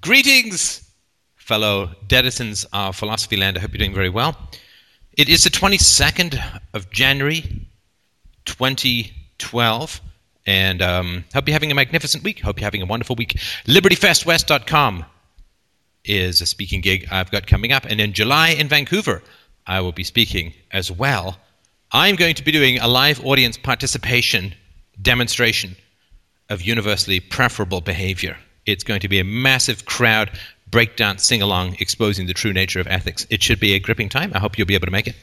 Greetings, fellow denizens of Philosophy Land. I hope you're doing very well. It is the 22nd of January, 2012, and um, hope you're having a magnificent week. Hope you're having a wonderful week. LibertyFestWest.com is a speaking gig I've got coming up, and in July in Vancouver, I will be speaking as well. I'm going to be doing a live audience participation demonstration of universally preferable behavior. It's going to be a massive crowd breakdown sing along exposing the true nature of ethics. It should be a gripping time. I hope you'll be able to make it.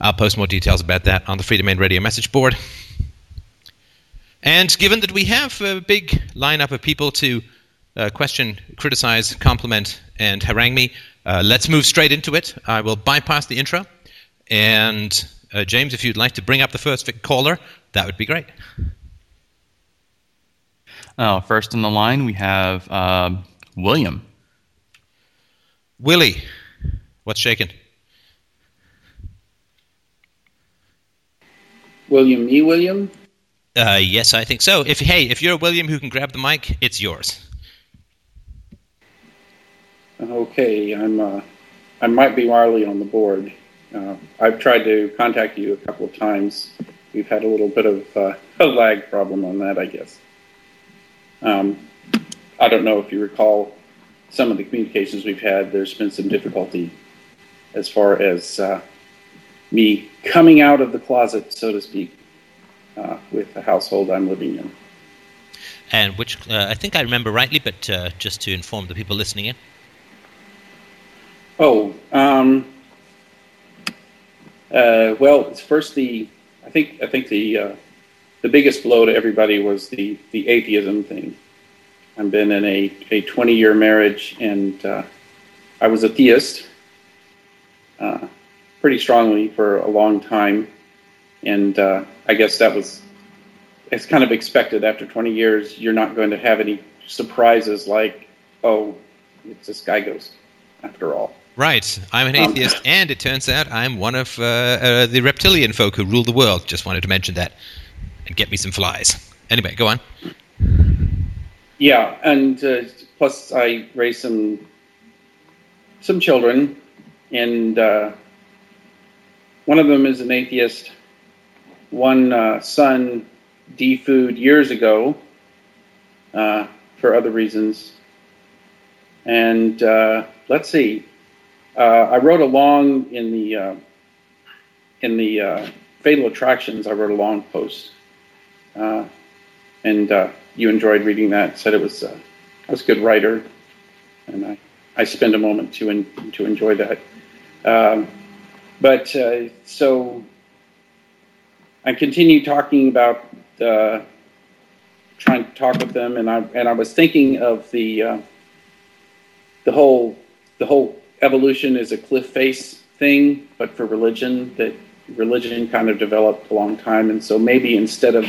I'll post more details about that on the Freedomain Radio message board. And given that we have a big lineup of people to uh, question, criticize, compliment, and harangue me, uh, let's move straight into it. I will bypass the intro. And uh, James, if you'd like to bring up the first caller, that would be great. Uh, first in the line, we have uh, William. Willie, what's shaking? William E. William? Uh, yes, I think so. If hey, if you're William who can grab the mic, it's yours. Okay, I'm. Uh, I might be Marley on the board. Uh, I've tried to contact you a couple of times. We've had a little bit of uh, a lag problem on that, I guess. Um, I don't know if you recall some of the communications we've had. There's been some difficulty as far as uh, me coming out of the closet, so to speak, uh, with the household I'm living in. And which uh, I think I remember rightly, but uh, just to inform the people listening in. Oh, um, uh, well, it's first the I think I think the uh, the biggest blow to everybody was the the atheism thing. I've been in a a 20 year marriage, and uh, I was a theist uh, pretty strongly for a long time, and uh, I guess that was it's kind of expected after 20 years. You're not going to have any surprises like, oh, it's this guy ghost after all. Right. I'm an um, atheist, um, and it turns out I'm one of uh, uh, the reptilian folk who rule the world. Just wanted to mention that and get me some flies. Anyway, go on. Yeah, and uh, plus I raised some some children, and uh, one of them is an atheist. One uh, son defooed years ago uh, for other reasons, and let's see uh, I wrote along in the uh, in the uh, Fatal Attractions. I wrote a long post, uh, and uh, you enjoyed reading that. Said it was uh, I was a good writer, and I I spent a moment to in, to enjoy that. Um, but so I continued talking about trying to talk with them, and I and I was thinking of the the whole the whole evolution is a cliff face thing, but for religion, that religion kind of developed a long time. And so maybe instead of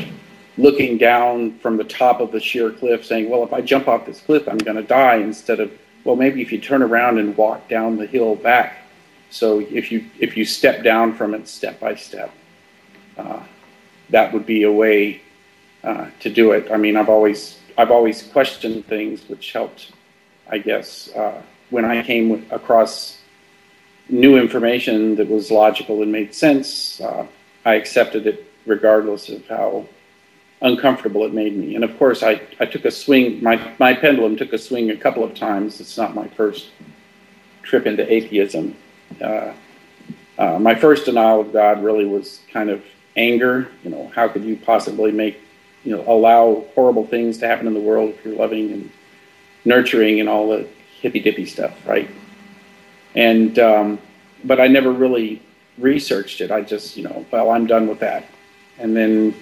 looking down from the top of the sheer cliff saying, well, if I jump off this cliff, I'm going to die, instead of, well, maybe if you turn around and walk down the hill back. So if you if you step down from it step by step, uh, that would be a way uh, to do it. I mean, I've always I've always questioned things, which helped, I guess, uh, when I came across new information that was logical and made sense, uh, I accepted it regardless of how uncomfortable it made me. And of course, I, I took a swing, my, my pendulum took a swing a couple of times. It's not my first trip into atheism. Uh, uh, my first denial of God really was kind of anger. You know, how could you possibly make, you know, allow horrible things to happen in the world if you're loving and nurturing and all the hippy dippy stuff, right? And um, but I never really researched it. I just, you know, well, I'm done with that. And then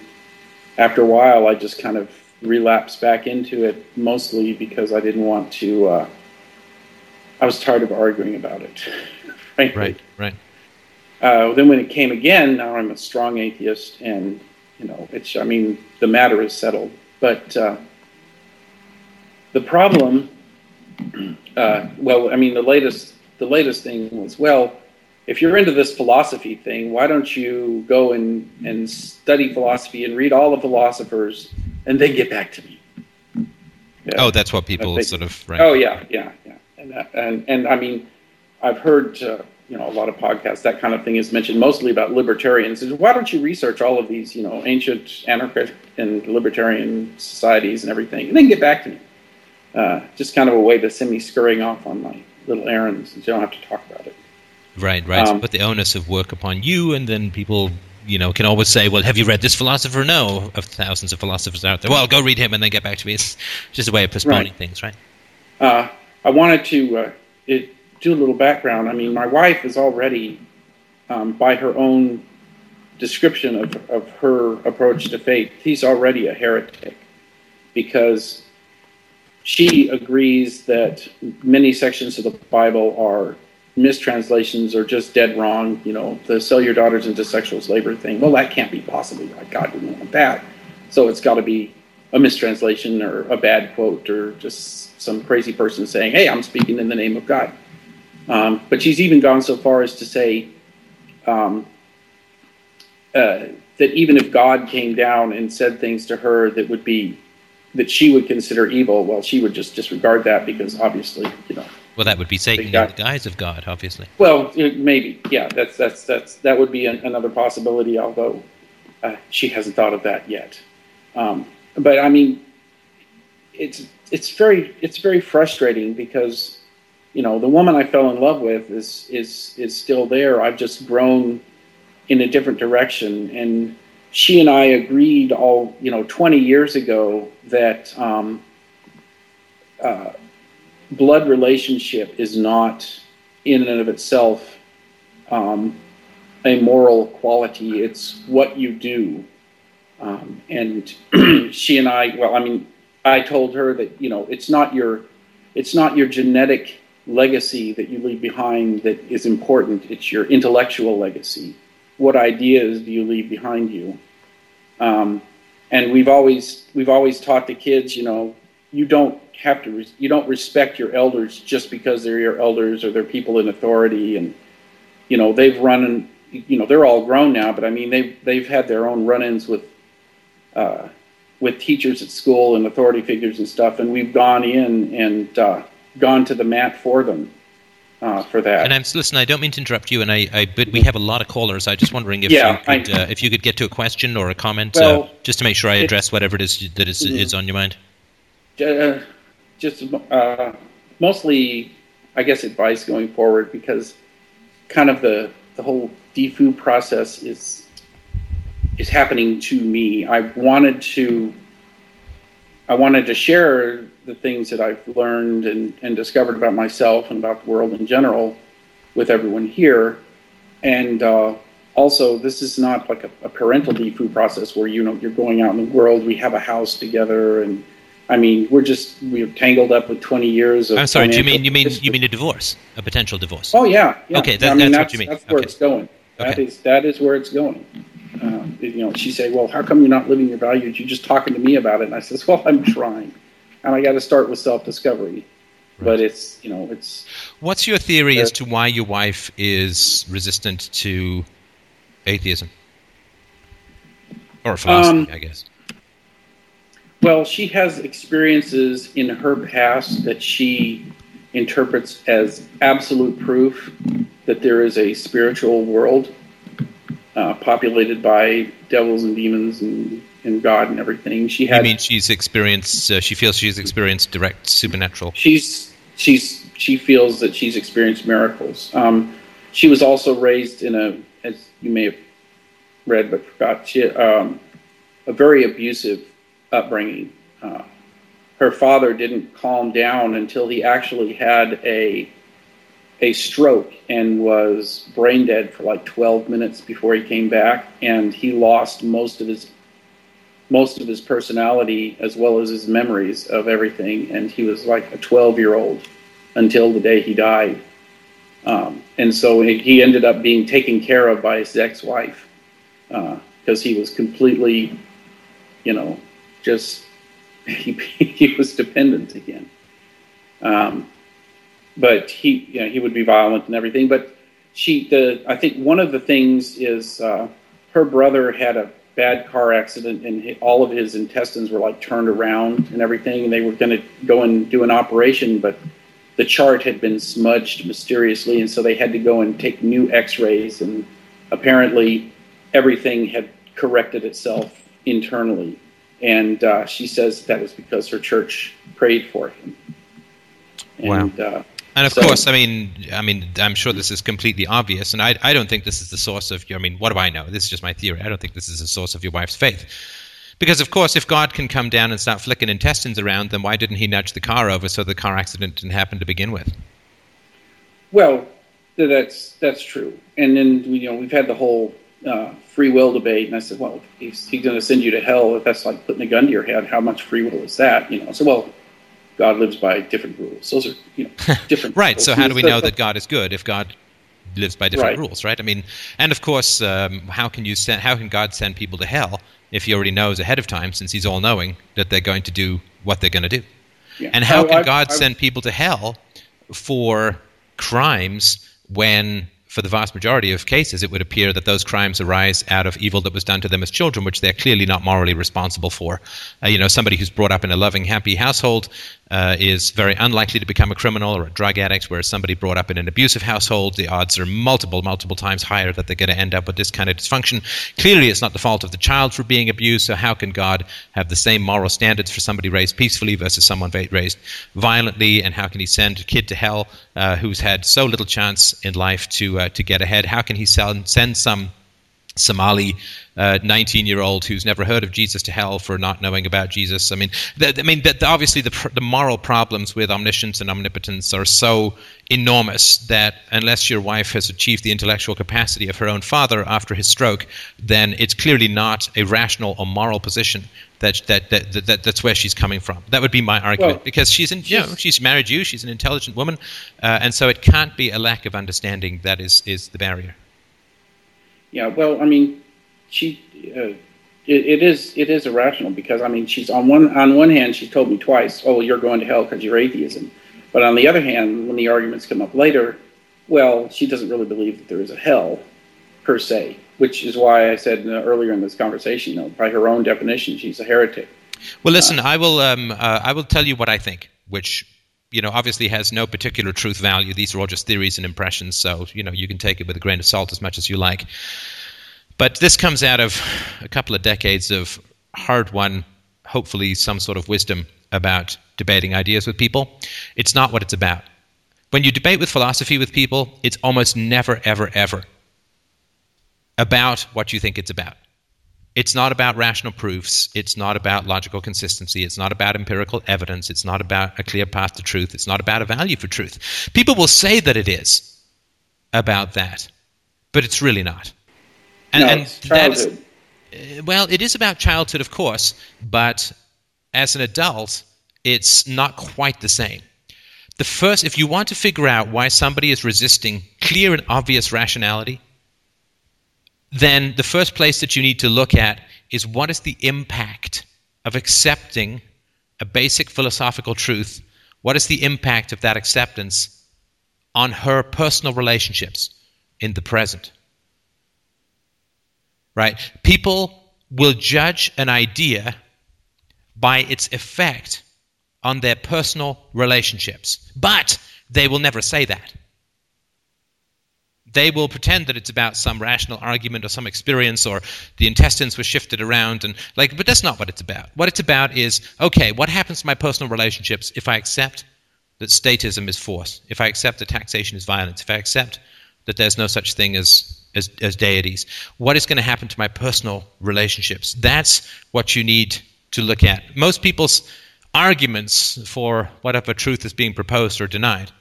after a while, I just kind of relapsed back into it, mostly because I didn't want to. Uh, I was tired of arguing about it. right, right, right. Uh, then when it came again, now I'm a strong atheist, and you know, it's. I mean, the matter is settled. But uh, the problem uh, well, I mean, the latest the latest thing was well, if you're into this philosophy thing, why don't you go and and study philosophy and read all the philosophers and then get back to me? Yeah. Oh, that's what people think- sort of. Right. Oh yeah, yeah, yeah, and that, and and I mean, I've heard uh, you know a lot of podcasts that kind of thing is mentioned mostly about libertarians. Is why don't you research all of these you know ancient anarchist and libertarian societies and everything, and then get back to me. Uh, just kind of a way to send me scurrying off on my little errands, and you don't have to talk about it. Right, right. Um, Put the onus of work upon you, and then people, you know, can always say, "Well, have you read this philosopher?" No, of thousands of philosophers out there. Well, go read him and then get back to me. It's just a way of postponing Right. things, right? Uh, I wanted to uh, it, do a little background. I mean, my wife is already, um, by her own description of, of her approach to faith, she's already a heretic because she agrees that many sections of the Bible are mistranslations or just dead wrong. You know, the sell your daughters into sexual slavery thing. Well, that can't be possibly right. God didn't want that. So it's got to be a mistranslation or a bad quote or just some crazy person saying, hey, I'm speaking in the name of God. Um, but she's even gone so far as to say um, uh, that even if God came down and said things to her that would be that she would consider evil, well, she would just disregard that because obviously, you know, Well, that would be Satan in the guise of God, obviously. well, maybe, yeah. That's that's that's that would be an, another possibility. Although uh, she hasn't thought of that yet. Um, but I mean, it's it's very it's very frustrating because you know the woman I fell in love with is is is still there. I've just grown in a different direction, and she and I agreed all you know 20 years ago that. Um, uh, blood relationship is not in and of itself um, a moral quality. It's what you do. Um, and she and I, well, I mean, I told her that you know it's not your, it's not your genetic legacy that you leave behind that is important. It's your intellectual legacy. What ideas do you leave behind you? Um, and we've always we've always taught the kids, you know, you don't have to you don't respect your elders just because they're your elders or they're people in authority and you know they've run and you know they're all grown now but i mean they've they've had their own run-ins with uh, with teachers at school and authority figures and stuff and we've gone in and uh, gone to the mat for them uh, for that And I'm listen. I don't mean to interrupt you, and I, I but we have a lot of callers. I'm just wondering if Yeah, you could, I- uh, if you could get to a question or a comment, Well, uh, just to make sure I it- address whatever it is that is, Mhm. is on your mind. Just uh, mostly, I guess, advice going forward because kind of the the whole defoo process is is happening to me. I wanted to I wanted to share the things that I've learned and, and discovered about myself and about the world in general with everyone here. And uh, also, this is not like a, a parental defoo process where you know you're going out in the world. We have a house together, and I mean we're just we're tangled up with 20 years of. I'm sorry. Do you mean you mean history. you mean a divorce, a potential divorce? Oh yeah. yeah. Okay, that- I mean, that's what you mean. That's where Okay. it's going. That Okay. is that is where it's going. Um, you know, she say, "Well, how come you're not living your values? You're just talking to me about it." And I says, "Well, I'm trying, and I got to start with self-discovery." But it's you know it's What's your theory as Uh, to why your wife is resistant to atheism or philosophy? Um, I guess. Well, she has experiences in her past that she interprets as absolute proof that there is a spiritual world uh, populated by devils and demons and, and God and everything. She You had mean she's experienced? Uh, she feels she's experienced direct supernatural. she's she's she feels that she's experienced miracles. Um, she was also raised in a, as you may have read but forgot, she, um, a very abusive upbringing. Uh, her father didn't calm down until he actually had a a stroke and was brain dead for like 12 minutes before he came back and he lost most of his most of his personality as well as his memories of everything and he was like a 12 year old until the day he died um, and so he ended up being taken care of by his ex-wife because he was completely you know just he, he was dependent again um, but he you know, he would be violent and everything but she the i think one of the things is uh, her brother had a bad car accident, and all of his intestines were like turned around and everything, and they were going to go and do an operation, but the chart had been smudged mysteriously, and so they had to go and take new X-rays, and apparently everything had corrected itself internally. And uh, she says that was because her church prayed for him. And, wow. Uh, and of so, course, I mean, I mean, I'm sure this is completely obvious, and I, I don't think this is the source of your. I mean, what do I know? This is just my theory. I don't think this is the source of your wife's faith, because of course, if God can come down and start flicking intestines around, then why didn't He nudge the car over so the car accident didn't happen to begin with? Well, that's that's true, and then you know we've had the whole uh, free will debate, and I said, well, he's, he's going to send you to hell if that's like putting a gun to your head. How much free will is that? You know, so well, God lives by different rules. Those are you know different. right. Rules. So how do we know that God is good if God lives by different right. rules? Right. I mean, and of course, um, how can you send? How can God send people to hell if He already knows ahead of time, since He's all knowing that they're going to do what they're going to do? Yeah. And how oh, can I, God I, send people to hell for crimes when for the vast majority of cases, it would appear that those crimes arise out of evil that was done to them as children, which they're clearly not morally responsible for. Uh, you know, somebody who's brought up in a loving, happy household uh, is very unlikely to become a criminal or a drug addict, whereas somebody brought up in an abusive household, the odds are multiple, multiple times higher that they're going to end up with this kind of dysfunction. Clearly, it's not the fault of the child for being abused, so how can God have the same moral standards for somebody raised peacefully versus someone raised violently? And how can He send a kid to hell uh, who's had so little chance in life to, uh, to get ahead? How can He send, send some Somali 19 uh, year old who's never heard of Jesus to hell for not knowing about Jesus. I mean, the, I mean, the, the, obviously the, the moral problems with omniscience and omnipotence are so enormous that unless your wife has achieved the intellectual capacity of her own father after his stroke, then it's clearly not a rational or moral position that that, that, that that's where she's coming from. That would be my argument well, because she's in, you know, she's married you, she's an intelligent woman, uh, and so it can't be a lack of understanding that is is the barrier. Yeah, well, I mean, she uh, it, it is it is irrational because I mean she's on one on one hand she told me twice, oh you're going to hell because you're atheism, but on the other hand when the arguments come up later, well she doesn't really believe that there is a hell per se, which is why I said uh, earlier in this conversation, by her own definition she's a heretic. Well, listen, uh, I will um, uh, I will tell you what I think, which you know obviously has no particular truth value. These are all just theories and impressions, so you know you can take it with a grain of salt as much as you like. But this comes out of a couple of decades of hard won, hopefully, some sort of wisdom about debating ideas with people. It's not what it's about. When you debate with philosophy with people, it's almost never, ever, ever about what you think it's about. It's not about rational proofs. It's not about logical consistency. It's not about empirical evidence. It's not about a clear path to truth. It's not about a value for truth. People will say that it is about that, but it's really not. And, no, and that is, uh, well, it is about childhood, of course, but as an adult, it's not quite the same. The first, if you want to figure out why somebody is resisting clear and obvious rationality, then the first place that you need to look at is what is the impact of accepting a basic philosophical truth? What is the impact of that acceptance on her personal relationships in the present? right? People will judge an idea by its effect on their personal relationships, but they will never say that. They will pretend that it's about some rational argument or some experience or the intestines were shifted around and like but that's not what it's about. What it's about is okay, what happens to my personal relationships if I accept that statism is force, if I accept that taxation is violence, if I accept that there's no such thing as as, as deities. What is going to happen to my personal relationships? That's what you need to look at. Most people's arguments for whatever truth is being proposed or denied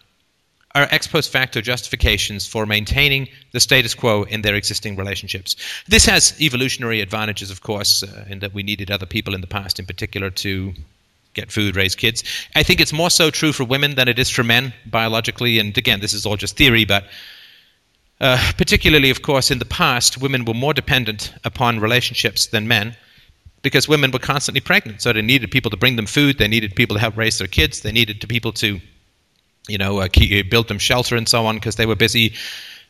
are ex post facto justifications for maintaining the status quo in their existing relationships. This has evolutionary advantages, of course, uh, in that we needed other people in the past, in particular, to get food, raise kids. I think it's more so true for women than it is for men biologically. And again, this is all just theory, but uh, particularly, of course, in the past, women were more dependent upon relationships than men because women were constantly pregnant. So they needed people to bring them food, they needed people to help raise their kids, they needed people to, you know, uh, keep, build them shelter and so on because they were busy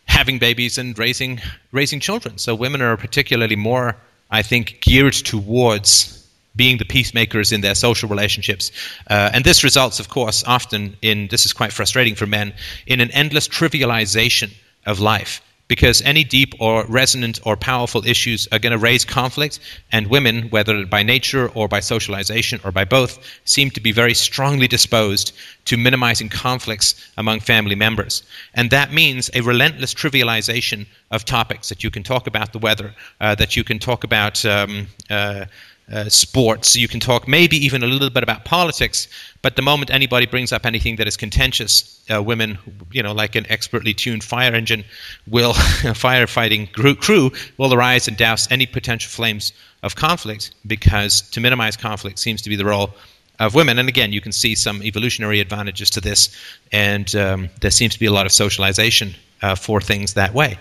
having babies and raising raising children. So women are particularly more I think, geared towards being the peacemakers in their social relationships. Uh, and this results, of course, often in this is quite frustrating for men in an endless trivialization of life because any deep or resonant or powerful issues are going to raise conflict, and women, whether by nature or by socialization or by both, seem to be very strongly disposed to minimizing conflicts among family members. And that means a relentless trivialization of topics that you can talk about the weather, uh, that you can talk about. Um, uh, uh, sports. You can talk maybe even a little bit about politics, but the moment anybody brings up anything that is contentious, uh, women, you know, like an expertly tuned fire engine, will a firefighting crew will arise and douse any potential flames of conflict because to minimize conflict seems to be the role of women. And again, you can see some evolutionary advantages to this, and um, there seems to be a lot of socialization uh, for things that way.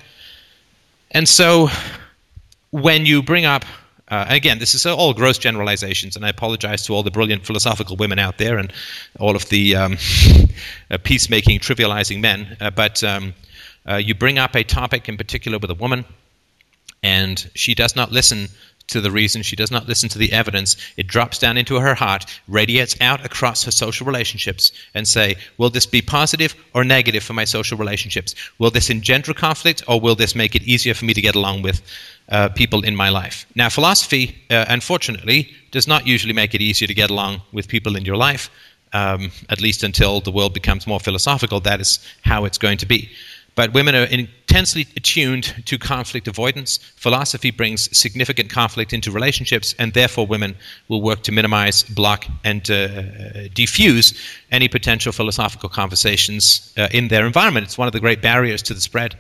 And so, when you bring up uh, again, this is all gross generalizations, and I apologize to all the brilliant philosophical women out there and all of the um, uh, peacemaking, trivializing men. Uh, but um, uh, you bring up a topic in particular with a woman, and she does not listen to the reason, she does not listen to the evidence. It drops down into her heart, radiates out across her social relationships, and say, Will this be positive or negative for my social relationships? Will this engender conflict, or will this make it easier for me to get along with? uh, people in my life. Now, philosophy, uh, unfortunately, does not usually make it easier to get along with people in your life, um, at least until the world becomes more philosophical. That is how it's going to be. But women are intensely attuned to conflict avoidance. Philosophy brings significant conflict into relationships, and therefore women will work to minimize, block, and uh, diffuse any potential philosophical conversations uh, in their environment. It's one of the great barriers to the spread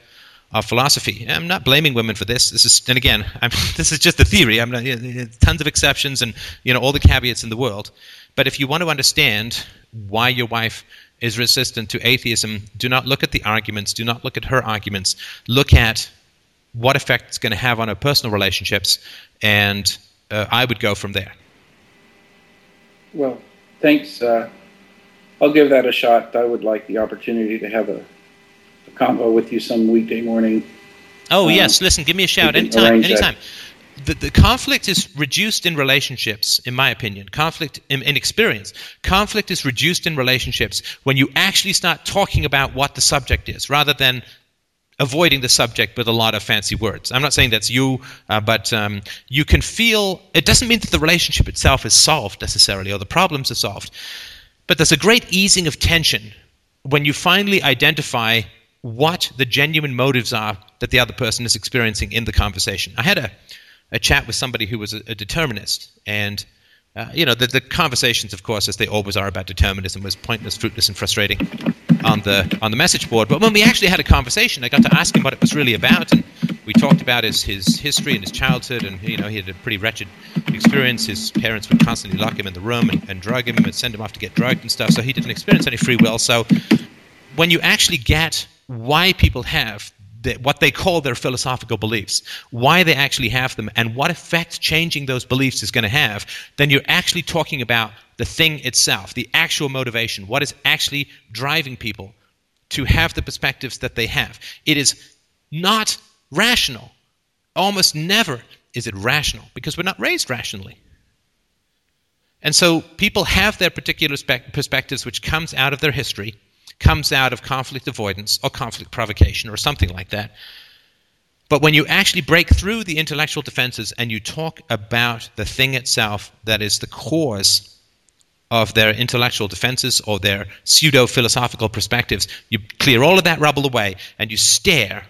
of philosophy. I'm not blaming women for this. This is, and again, I'm, this is just a theory. I'm not, you know, tons of exceptions and you know all the caveats in the world. But if you want to understand why your wife is resistant to atheism, do not look at the arguments. Do not look at her arguments. Look at what effect it's going to have on her personal relationships, and uh, I would go from there. Well, thanks. Uh, I'll give that a shot. I would like the opportunity to have a convo with you some weekday morning. Oh um, yes, listen, give me a shout anytime, anytime. The, the conflict is reduced in relationships, in my opinion. Conflict in, in experience. Conflict is reduced in relationships when you actually start talking about what the subject is, rather than avoiding the subject with a lot of fancy words. I'm not saying that's you, uh, but um, you can feel. It doesn't mean that the relationship itself is solved necessarily, or the problems are solved. But there's a great easing of tension when you finally identify what the genuine motives are that the other person is experiencing in the conversation. I had a, a chat with somebody who was a, a determinist, and uh, you know the, the conversations, of course, as they always are about determinism, was pointless, fruitless, and frustrating on the on the message board. But when we actually had a conversation, I got to ask him what it was really about, and we talked about his his history and his childhood, and you know he had a pretty wretched experience. His parents would constantly lock him in the room and, and drug him and send him off to get drugged and stuff. So he didn't experience any free will. So when you actually get why people have the, what they call their philosophical beliefs, why they actually have them, and what effect changing those beliefs is going to have, then you're actually talking about the thing itself, the actual motivation, what is actually driving people to have the perspectives that they have. It is not rational. Almost never is it rational because we're not raised rationally. And so people have their particular perspectives which comes out of their history comes out of conflict avoidance or conflict provocation or something like that. But when you actually break through the intellectual defenses and you talk about the thing itself that is the cause of their intellectual defenses or their pseudo philosophical perspectives, you clear all of that rubble away and you stare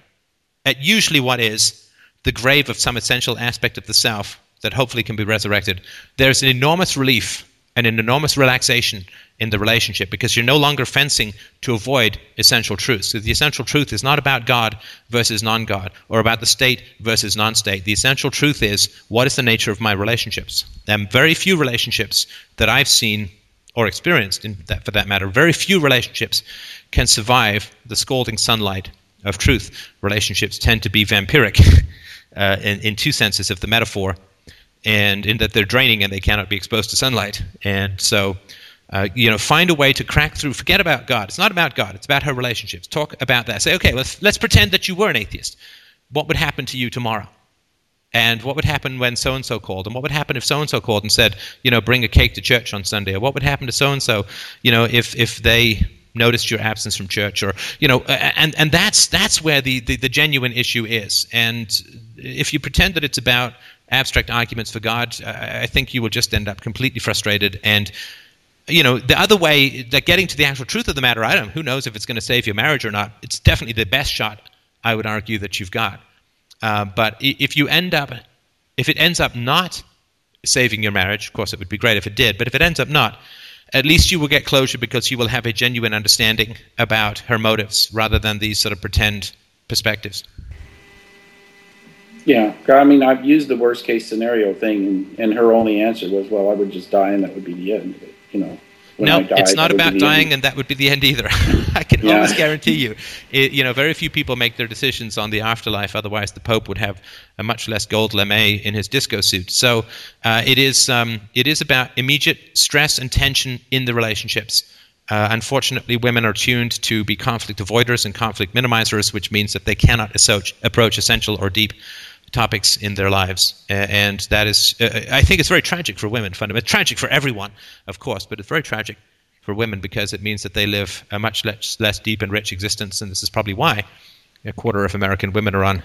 at usually what is the grave of some essential aspect of the self that hopefully can be resurrected. There's an enormous relief and an enormous relaxation in the relationship because you're no longer fencing to avoid essential truths. So the essential truth is not about God versus non God or about the state versus non state. The essential truth is what is the nature of my relationships? And very few relationships that I've seen or experienced, that, for that matter, very few relationships can survive the scalding sunlight of truth. Relationships tend to be vampiric uh, in, in two senses of the metaphor and in that they're draining and they cannot be exposed to sunlight. And so, uh, you know, find a way to crack through. Forget about God. It's not about God. It's about her relationships. Talk about that. Say, okay, let's let's pretend that you were an atheist. What would happen to you tomorrow? And what would happen when so and so called? And what would happen if so and so called and said, you know, bring a cake to church on Sunday? Or what would happen to so and so, you know, if if they noticed your absence from church or you know and and that's that's where the, the, the genuine issue is and if you pretend that it's about abstract arguments for god i think you will just end up completely frustrated and you know the other way that getting to the actual truth of the matter i don't who knows if it's going to save your marriage or not it's definitely the best shot i would argue that you've got uh, but if you end up if it ends up not saving your marriage of course it would be great if it did but if it ends up not at least you will get closure because you will have a genuine understanding about her motives rather than these sort of pretend perspectives. Yeah, I mean, I've used the worst case scenario thing, and, and her only answer was, "Well, I would just die, and that would be the end." You know, no, it's not about dying, and that would be the end either. I can yeah. almost guarantee you. It, you know, very few people make their decisions on the afterlife. Otherwise, the Pope would have a much less gold lame in his disco suit. So uh, it is um, it is about immediate stress and tension in the relationships. Uh, unfortunately, women are tuned to be conflict avoiders and conflict minimizers, which means that they cannot approach essential or deep topics in their lives, and that is, I think, it's very tragic for women. Fundamentally, tragic for everyone, of course, but it's very tragic for women because it means that they live a much less, less deep and rich existence, and this is probably why a quarter of American women are on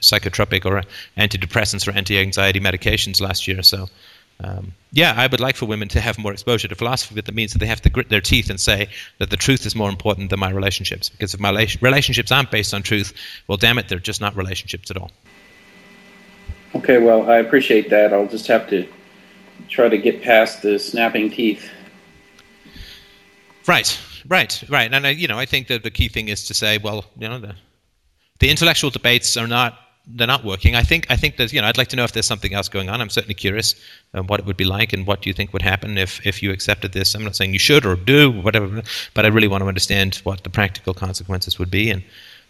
psychotropic or antidepressants or anti-anxiety medications last year. So. Um, yeah, I would like for women to have more exposure to philosophy, but that means that they have to grit their teeth and say that the truth is more important than my relationships. Because if my relationships aren't based on truth, well, damn it, they're just not relationships at all. Okay, well, I appreciate that. I'll just have to try to get past the snapping teeth. Right, right, right. And I, you know, I think that the key thing is to say, well, you know, the the intellectual debates are not they're not working. I think I think that you know I'd like to know if there's something else going on. I'm certainly curious um, what it would be like and what do you think would happen if if you accepted this. I'm not saying you should or do whatever, but I really want to understand what the practical consequences would be and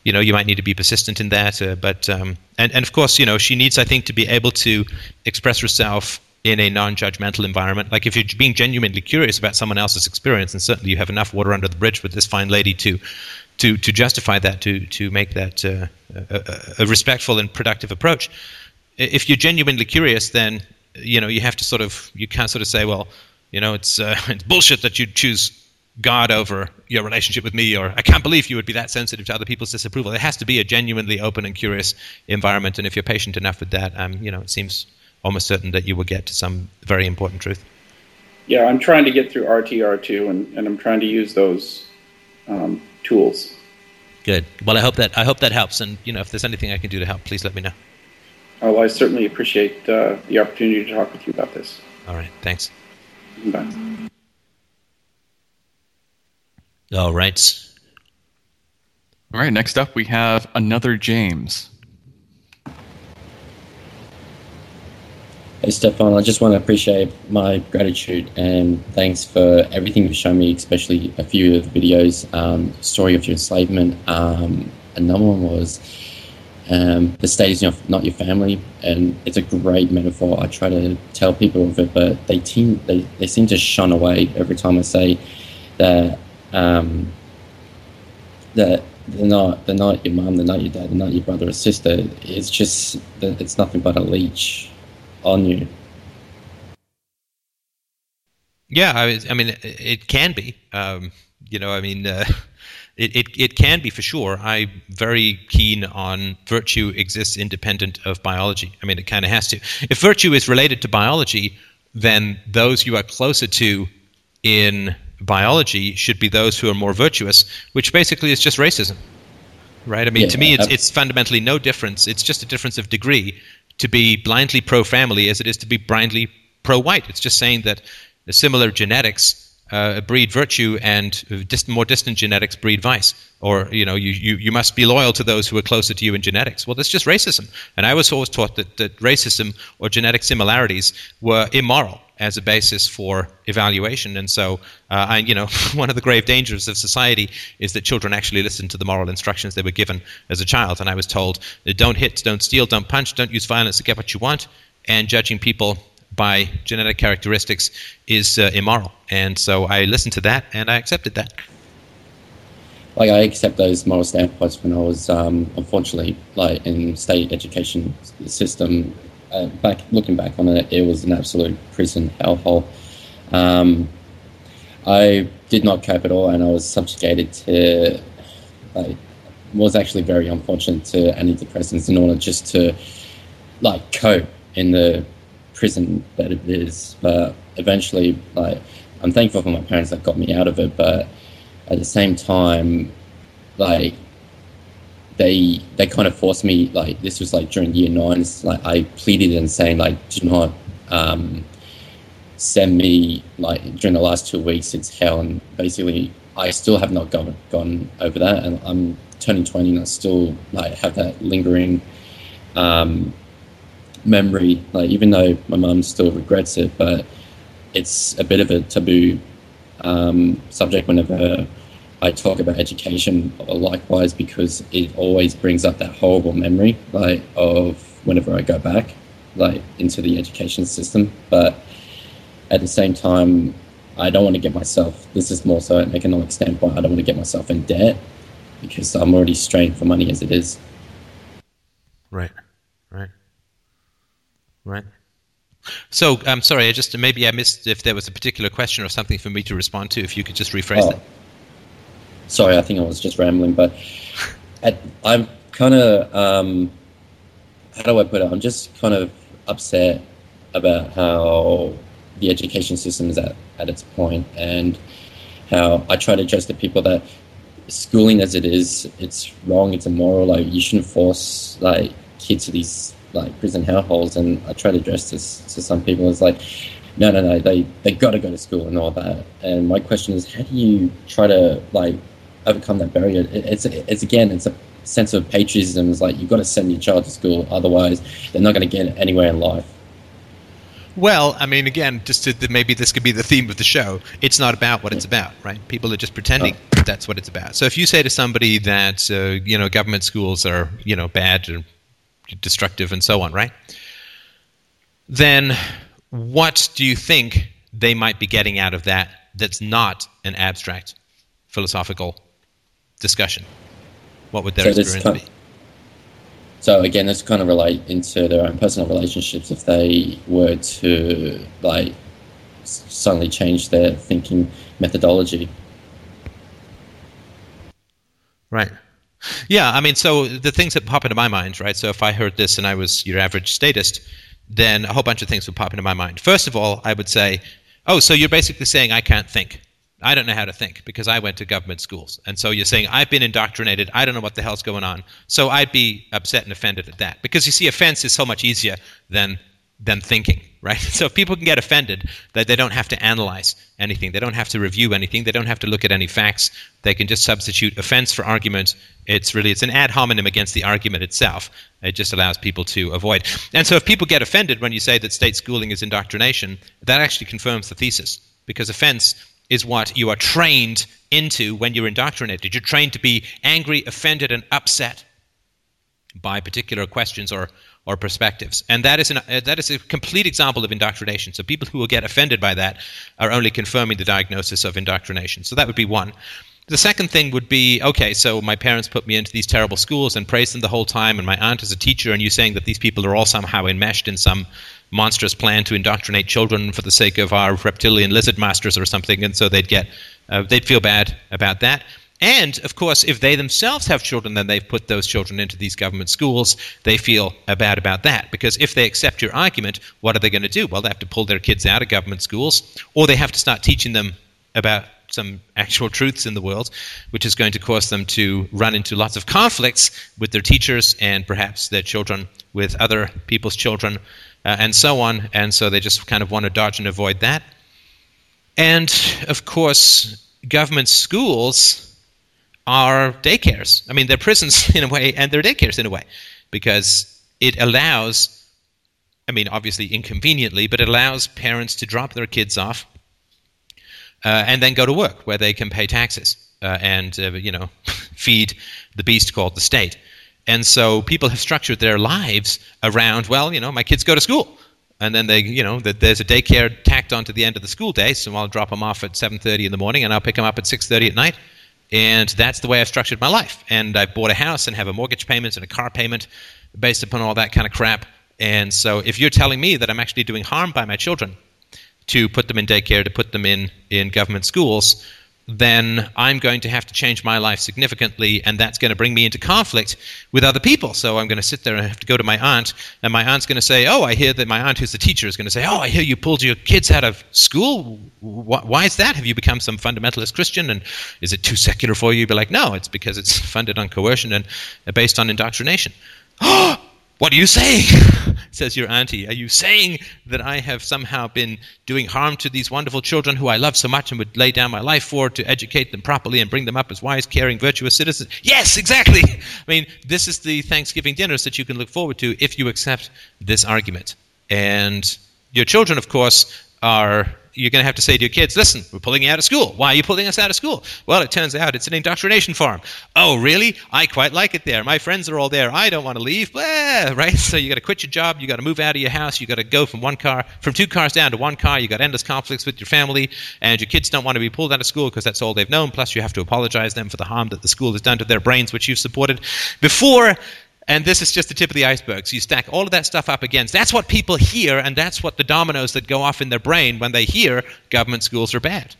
you know you might need to be persistent in that uh, but um, and, and of course you know she needs i think to be able to express herself in a non-judgmental environment. Like if you're being genuinely curious about someone else's experience and certainly you have enough water under the bridge with this fine lady to to to justify that to to make that uh, a, a respectful and productive approach if you're genuinely curious then you know you have to sort of you can't sort of say well you know it's uh, it's bullshit that you choose God over your relationship with me, or I can't believe you would be that sensitive to other people's disapproval. It has to be a genuinely open and curious environment, and if you're patient enough with that, um, you know, it seems almost certain that you will get to some very important truth. Yeah, I'm trying to get through RTR2, and, and I'm trying to use those um, tools. Good. Well, I hope that I hope that helps, and you know, if there's anything I can do to help, please let me know. Oh, I certainly appreciate uh, the opportunity to talk with you about this. All right. Thanks. Bye. All right. All right. Next up, we have another James. Hey, Stefan, I just want to appreciate my gratitude and thanks for everything you've shown me, especially a few of the videos. Um, story of your enslavement. Um, another one was um, the state is not your family, and it's a great metaphor. I try to tell people of it, but they, team, they, they seem to shun away every time I say that um, that they're not they're not your mum, they're not your dad, they're not your brother or sister. It's just it's nothing but a leech on you. Yeah, I, I mean, it, can be. Um, you know, I mean, uh, it, it, it can be for sure. I'm very keen on virtue exists independent of biology. I mean, it kind of has to. If virtue is related to biology, then those you are closer to in biology should be those who are more virtuous, which basically is just racism, right? I mean, yeah, to me, it's, it's fundamentally no difference. It's just a difference of degree to be blindly pro family as it is to be blindly pro white. It's just saying that similar genetics uh, breed virtue and more distant genetics breed vice. Or, you know, you, you, you must be loyal to those who are closer to you in genetics. Well, that's just racism. And I was always taught that, that racism or genetic similarities were immoral as a basis for evaluation. And so, uh, I, you know, one of the grave dangers of society is that children actually listen to the moral instructions they were given as a child. And I was told, don't hit, don't steal, don't punch, don't use violence to get what you want. And judging people by genetic characteristics is uh, immoral. And so I listened to that and I accepted that. Like I accept those moral standpoints when I was um, unfortunately like in state education system uh, back looking back on it, it was an absolute prison hellhole. Um, I did not cope at all, and I was subjugated to. I was actually very unfortunate to antidepressants in order just to like cope in the prison that it is. But eventually, like I'm thankful for my parents that got me out of it. But at the same time, like they they kind of forced me like this was like during year nine. Like I pleaded and saying like do not um, send me like during the last two weeks. It's hell, and basically I still have not gone gone over that, and I'm turning twenty and I still like have that lingering um, memory. Like even though my mum still regrets it, but it's a bit of a taboo um, subject whenever I talk about education. Likewise, because it always brings up that horrible memory, like of whenever I go back, like into the education system. But at the same time, I don't want to get myself. This is more so an economic standpoint. I don't want to get myself in debt because I'm already strained for money as it is. Right, right, right. So I'm sorry. I just maybe I missed if there was a particular question or something for me to respond to. If you could just rephrase oh. Sorry, I think I was just rambling, but at, I'm kind of um, how do I put it? I'm just kind of upset about how the education system is at, at its point and how I try to address the people that schooling as it is, it's wrong, it's immoral, like you shouldn't force like kids to these like prison hellholes and I try to address this to some people it's like no no no they they gotta go to school and all that. And my question is how do you try to like overcome that barrier? It's it's again it's a sense of patriotism It's like you've got to send your child to school otherwise they're not going to get anywhere in life well, I mean, again, just to, maybe this could be the theme of the show. It's not about what it's about, right? People are just pretending oh. that's what it's about. So if you say to somebody that uh, you know government schools are you know bad or destructive and so on, right? Then what do you think they might be getting out of that? That's not an abstract philosophical discussion. What would their so experience be? So again, this kind of relate into their own personal relationships if they were to like suddenly change their thinking methodology. Right. Yeah, I mean, so the things that pop into my mind, right? So if I heard this and I was your average statist, then a whole bunch of things would pop into my mind. First of all, I would say, oh, so you're basically saying I can't think. I don't know how to think because I went to government schools. And so you're saying, I've been indoctrinated. I don't know what the hell's going on. So I'd be upset and offended at that. Because you see, offense is so much easier than, than thinking, right? So if people can get offended, that they don't have to analyze anything. They don't have to review anything. They don't have to look at any facts. They can just substitute offense for argument. It's really, it's an ad hominem against the argument itself. It just allows people to avoid. And so if people get offended when you say that state schooling is indoctrination, that actually confirms the thesis. Because offense is what you are trained into when you're indoctrinated. You're trained to be angry, offended, and upset by particular questions or, or perspectives. And that is, an, uh, that is a complete example of indoctrination. So people who will get offended by that are only confirming the diagnosis of indoctrination. So that would be one. The second thing would be okay, so my parents put me into these terrible schools and praised them the whole time, and my aunt is a teacher, and you saying that these people are all somehow enmeshed in some monstrous plan to indoctrinate children for the sake of our reptilian lizard masters or something, and so they'd get uh, they'd feel bad about that. And of course, if they themselves have children, then they've put those children into these government schools. They feel bad about that because if they accept your argument, what are they going to do? Well, they have to pull their kids out of government schools, or they have to start teaching them about some actual truths in the world, which is going to cause them to run into lots of conflicts with their teachers and perhaps their children with other people's children uh, and so on. And so they just kind of want to dodge and avoid that. And of course, government schools are daycares. I mean, they're prisons in a way, and they're daycares in a way, because it allows, I mean, obviously inconveniently, but it allows parents to drop their kids off uh, and then go to work where they can pay taxes uh, and, uh, you know, feed the beast called the state. And so people have structured their lives around, well, you know, my kids go to school. And then they, you know, there's a daycare tacked onto the end of the school day, so I'll drop them off at 7:30 in the morning, and I'll pick them up at 6:30 at night, and that's the way I've structured my life. And I bought a house and have a mortgage payment and a car payment based upon all that kind of crap. And so if you're telling me that I'm actually doing harm by my children to put them in daycare, to put them in, in government schools, then I'm going to have to change my life significantly, and that's going to bring me into conflict with other people. So I'm going to sit there and have to go to my aunt, and my aunt's going to say, "Oh, I hear that my aunt, who's the teacher, is going to say, "Oh, I hear you pulled your kids out of school. Why is that? Have you become some fundamentalist Christian, and is it too secular for you?" You'd be like, "No, it's because it's funded on coercion and uh, based on indoctrination." Oh, what are you saying? says your auntie. Are you saying that I have somehow been doing harm to these wonderful children who I love so much and would lay down my life for to educate them properly and bring them up as wise, caring, virtuous citizens? Yes, exactly. I mean, this is the Thanksgiving dinners that you can look forward to if you accept this argument. And your children, of course, are you're going to have to say to your kids, listen, we're pulling you out of school. Why are you pulling us out of school? Well, it turns out it's an indoctrination farm. Oh, really? I quite like it there. My friends are all there. I don't want to leave. Blah, right? So you got to quit your job. You got to move out of your house. You got to go from one car, from two cars down to one car. You got endless conflicts with your family, and your kids don't want to be pulled out of school because that's all they've known. Plus, you have to apologize them for the harm that the school has done to their brains, which you've supported before and this is just the tip of the iceberg. So you stack all of that stuff up against. That's what people hear, and that's what the dominoes that go off in their brain when they hear government schools are bad.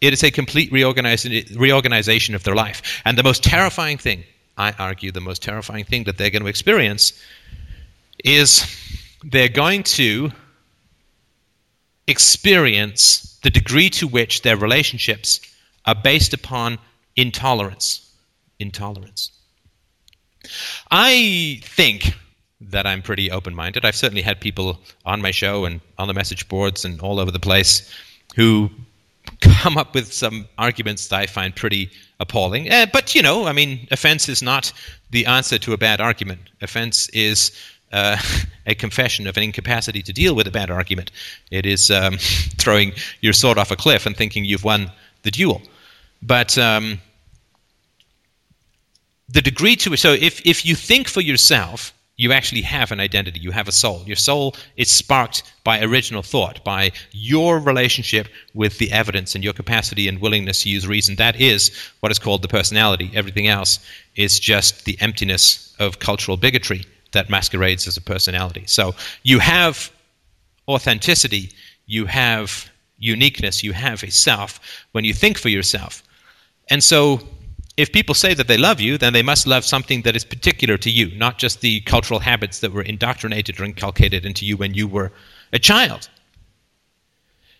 It is a complete reorganization of their life. And the most terrifying thing, I argue, the most terrifying thing that they're going to experience is they're going to experience the degree to which their relationships are based upon intolerance. Intolerance. I think that I'm pretty open minded. I've certainly had people on my show and on the message boards and all over the place who come up with some arguments that I find pretty appalling. Uh, but, you know, I mean, offense is not the answer to a bad argument. Offense is uh, a confession of an incapacity to deal with a bad argument. It is um, throwing your sword off a cliff and thinking you've won the duel. But um, the degree to which, so if, if you think for yourself, you actually have an identity, you have a soul. Your soul is sparked by original thought, by your relationship with the evidence and your capacity and willingness to use reason. That is what is called the personality. Everything else is just the emptiness of cultural bigotry that masquerades as a personality. So you have authenticity, you have uniqueness, you have a self when you think for yourself. And so if people say that they love you, then they must love something that is particular to you, not just the cultural habits that were indoctrinated or inculcated into you when you were a child.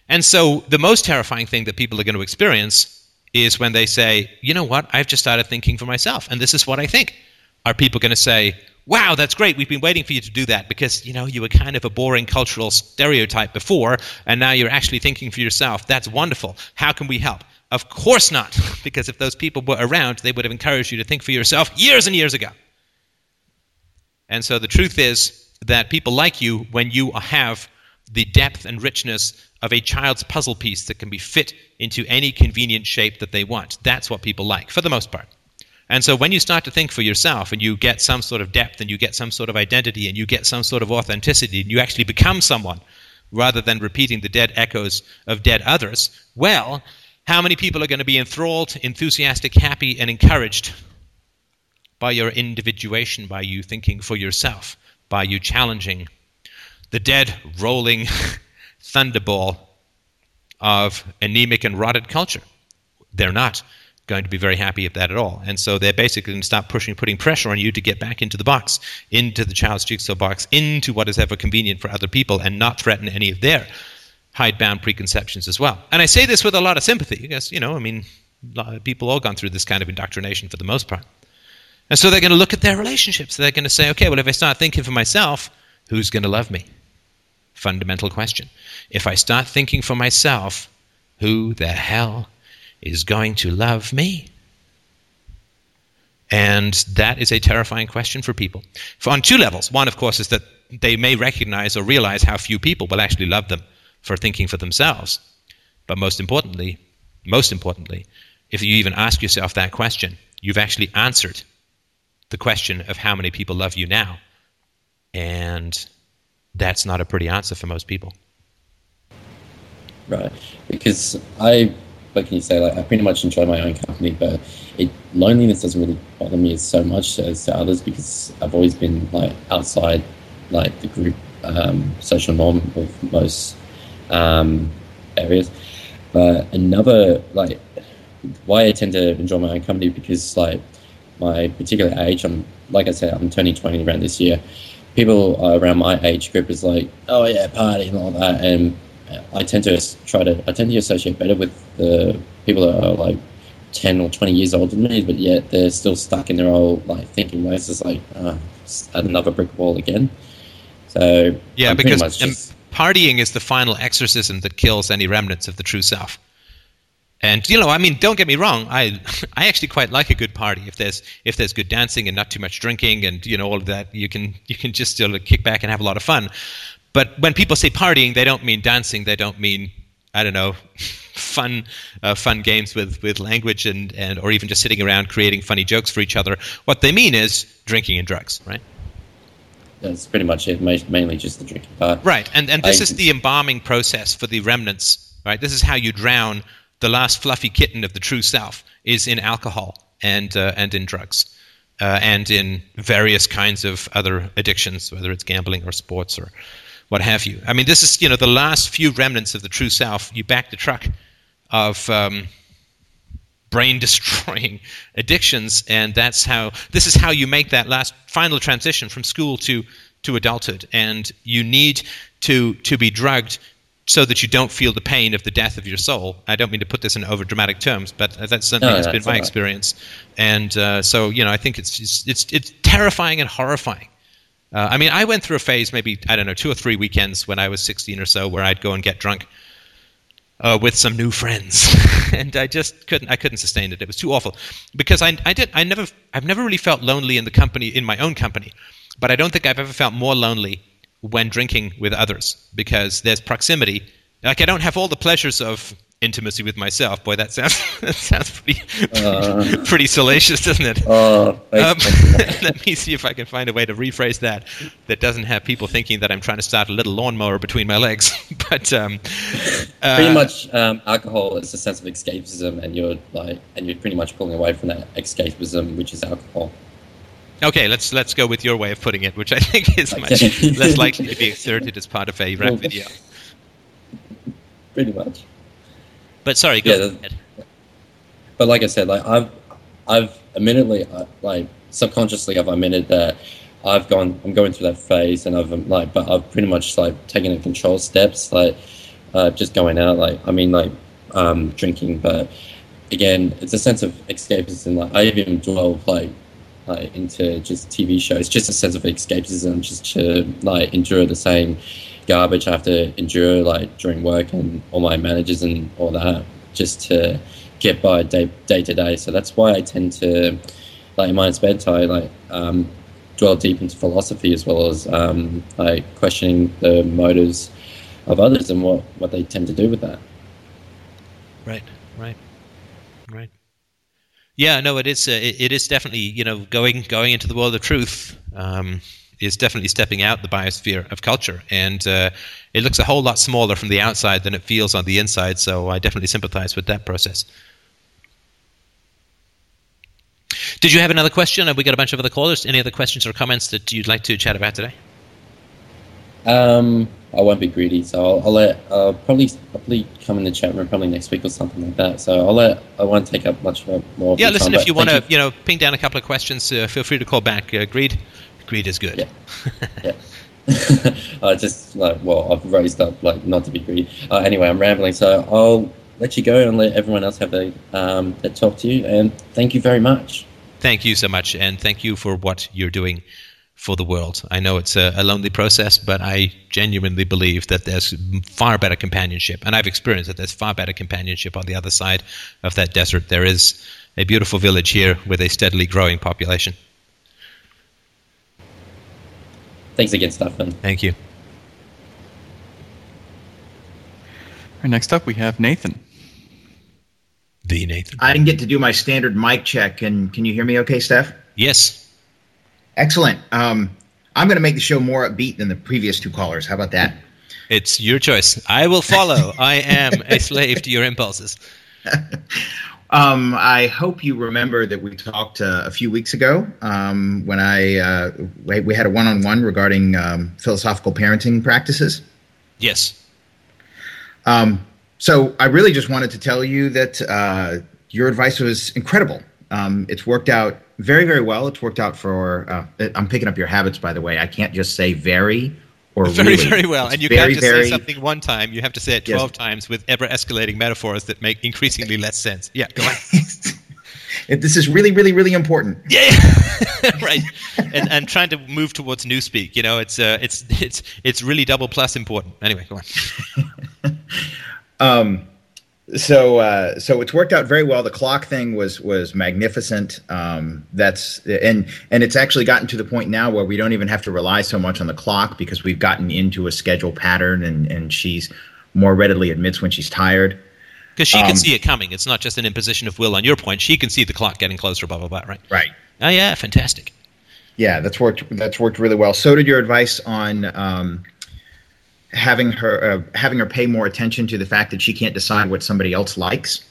And so the most terrifying thing that people are going to experience is when they say, you know what, I've just started thinking for myself, and this is what I think. Are people going to say, wow, that's great, we've been waiting for you to do that because, you know, you were kind of a boring cultural stereotype before, and now you're actually thinking for yourself. That's wonderful. How can we help? Of course not, because if those people were around, they would have encouraged you to think for yourself years and years ago. And so the truth is that people like you when you have the depth and richness of a child's puzzle piece that can be fit into any convenient shape that they want. That's what people like, for the most part. And so when you start to think for yourself and you get some sort of depth and you get some sort of identity and you get some sort of authenticity and you actually become someone rather than repeating the dead echoes of dead others, well, how many people are going to be enthralled, enthusiastic, happy, and encouraged by your individuation, by you thinking for yourself, by you challenging the dead, rolling thunderball of anemic and rotted culture? They're not going to be very happy at that at all. And so they're basically going to start pushing, putting pressure on you to get back into the box, into the child's jigsaw box, into what is ever convenient for other people, and not threaten any of their hidebound preconceptions as well. And I say this with a lot of sympathy because, you know, I mean, people all gone through this kind of indoctrination for the most part. And so they're going to look at their relationships. They're going to say, okay, well, if I start thinking for myself, who's going to love me? Fundamental question. If I start thinking for myself, who the hell is going to love me? And that is a terrifying question for people. For on two levels. One, of course, is that they may recognize or realize how few people will actually love them for thinking for themselves. But most importantly, most importantly, if you even ask yourself that question, you've actually answered the question of how many people love you now. And that's not a pretty answer for most people. Right. Because I, what can you say, like I pretty much enjoy my own company, but it loneliness doesn't really bother me as so much as to others because I've always been like outside like the group um, social norm of most um, areas. But another like why I tend to enjoy my own company because like my particular age, I'm like I said, I'm turning 20 around this year. People around my age group is like, oh yeah, party and all that, and I tend to try to I tend to associate better with the people that are like 10 or 20 years older than me, but yet they're still stuck in their old like thinking ways. It's like uh, another brick wall again. So yeah, I'm because just- partying is the final exorcism that kills any remnants of the true self. And you know, I mean, don't get me wrong. I I actually quite like a good party if there's if there's good dancing and not too much drinking and you know all of that. You can you can just still kick back and have a lot of fun. But when people say partying, they don't mean dancing. They don't mean I don't know, fun uh, fun games with with language and and or even just sitting around creating funny jokes for each other. What they mean is drinking and drugs, right? That's pretty much it. Mainly just the drinking part. Right, and and this I- is the embalming process for the remnants. Right, this is how you drown the last fluffy kitten of the true self is in alcohol and uh, and in drugs, uh, and in various kinds of other addictions, whether it's gambling or sports or what have you. I mean, this is you know the last few remnants of the true self. You back the truck of. Um, brain destroying addictions and that's how this is how you make that last final transition from school to to adulthood. And you need to to be drugged so that you don't feel the pain of the death of your soul. I don't mean to put this in over dramatic terms but that's certainly No, has been my right. experience. And uh, so you know i think it's it's it's, it's terrifying and horrifying. Uh, I mean, I went through a phase, maybe I don't know, two or three weekends when I was 16 or so, where I'd go and get drunk uh, with some new friends, and I just couldn't. I couldn't sustain it. It was too awful because I, I did. I never. I've never really felt lonely in the company in my own company, but I don't think I've ever felt more lonely when drinking with others because there's proximity. Like I don't have all the pleasures of intimacy with myself. Boy, that sounds that sounds pretty Uh. pretty salacious, doesn't it? Oh, Um, let me see if I can find a way to rephrase that that doesn't have people thinking that I'm trying to start a little lawnmower between my legs. but um, uh, pretty much um, alcohol is a sense of escapism, and you're like, and you're pretty much pulling away from that escapism, which is alcohol. Okay, let's let's go with your way of putting it, which I think is much less likely to be exerted as part of a rap video. Pretty much. But sorry, go Yeah, ahead. But like I said, like I've, I've admittedly, like subconsciously, I've admitted that I've gone, I'm going through that phase, and I've like, but I've pretty much like taken the control steps, like uh, just going out, like I mean, like um, drinking, but again, it's a sense of escapism. Like I even dwell like like into just TV shows, just a sense of escapism, just to like endure the same garbage I have to endure like during work and all my managers and all that, just to get by day day to day. So that's why I tend to like in my spare time like um, dwell deep into philosophy as well as um, like questioning the motives of others and what, what they tend to do with that. Right, right, right. Yeah, no, it is. Uh, it, it is definitely you know going going into the world of truth um, is definitely stepping out the biosphere of culture, and uh, it looks a whole lot smaller from the outside than it feels on the inside. So I definitely sympathize with that process. Did you have another question? Have we got a bunch of other callers? Any other questions or comments that you'd like to chat about today? Um, I won't be greedy, so I'll, I'll let uh, probably probably come in the chat room probably next week or something like that. So I'll let I won't take up much more. of Yeah, listen, time, if you want to, thank you know, ping down a couple of questions, uh, feel free to call back. Uh, greed, greed is good. Yeah. yeah. I just like well, I've raised up like not to be greedy. Uh, anyway, I'm rambling, so I'll let you go and let everyone else have the um talk to you. And thank you very much. Thank you so much, and thank you for what you're doing for the world. I know it's a, a lonely process, but I genuinely believe that there's far better companionship, and I've experienced that there's far better companionship on the other side of that desert. There is a beautiful village here with a steadily growing population. Thanks again, Stefan. Thank you. All right, next up, we have Nathan. The Nathan. I didn't get to do my standard mic check. And can you hear me okay, Steph? Yes. Excellent. Um, I'm going to make the show more upbeat than the previous two callers. How about that? It's your choice. I will follow. I am a slave to your impulses. Um, I hope you remember that we talked uh, a few weeks ago um, when I uh, we had a one-on-one regarding um, philosophical parenting practices. Yes. Um, so I really just wanted to tell you that uh, your advice was incredible. Um, it's worked out very, very well. It's worked out for. Uh, I'm picking up your habits, by the way. I can't just say very or Very, really. very well. It's and you very, can't just very- say something one time. You have to say it Yes. 12 times with ever escalating metaphors that make increasingly less sense. Yeah, go on. This is really, really, really important. Yeah, right. And and trying to move towards newspeak. You know, it's uh, it's it's it's really double plus important. Anyway, go on. Um, so uh, so it's worked out very well. The clock thing was was magnificent. Um, that's and and it's actually gotten to the point now where we don't even have to rely so much on the clock because we've gotten into a schedule pattern, and and she's more readily admits when she's tired. Because she can Um, see it coming. It's not just an imposition of will on your point. She can see the clock getting closer. Blah blah blah. Right. Right. Oh yeah, fantastic. Yeah, that's worked. That's worked really well. So did your advice on um, having her uh, having her pay more attention to the fact that she can't decide what somebody else likes.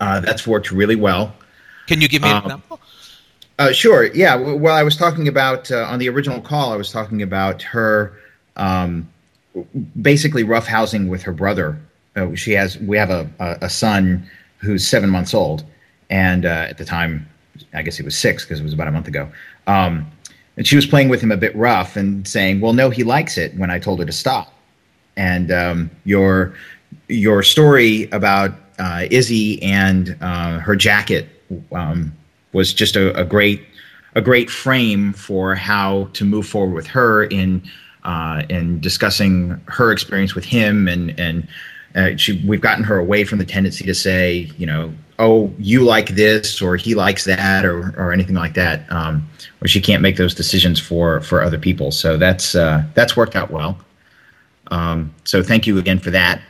Uh, that's worked really well. Can you give me an Um, example? Uh, sure. Yeah. Well, I was talking about uh, on the original call. I was talking about her um, basically roughhousing with her brother. Uh, she has we have a, a, a son who's seven months old, and uh, at the time, I guess he was six because it was about a month ago. Um, and she was playing with him a bit rough and saying, "Well, no, he likes it." When I told her to stop, and um, your your story about uh, Izzy and uh, her jacket um, was just a, a great a great frame for how to move forward with her in uh, in discussing her experience with him and and uh, she, we've gotten her away from the tendency to say you know oh you like this or he likes that or or anything like that um, where she can't make those decisions for for other people. So that's uh, that's worked out well. Um, so thank you again for that.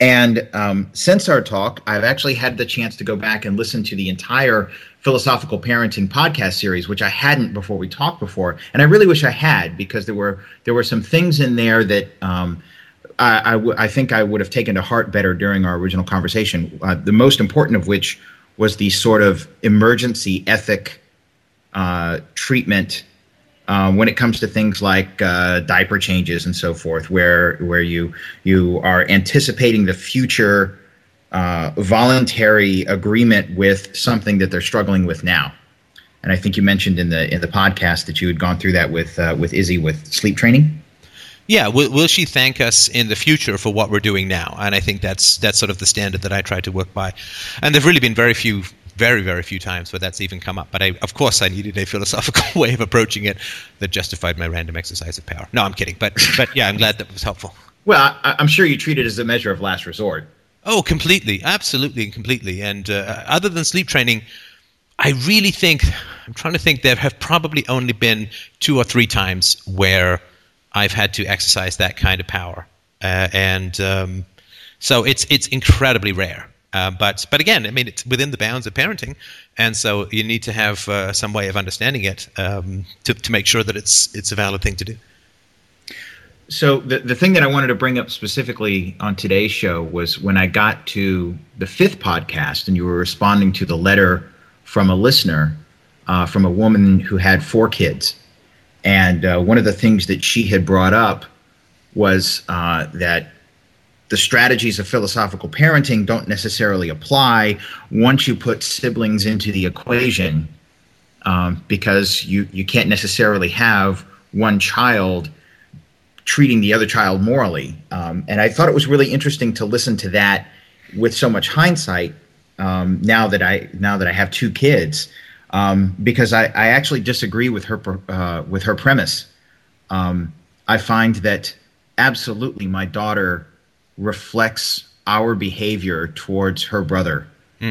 And um, since our talk, I've actually had the chance to go back and listen to the entire philosophical parenting podcast series, which I hadn't before we talked before, and I really wish I had because there were there were some things in there that um, I, I, w- I think I would have taken to heart better during our original conversation. Uh, the most important of which was the sort of emergency ethic uh, treatment um, when it comes to things like uh, diaper changes and so forth, where where you you are anticipating the future uh, voluntary agreement with something that they're struggling with now. And I think you mentioned in the in the podcast that you had gone through that with uh, with Izzy with sleep training. Yeah, will, will she thank us in the future for what we're doing now? And I think that's that's sort of the standard that I try to work by. And there've really been very few, very very few times where that's even come up. But I, of course, I needed a philosophical way of approaching it that justified my random exercise of power. No, I'm kidding. But but yeah, I'm glad that was helpful. Well, I, I'm sure you treat it as a measure of last resort. Oh, completely, absolutely, and completely. And uh, other than sleep training, I really think I'm trying to think. There have probably only been two or three times where I've had to exercise that kind of power, uh, and um, so it's it's incredibly rare. Uh, but but again, I mean, it's within the bounds of parenting, and so you need to have uh, some way of understanding it um, to to make sure that it's it's a valid thing to do. So the the thing that I wanted to bring up specifically on today's show was when I got to the fifth podcast, and you were responding to the letter from a listener, uh, from a woman who had four kids, and uh, one of the things that she had brought up was uh, that the strategies of philosophical parenting don't necessarily apply once you put siblings into the equation, um, because you you can't necessarily have one child treating the other child morally. Um, and I thought it was really interesting to listen to that with so much hindsight. Um, now that I now that I have two kids, um, because I, I actually disagree with her uh, with her premise. Um, I find that absolutely my daughter reflects our behavior towards her brother.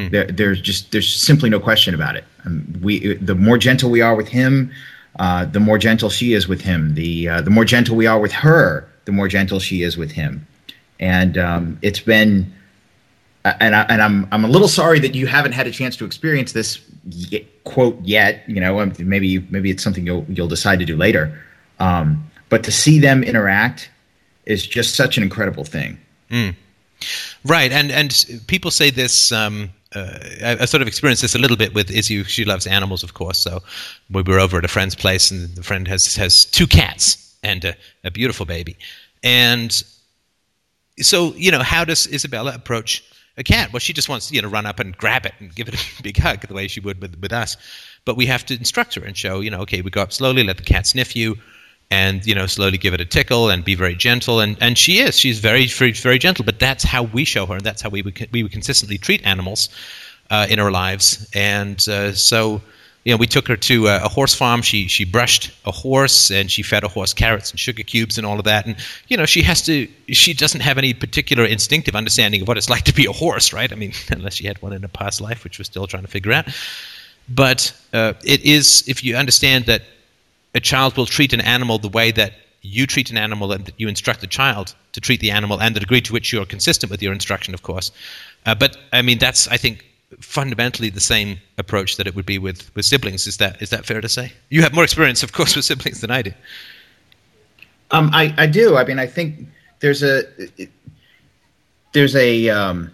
There, there's just there's simply no question about it. Um, we the more gentle we are with him, uh, the more gentle she is with him. The uh, the more gentle we are with her, the more gentle she is with him. And um, it's been, and I, and I'm I'm a little sorry that you haven't had a chance to experience this y- quote yet. You know, maybe maybe it's something you'll you'll decide to do later. Um, but to see them interact is just such an incredible thing. Right, and and people say this. Um, uh, I, I, sort of experienced this a little bit with Izzy. She loves animals, of course. So we were over at a friend's place, and the friend has has two cats and a, a beautiful baby. And so, you know, how does Isabella approach a cat? Well, she just wants you know run up and grab it and give it a big hug the way she would with with us. But we have to instruct her and show, you know, okay, we go up slowly, let the cat sniff you and you know slowly give it a tickle and be very gentle. And and she is. She's very very, very gentle. But that's how we show her. And that's how we we would consistently treat animals uh, in our lives. And uh, so you know we took her to a, a, horse farm. She she brushed a horse and she fed a horse carrots and sugar cubes and all of that. And you know she has to she doesn't have any particular instinctive understanding of what it's like to be a horse right? I mean unless she had one in a past life which we're still trying to figure out. But uh, it is if you understand that a child will treat an animal the way that you treat an animal and that you instruct the child to treat the animal and the degree to which you're consistent with your instruction, of course. Uh, but I mean, that's I think fundamentally the same approach that it would be with, with siblings. Is that is that fair to say? You have more experience, of course, with siblings than I do. Um, I, I do. I mean, I think there's a it, there's a um,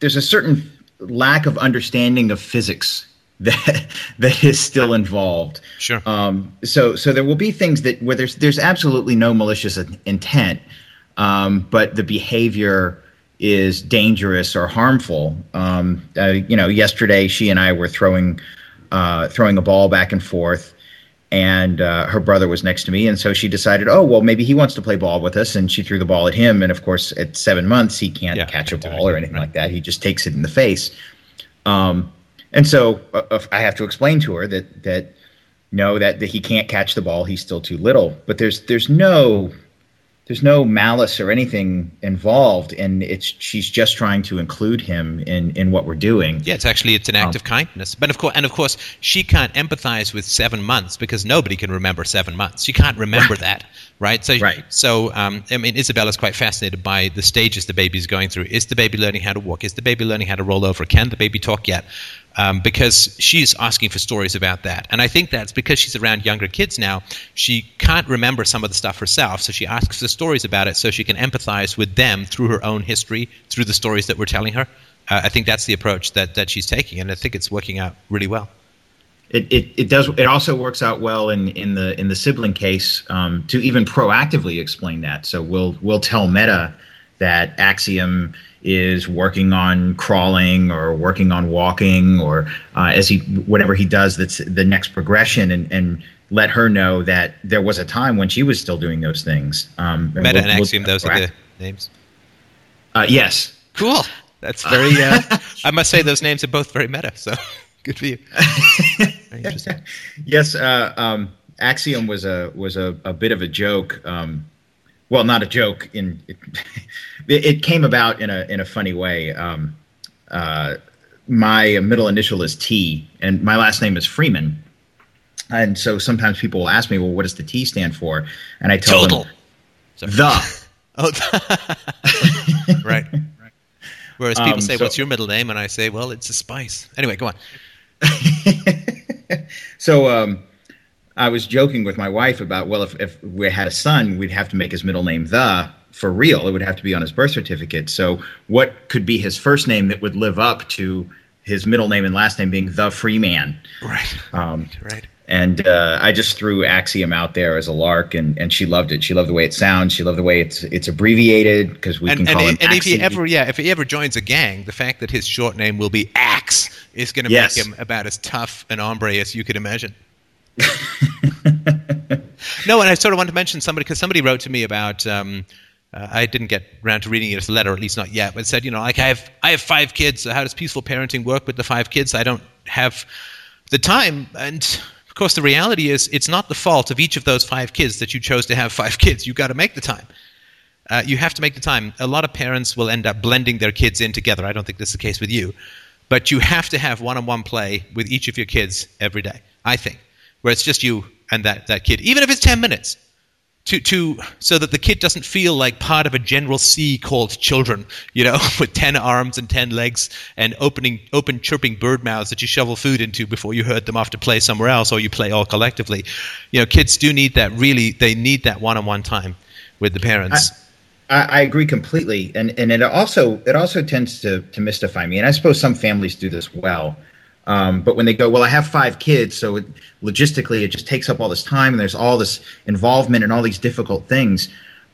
there's a certain lack of understanding of physics that that is still involved. Sure. Um, so so there will be things that where there's there's absolutely no malicious intent, um, but the behavior is dangerous or harmful. Um, uh, you know, yesterday she and I were throwing uh, throwing a ball back and forth. And uh, her brother was next to me, and so she decided, oh well, maybe he wants to play ball with us, and she threw the ball at him. And of course, at seven months, he can't yeah, catch a ball or anything right. like that. He just takes it in the face. Um, and so uh, I have to explain to her that that no, that, that he can't catch the ball. He's still too little. But there's there's no there's no malice or anything involved, and it's she's just trying to include him in in what we're doing. Yeah, it's actually it's an act um, of kindness. But of course, and of course, she can't empathize with seven months because nobody can remember seven months. She can't remember right. that, right? So, right. So, um, I mean, Isabella's quite fascinated by the stages the baby's going through. Is the baby learning how to walk? Is the baby learning how to roll over? Can the baby talk yet? Um, because she's asking for stories about that. And I think that's because she's around younger kids now. She can't remember some of the stuff herself, so she asks for stories about it so she can empathize with them through her own history, through the stories that we're telling her. Uh, I think that's the approach that, that she's taking, and I think it's working out really well. It, it, it does it also works out well in, in the in the sibling case um, to even proactively explain that. So we'll we'll tell Meta that Axiom is working on crawling or working on walking or uh, as he whatever he does that's the next progression and, and let her know that there was a time when she was still doing those things. Um, Meta we'll, and Axiom, we'll, those are the names. Uh, yes. Cool. That's very. Uh, I must say those names are both very meta. So good for you. interesting. yes. Uh, um, Axiom was a was a, a bit of a joke. Um, well, not a joke. In it, it, came about in a in a funny way. Um, uh, my middle initial is T, and my last name is Freeman. And so sometimes people will ask me, "Well, what does the T stand for?" And I tell Total. them, Sorry. "The." oh, right. Whereas people um, say, so, "What's your middle name?" and I say, "Well, it's a spice." Anyway, go on. so um, I was joking with my wife about, well, if, if we had a son, we'd have to make his middle name the for real. It would have to be on his birth certificate. So, what could be his first name that would live up to his middle name and last name being the free man? Right. Um, right. And uh, I just threw Axiom out there as a lark, and, and she loved it. She loved the way it sounds. She loved the way it's it's abbreviated because we and, can and, call and, him. And if he ever, yeah, if he ever joins a gang, the fact that his short name will be Axe is going to yes. make him about as tough an hombre as you could imagine. no, and I sort of want to mention somebody because somebody wrote to me about. Um, uh, I didn't get around to reading it as a letter, at least not yet. But said, you know, like I have, I have five kids. So how does peaceful parenting work with the five kids? I don't have the time, and of course, the reality is, it's not the fault of each of those five kids that you chose to have five kids. You've got to make the time. Uh, you have to make the time. A lot of parents will end up blending their kids in together. I don't think this is the case with you, but you have to have one-on-one play with each of your kids every day. I think where it's just you and that, that kid, even if it's 10 minutes, to, to, so that the kid doesn't feel like part of a general sea called children, you know, with 10 arms and 10 legs and opening, open chirping bird mouths that you shovel food into before you herd them off to play somewhere else or you play all collectively. You know, kids do need that really, they need that one on one time with the parents. I, I, agree completely, and and it also it also tends to to mystify me, and I suppose some families do this well. Um, but when they go, well, I have five kids, so it, logistically it just takes up all this time, and there's all this involvement and all these difficult things.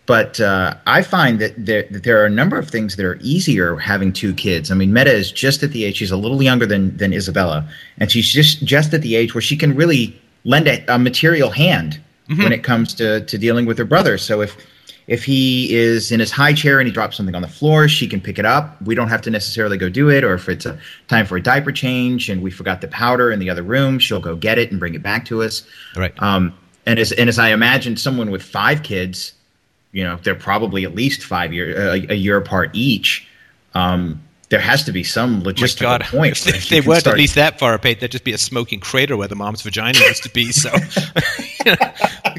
But uh, I find that there, that there are a number of things that are easier having two kids. I mean, Meta is just at the age; she's a little younger than than Isabella, and she's just just at the age where she can really lend a, a material hand mm-hmm. when it comes to to dealing with her brother. So if if he is in his high chair and he drops something on the floor, she can pick it up. We don't have to necessarily go do it. Or if it's a time for a diaper change and we forgot the powder in the other room, she'll go get it and bring it back to us. Right. Um, and as and as I imagine, someone with five kids, you know, they're probably at least five year uh, a year apart each. Um, there has to be some logistical God. point. If they, they weren't start... at least that far apart, there'd just be a smoking crater where the mom's vagina used to be. So, you know,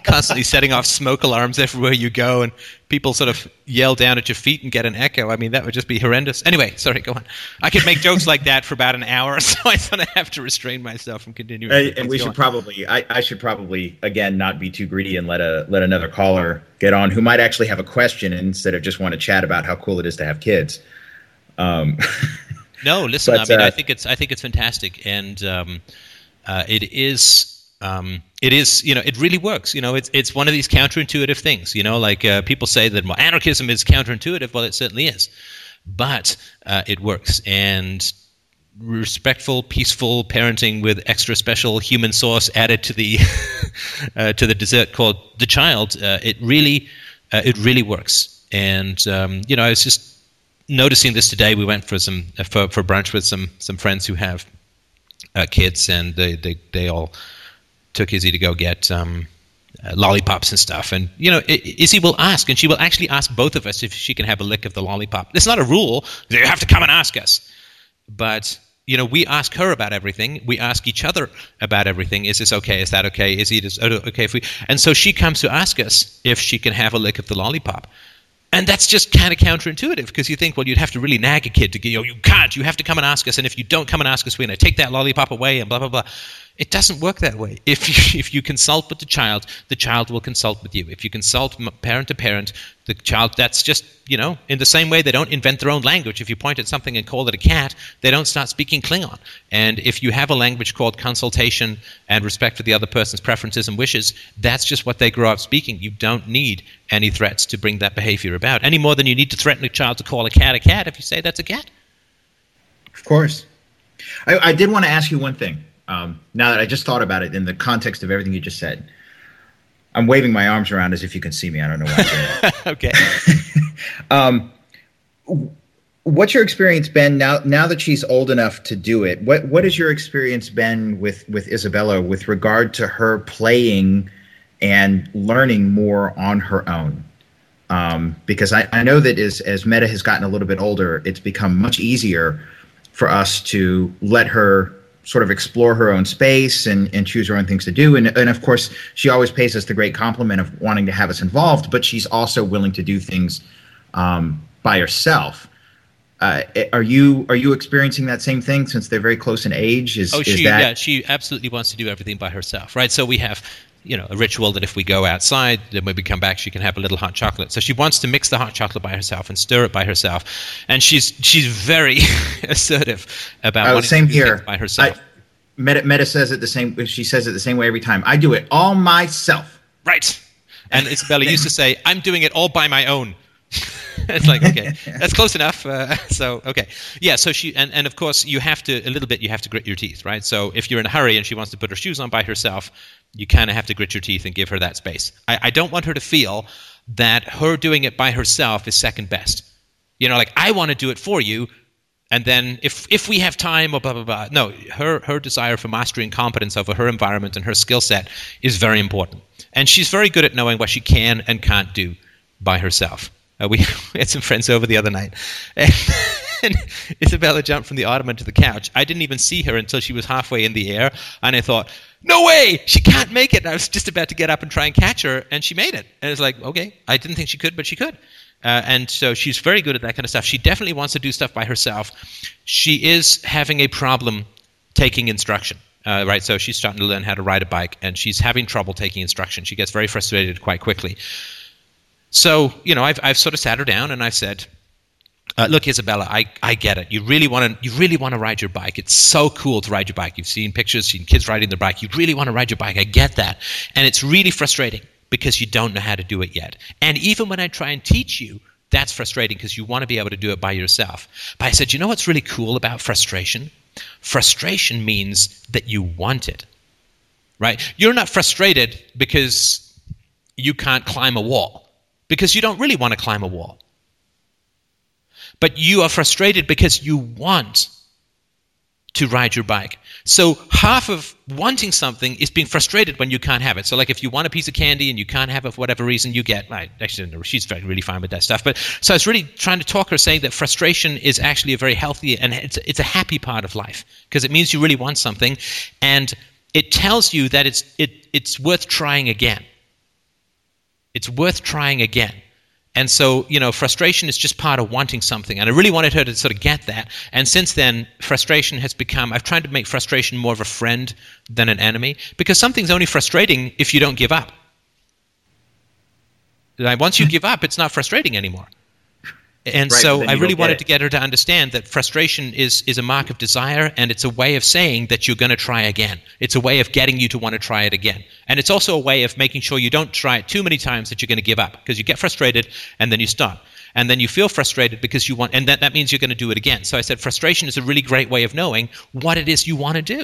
constantly setting off smoke alarms everywhere you go, and people sort of yell down at your feet and get an echo. I mean, that would just be horrendous. Anyway, sorry, go on. I could make jokes like that for about an hour, so I sort of have to restrain myself from continuing. Uh, and we should on. probably, I, I should probably, again, not be too greedy and let a let another caller get on who might actually have a question instead of just want to chat about how cool it is to have kids. Um, no, listen. But, I mean, uh, I think it's I think it's fantastic, and um, uh, it is. Um, it is, you know, it really works. You know, it's it's one of these counterintuitive things. You know, like uh, people say that well, anarchism is counterintuitive. Well, it certainly is, but uh, it works. And respectful, peaceful parenting with extra special human sauce added to the uh, to the dessert called the child. Uh, it really, uh, it really works. And um, you know, I was just noticing this today. We went for some for, for brunch with some some friends who have uh, kids, and they, they they all took Izzy to go get um, uh, lollipops and stuff. And you know, Izzy will ask, and she will actually ask both of us if she can have a lick of the lollipop. It's not a rule; you have to come and ask us. But you know, we ask her about everything. We ask each other about everything. Is this okay? Is that okay? Is it okay if we? And so she comes to ask us if she can have a lick of the lollipop. And that's just kind of counterintuitive because you think, well, you'd have to really nag a kid to get, go, you can't, you have to come and ask us. And if you don't come and ask us, we're going to take that lollipop away and blah, blah, blah. It doesn't work that way. If you, if you consult with the child, the child will consult with you. If you consult parent to parent, the child, that's just, you know, in the same way they don't invent their own language. If you point at something and call it a cat, they don't start speaking Klingon. And if you have a language called consultation and respect for the other person's preferences and wishes, that's just what they grow up speaking. You don't need any threats to bring that behavior about, any more than you need to threaten a child to call a cat a cat if you say that's a cat. Of course. I, I did want to ask you one thing. Um, now that I just thought about it in the context of everything you just said, I'm waving my arms around as if you can see me. I don't know why. okay. um, what's your experience been now? Now that she's old enough to do it, what what has your experience been with with Isabella with regard to her playing and learning more on her own? Um, because I, I know that as as Meta has gotten a little bit older, it's become much easier for us to let her sort of explore her own space and, and choose her own things to do. And, and of course, she always pays us the great compliment of wanting to have us involved, but she's also willing to do things um, by herself. Uh, are you are you experiencing that same thing since they're very close in age? Is, oh, she is that... yeah, she absolutely wants to do everything by herself, right? So we have you know a ritual that if we go outside, then when we come back, she can have a little hot chocolate. So she wants to mix the hot chocolate by herself and stir it by herself, and she's she's very assertive about oh, same here by herself. I, Meta, Meta says it the same. She says it the same way every time. I do it all myself. Right. And Isabella used to say, "I'm doing it all by my own." it's like okay, that's close enough. Uh, so okay, yeah. So she and, and of course you have to a little bit. You have to grit your teeth, right? So if you're in a hurry and she wants to put her shoes on by herself, you kind of have to grit your teeth and give her that space. I, I don't want her to feel that her doing it by herself is second best. You know, like I want to do it for you, and then if if we have time or blah blah blah. No, her her desire for mastery and competence over her environment and her skill set is very important, and she's very good at knowing what she can and can't do by herself. Uh, we, had some friends over the other night, and, Isabella jumped from the ottoman to the couch. I didn't even see her until she was halfway in the air, and I thought, "No way, she can't make it." I was just about to get up and try and catch her, and she made it. And it's like, okay, I didn't think she could, but she could. Uh, and so she's very good at that kind of stuff. She definitely wants to do stuff by herself. She is having a problem taking instruction. Uh, right, so she's starting to learn how to ride a bike, and she's having trouble taking instruction. She gets very frustrated quite quickly So, you know, I've, I've sort of sat her down and I've said, uh, look, Isabella, I, I get it. You really want to you really want to ride your bike. It's so cool to ride your bike. You've seen pictures, seen kids riding their bike. You really want to ride your bike. I get that, and it's really frustrating because you don't know how to do it yet. And even when I try and teach you, that's frustrating because you want to be able to do it by yourself. But I said, you know what's really cool about frustration? Frustration means that you want it, right? You're not frustrated because you can't climb a wall, because you don't really want to climb a wall. But you are frustrated because you want to ride your bike. So half of wanting something is being frustrated when you can't have it. So like if you want a piece of candy and you can't have it for whatever reason, you get. I actually no, she's really fine with that stuff. But so I was really trying to talk her, saying that frustration is actually a very healthy and it's it's a happy part of life because it means you really want something, and it tells you that it's it it's worth trying again. It's worth trying again. And so, you know, frustration is just part of wanting something. And I really wanted her to sort of get that. And since then, frustration has become, I've tried to make frustration more of a friend than an enemy because something's only frustrating if you don't give up. Like once you give up, it's not frustrating anymore. And Right, so I really wanted it. to get her to understand that frustration is, is a mark of desire and it's a way of saying that you're going to try again. It's a way of getting you to want to try it again. And it's also a way of making sure you don't try it too many times that you're going to give up because you get frustrated and then you stop. And then you feel frustrated because you want, and that, that means you're going to do it again. So I said frustration is a really great way of knowing what it is you want to do.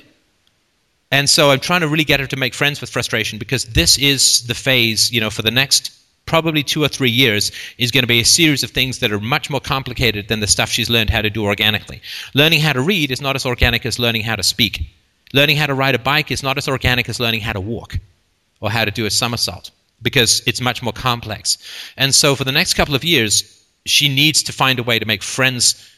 And so I'm trying to really get her to make friends with frustration because this is the phase, you know, for the next probably two or three years is going to be a series of things that are much more complicated than the stuff she's learned how to do organically. Learning how to read is not as organic as learning how to speak. Learning how to ride a bike is not as organic as learning how to walk or how to do a somersault because it's much more complex. And so for the next couple of years, she needs to find a way to make friends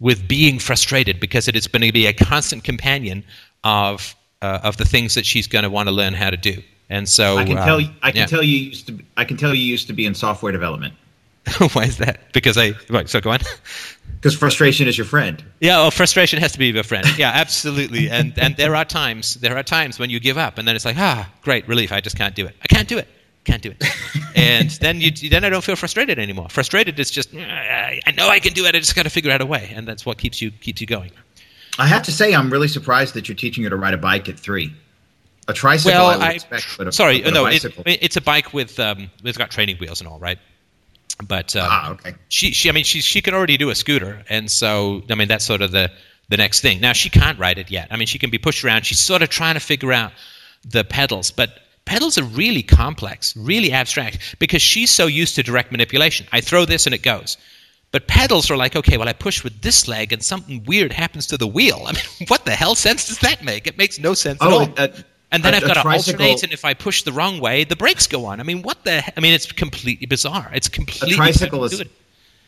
with being frustrated because it is going to be a constant companion of uh, of the things that she's going to want to learn how to do. And so I can um, tell. You, I can yeah. tell you used to. I can tell you used to be in software development Why is that? Because I right. So go on. because frustration is your friend. Yeah, well, frustration has to be your friend. Yeah, absolutely. And and there are times there are times when you give up, and then it's like, ah, great relief. I just can't do it. I can't do it. Can't do it. and then you then I don't feel frustrated anymore. Frustrated is just "Ah, I know I can do it. I just got to figure out a way, and that's what keeps you keeps you going. I have to say, I'm really surprised that you're teaching her to ride a bike at three. A tricycle, well, I would I expect, but a, sorry, but a no, it, it's a bike with um, it's got training wheels and all, right? But um, ah, okay. she, she, I mean, she, she can already do a scooter, and so I mean, that's sort of the the next thing. Now she can't ride it yet. I mean, she can be pushed around. She's sort of trying to figure out the pedals, but pedals are really complex, really abstract, because she's so used to direct manipulation. I throw this and it goes. But pedals are like, okay, well, I push with this leg and something weird happens to the wheel. I mean, what the hell sense does that make? It makes no sense at Oh, all. a- and then a- I've got to alternate, and if I push the wrong way, the brakes go on. I mean, what the? he- I mean, it's completely bizarre. It's A completely tricycle is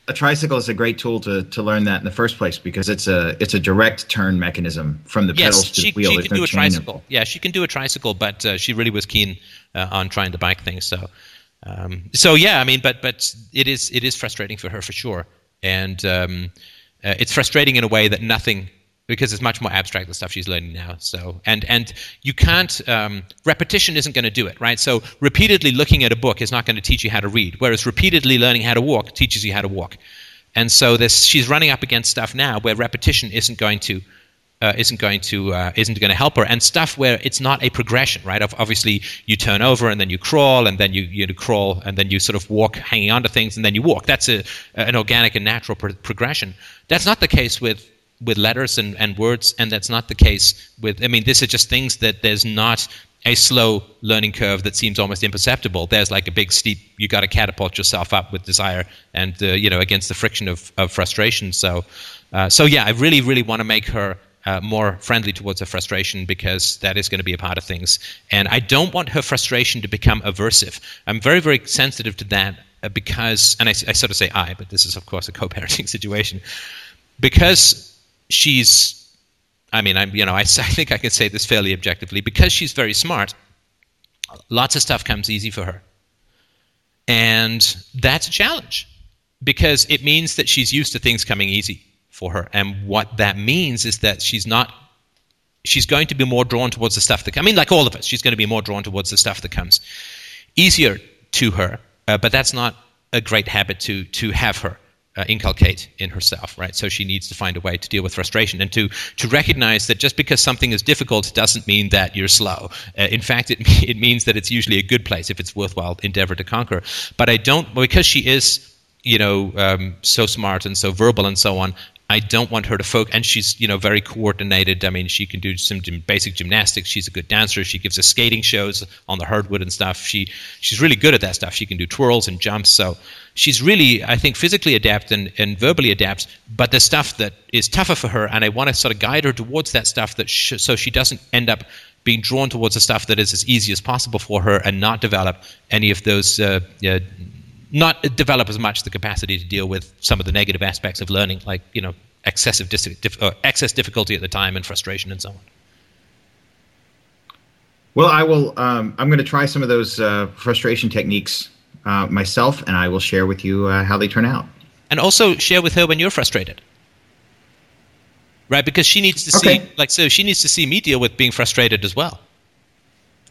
a tricycle is a great tool to, to learn that in the first place because it's a it's a direct turn mechanism from the pedals Yes, to she, the wheel. she There's can no do a tricycle. Yeah, she can do a tricycle, but uh, she really was keen uh, on trying to bike things. So, um, so yeah, I mean, but but it is it is frustrating for her for sure, and um, uh, it's frustrating in a way that nothing because it's much more abstract the stuff she's learning now. So and and you can't um, repetition isn't going to do it, right? So repeatedly looking at a book is not going to teach you how to read, whereas repeatedly learning how to walk teaches you how to walk. And so this, she's running up against stuff now where repetition isn't going to uh, isn't going to uh, isn't going to help her, and stuff where it's not a progression, right? Obviously you turn over and then you crawl and then you you crawl and then you sort of walk hanging onto things and then you walk. That's a an organic and natural pro- progression. That's not the case with with letters and, and words, and that's not the case with. I mean, these are just things that there's not a slow learning curve that seems almost imperceptible. There's like a big steep. You got to catapult yourself up with desire and uh, you know against the friction of, of frustration. So, uh, so yeah, I really really want to make her uh, more friendly towards her frustration because that is going to be a part of things. And I don't want her frustration to become aversive. I'm very very sensitive to that uh, because, and I, I sort of say I, but this is of course a co-parenting situation because she's I mean, I'm, you know, I think I can say this fairly objectively because she's very smart. Lots of stuff comes easy for her, and that's a challenge because it means that she's used to things coming easy for her, and what that means is that she's not. She's going to be more drawn towards the stuff that. Comes. I mean, like all of us, she's going to be more drawn towards the stuff that comes easier to her. Uh, but that's not a great habit to to have her uh, inculcate in herself, right? So she needs to find a way to deal with frustration and to to recognize that just because something is difficult doesn't mean that you're slow. Uh, in fact, it it means that it's usually a good place if it's worthwhile endeavor to conquer. But I don't because she is you know um, so smart and so verbal and so on. I don't want her to focus, and she's you know very coordinated. I mean, she can do some gym, basic gymnastics. She's a good dancer. She gives us skating shows on the hardwood and stuff. She she's really good at that stuff. She can do twirls and jumps. So she's really, I think, physically adept and, and verbally adept. But the stuff that is tougher for her, and I want to sort of guide her towards that stuff that sh- so she doesn't end up being drawn towards the stuff that is as easy as possible for her and not develop any of those uh, uh, not develop as much the capacity to deal with some of the negative aspects of learning, like you know excessive dis- dif- excess difficulty at the time and frustration and so on. Well, I will. Um, I'm going to try some of those uh, frustration techniques uh, myself, and I will share with you uh, how they turn out. And also share with her when you're frustrated, right? Because she needs to Okay. see, like, so she needs to see me deal with being frustrated as well.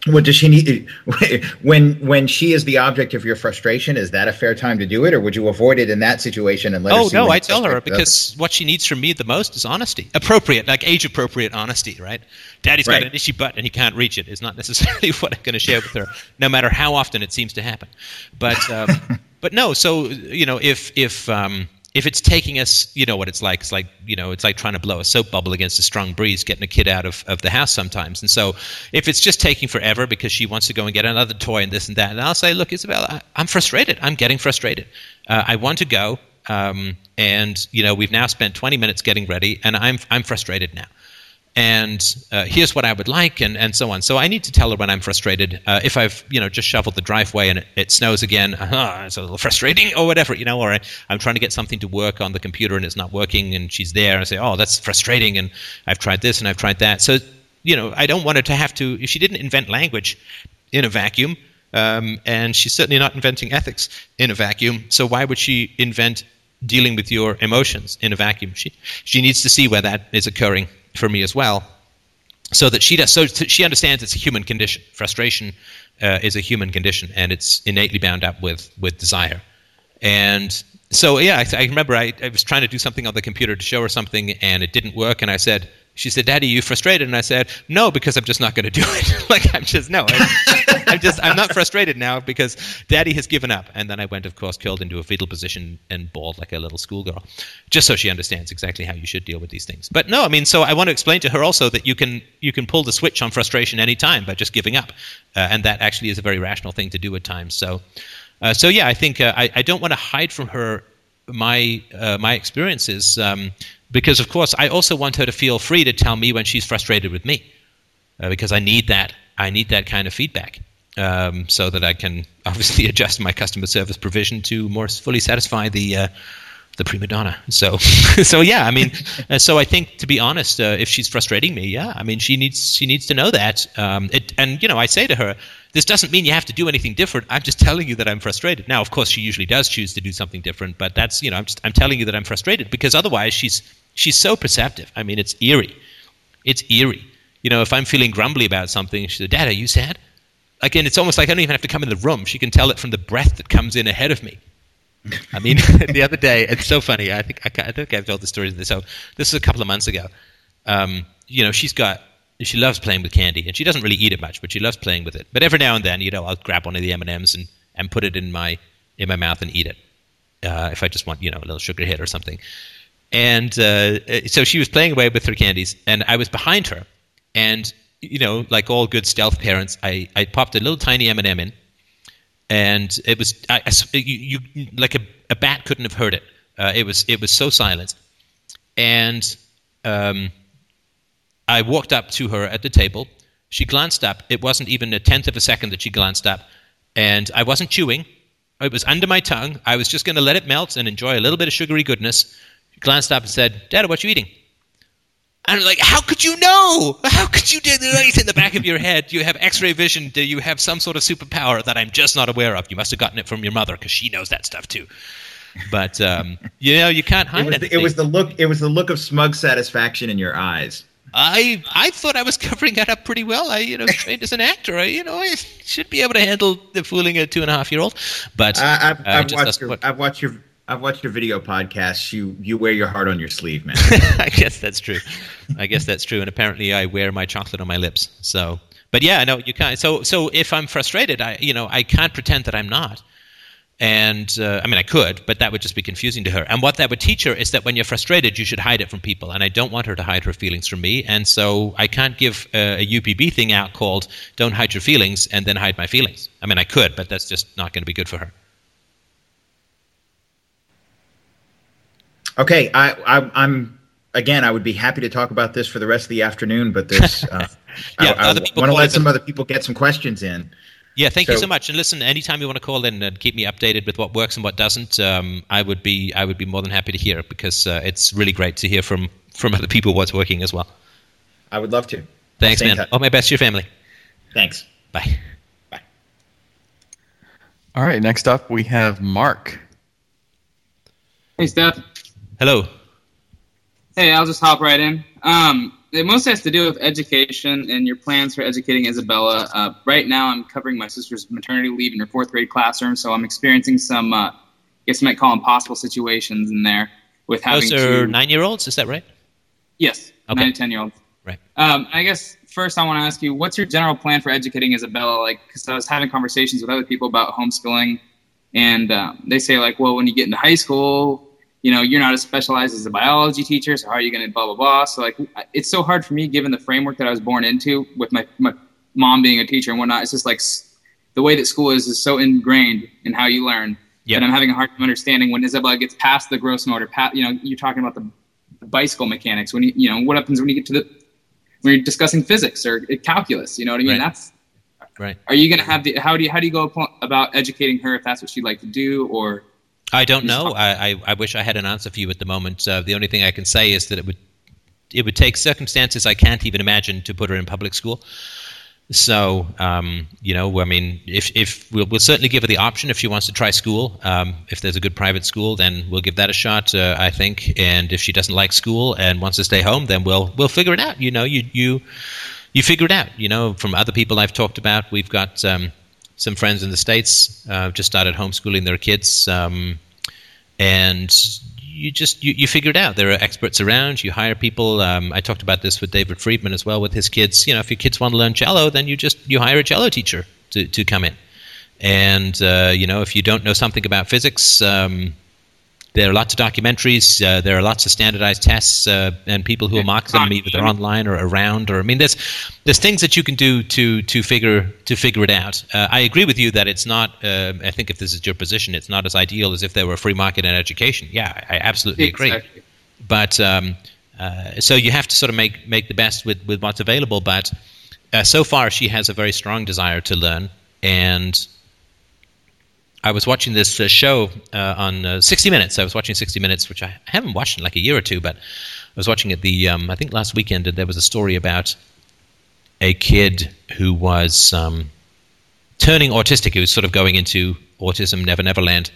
What does she need? When when she is the object of your frustration, is that a fair time to do it, or would you avoid it in that situation and let her Oh no, I tell her because what she needs from me the most is honesty, appropriate, like age appropriate honesty, right? Daddy's Right. got an itchy butt and he can't reach it is not necessarily what I'm going to share with her, no matter how often it seems to happen. But um, but no, so you know if if um, if it's taking us, you know what it's like. It's like you know, it's like trying to blow a soap bubble against a strong breeze, getting a kid out of, of the house sometimes. And so, if it's just taking forever because she wants to go and get another toy and this and that, and I'll say, look, Isabel, I, I'm frustrated. I'm getting frustrated. Uh, I want to go, um, and you know, we've now spent 20 minutes getting ready, and I'm I'm frustrated now and uh, here's what I would like, and, and so on. So I need to tell her when I'm frustrated. Uh, if I've you know just shoveled the driveway and it, it snows again, uh, it's a little frustrating or whatever, you know. Or I, I'm trying to get something to work on the computer and it's not working, and she's there, and I say, oh, that's frustrating, and I've tried this and I've tried that. So you know, I don't want her to have to. If she didn't invent language in a vacuum, um, and she's certainly not inventing ethics in a vacuum, so why would she invent dealing with your emotions in a vacuum? She she needs to see where that is occurring for me as well, so that she does. So she understands it's a human condition. Frustration uh, is a human condition, and it's innately bound up with with desire. And so yeah, I, I remember I, I was trying to do something on the computer to show her something, and it didn't work. And I said, she said, "Daddy, you frustrated?" And I said, "No, because I'm just not going to do it. like I'm just no, I, I'm just I'm not frustrated now because Daddy has given up." And then I went, of course, curled into a fetal position and bawled like a little schoolgirl, just so she understands exactly how you should deal with these things. But no, I mean, so I want to explain to her also that you can you can pull the switch on frustration anytime by just giving up, uh, and that actually is a very rational thing to do at times. So. Uh, so yeah, I think uh, I, I don't want to hide from her my uh, my experiences um, because of course I also want her to feel free to tell me when she's frustrated with me uh, because I need that I need that kind of feedback um, so that I can obviously adjust my customer service provision to more fully satisfy the uh, the prima donna. So so yeah, I mean, so I think to be honest, uh, if she's frustrating me, yeah, I mean she needs she needs to know that. Um, it, and you know, I say to her, this doesn't mean you have to do anything different. I'm just telling you that I'm frustrated. Now, of course, she usually does choose to do something different, but that's you know, I'm just I'm telling you that I'm frustrated because otherwise she's she's so perceptive. I mean, it's eerie. It's eerie. You know, if I'm feeling grumbly about something, she said, "Dad, are you sad?" Again, it's almost like I don't even have to come in the room. She can tell it from the breath that comes in ahead of me. I mean, the other day, it's so funny. I think I, I think I've told the story. Of this so this is a couple of months ago. Um, you know, she's got she loves playing with candy, and she doesn't really eat it much, but she loves playing with it. But every now and then, you know, I'll grab one of the M and M's and and put it in my in my mouth and eat it uh, if I just want you know a little sugar hit or something. And uh, so she was playing away with her candies, and I was behind her, and you know, like all good stealth parents, I, I popped a little tiny M and m in, and it was I, I you, you like a, a bat couldn't have heard it. Uh, it was it was so silent, and um, I walked up to her at the table. She glanced up. It wasn't even a tenth of a second that she glanced up, and I wasn't chewing. It was under my tongue. I was just going to let it melt and enjoy a little bit of sugary goodness. She glanced up and said, "Dad, what you eating?" And I'm like, how could you know? How could you do anything in the back of your head? Do you have X-ray vision? Do you have some sort of superpower that I'm just not aware of? You must have gotten it from your mother because she knows that stuff too. But um, you know, you can't hide It was, the, it was the look. It was the look of smug satisfaction in your eyes. I I thought I was covering that up pretty well. I you know trained as an actor. I, you know I should be able to handle the fooling a two and a half year old. But I, I've, uh, I've watched your. I've watched your I've watched your video podcasts. You you wear your heart on your sleeve, man. I guess that's true. I guess that's true. And apparently, I wear my chocolate on my lips. So, but yeah, no, you can't. So, so if I'm frustrated, I, you know, I can't pretend that I'm not. And uh, I mean, I could, but that would just be confusing to her. And what that would teach her is that when you're frustrated, you should hide it from people. And I don't want her to hide her feelings from me. And so I can't give uh, a UPB thing out called "Don't hide your feelings" and then hide my feelings. I mean, I could, but that's just not going to be good for her. Okay, I, I I'm again. I would be happy to talk about this for the rest of the afternoon, but there's. Uh, Yeah, I, I want to let some other people get some questions in. Yeah, thank you So- so much. And listen, anytime you want to call in and keep me updated with what works and what doesn't, um, I would be I would be more than happy to hear it because uh, it's really great to hear from from other people what's working as well. I would love to. Thanks, man. touch. All my best to your family. Thanks. Bye. Bye. All right, next up we have Mark. Hey, Steph. Hello. Hey, I'll just hop right in. Um, it mostly has to do with education and your plans for educating Isabella. Uh, right now, I'm covering my sister's maternity leave in her fourth grade classroom, so I'm experiencing some, uh, I guess you might call impossible situations in there with having Those are to. nine year olds, is that right? Yes, Okay. nine to ten year olds. Right. Um, I guess first I want to ask you, what's your general plan for educating Isabella? Like, because I was having conversations with other people about homeschooling, and um, they say like, well, when you get into high school, you know, you're not as specialized as a biology teacher, so how are you going to blah blah blah? So like, it's so hard for me given the framework that I was born into with my my mom being a teacher and whatnot. It's just like the way that school is is so ingrained in how you learn. Yep. And I'm having a hard time understanding when Isabella gets past the gross motor, pa- you know, you're talking about the the bicycle mechanics when you you know what happens when you get to the when you're discussing physics or calculus you know what i mean Right. that's Right. are you going to have the how do you how do you go about educating her if that's what she'd like to do or I don't know. I, I, I wish I had an answer for you at the moment. Uh, the only thing I can say is that it would it would take circumstances I can't even imagine to put her in public school. So, um, you know, I mean, if, if we'll, we'll certainly give her the option if she wants to try school. Um, if there's a good private school, then we'll give that a shot. Uh, I think. And if she doesn't like school and wants to stay home, then we'll we'll figure it out. You know, you you you figure it out. You know, from other people I've talked about, we've got um, some friends in the states uh, just started homeschooling their kids, um, and you just you, you figure it out. There are experts around. You hire people. Um, I talked about this with David Friedman as well with his kids. You know, if your kids want to learn cello, then you just you hire a cello teacher to to come in. And uh, you know, if you don't know something about physics. Um, there are lots of documentaries. Uh, there are lots of standardized tests, uh, and people who will mark them either they're online or around. Or I mean, there's there's things that you can do to to figure to figure it out. Uh, I agree with you that it's not. Uh, I think if this is your position, it's not as ideal as if there were a free market in education. Yeah, I absolutely agree. Exactly. But um, uh, so you have to sort of make make the best with with what's available. But uh, so far, she has a very strong desire to learn, and I was watching this uh, show uh, on uh, 60 Minutes. I was watching 60 Minutes, which I haven't watched in like a year or two, but I was watching it the um, I think last weekend, and there was a story about a kid who was um, turning autistic. He was sort of going into autism, Never Never Land,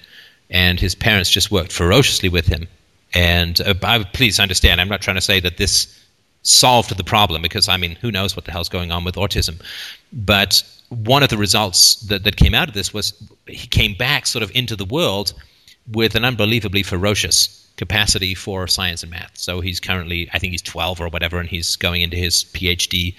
and his parents just worked ferociously with him. And uh, I, please understand, I'm not trying to say that this solved the problem because I mean, who knows what the hell's going on with autism? But one of the results that, that came out of this was he came back sort of into the world with an unbelievably ferocious capacity for science and math. So he's currently, I think he's 12 or whatever, and he's going into his PhD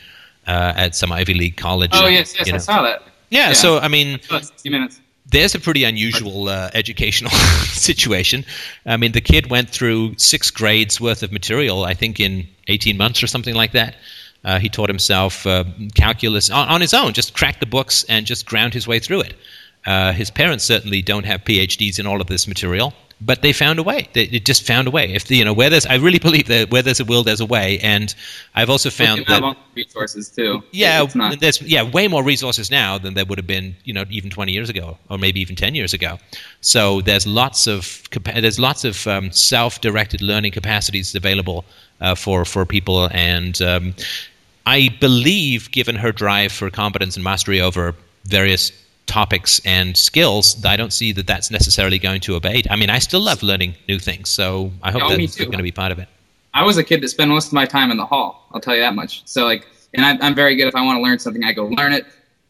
uh, at some Ivy League college. oh yes yes i know. saw that Yeah, Yeah. so I mean, 60 minutes there's a pretty unusual uh, educational situation. I mean, the kid went through six grades worth of material, I think, in 18 months or something like that. Uh, he taught himself uh, calculus on, on his own, just cracked the books and just ground his way through it. Uh, his parents certainly don't have PhDs in all of this material, but they found a way. They, they just found a way. If the, you know where there's, I really believe that where there's a will, there's a way. And I've also found that have all the resources too yeah, there's yeah way more resources now than there would have been you know even 20 years ago or maybe even 10 years ago. So there's lots of there's lots of um, self-directed learning capacities available uh, for for people, and um, I believe given her drive for competence and mastery over various topics and skills, I don't see that that's necessarily going to abate. I mean, I still love learning new things, so I hope Oh, that's going to be part of it. I was a kid that spent most of my time in the hall. I'll tell you that much. So like, and I, I'm very good if I want to learn something, I go learn it.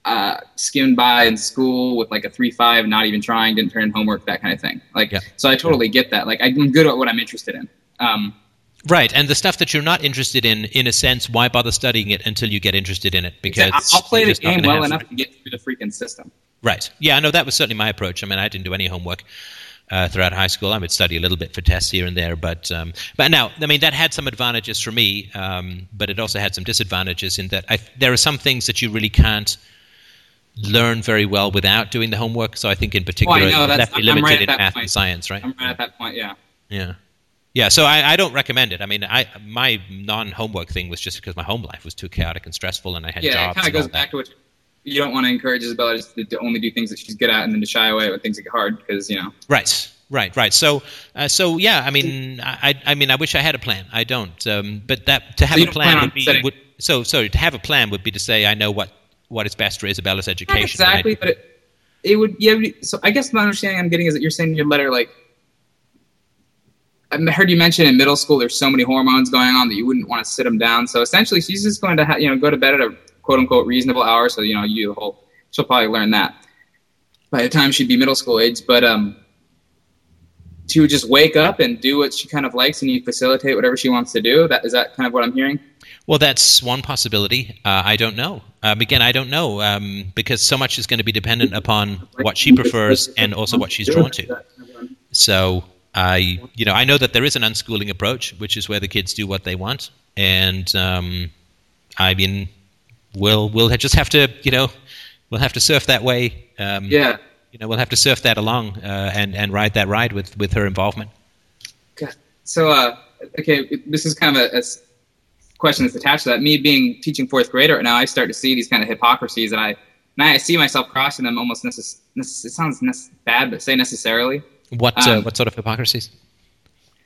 Uh, skimmed by in school with like a three five, not even trying, didn't turn in homework, that kind of thing. Like, Yeah. so I totally get that. Like, I'm good at what I'm interested in. Um, Right, and the stuff that you're not interested in, in a sense, why bother studying it until you get interested in it? Because I'll I'll play the game well enough to get through the freaking system. Right. Yeah, I know that was certainly my approach. I mean, I didn't do any homework uh, throughout high school. I would study a little bit for tests here and there, but um, but now, I mean, that had some advantages for me, um, but it also had some disadvantages in that I, there are some things that you really can't learn very well without doing the homework. So I think, in particular, know, that's- left me I'm limited right in math point. and science. Right. I'm right at that point. Yeah. Yeah. Yeah, so I, I don't recommend it. I mean, I my non-homework thing was just because my home life was too chaotic and stressful, and I had Yeah. It kind of goes that. back to what you don't want to encourage Isabella just to, to only do things that she's good at and then to shy away when things get hard because, you know, Right, right, right. So, uh, so yeah. I mean, I, I mean, I wish I had a plan. I don't. Um, but that to have you a plan would be would, so. So to have a plan would be to say I know what what is best for Isabella's Not education. exactly, but it, it would. Yeah. So I guess my understanding I'm getting is that you're saying in your letter like. I heard you mention in middle school there's so many hormones going on that you wouldn't want to sit them down. So essentially, she's just going to ha- you know go to bed at a quote unquote reasonable hour. So you know you whole. She'll probably learn that by the time she'd be middle school age. But um, she would just wake up and do what she kind of likes, and you facilitate whatever she wants to do. That is that kind of what I'm hearing. Well, that's one possibility. Uh, I don't know. Um, again, I don't know um, because so much is going to be dependent upon what she prefers and also what she's drawn to. So I, you know, I know that there is an unschooling approach, which is where the kids do what they want, and um, I mean, we'll we'll just have to, you know, we'll have to surf that way. Um, Yeah. You know, we'll have to surf that along uh, and and ride that ride with with her involvement. God. So, uh, okay, this is kind of a question that's attached to that. Me being teaching fourth grader right now, I start to see these kind of hypocrisies, and I and I see myself crossing them almost. Necess- necess- it sounds nec- bad, but say necessarily. What uh, Um, what sort of hypocrisies?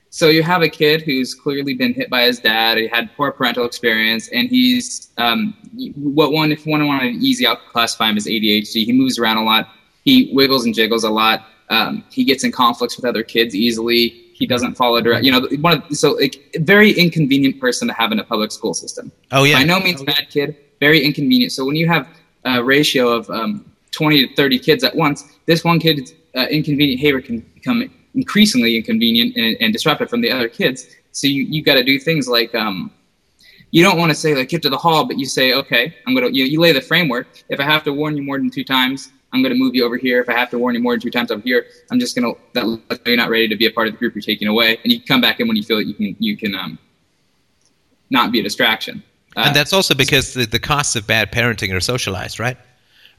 So you have a kid who's clearly been hit by his dad. He had poor parental experience, and he's um, what one if one wanted easy, I'll classify him as ADHD. He moves around a lot. He wiggles and jiggles a lot. Um, he gets in conflicts with other kids easily. He doesn't follow direct. You know, one of, so like very inconvenient person to have in a public school system. Oh yeah, By no means bad kid, very inconvenient. So when you have a ratio of um, 20 to 30 kids at once, this one kid's uh, inconvenient behavior can become increasingly inconvenient and, and disruptive from the other kids. So you, you got to do things like um, you don't want to say like get to the hall, but you say, okay, I'm gonna you, you lay the framework. If I have to warn you more than two times, I'm gonna move you over here. If I have to warn you more than two times over here, I'm just gonna that lets you're not ready to be a part of the group you're taking away, and you can come back in when you feel that you can you can um, not be a distraction. Uh, and that's also because the, the costs of bad parenting are socialized, right?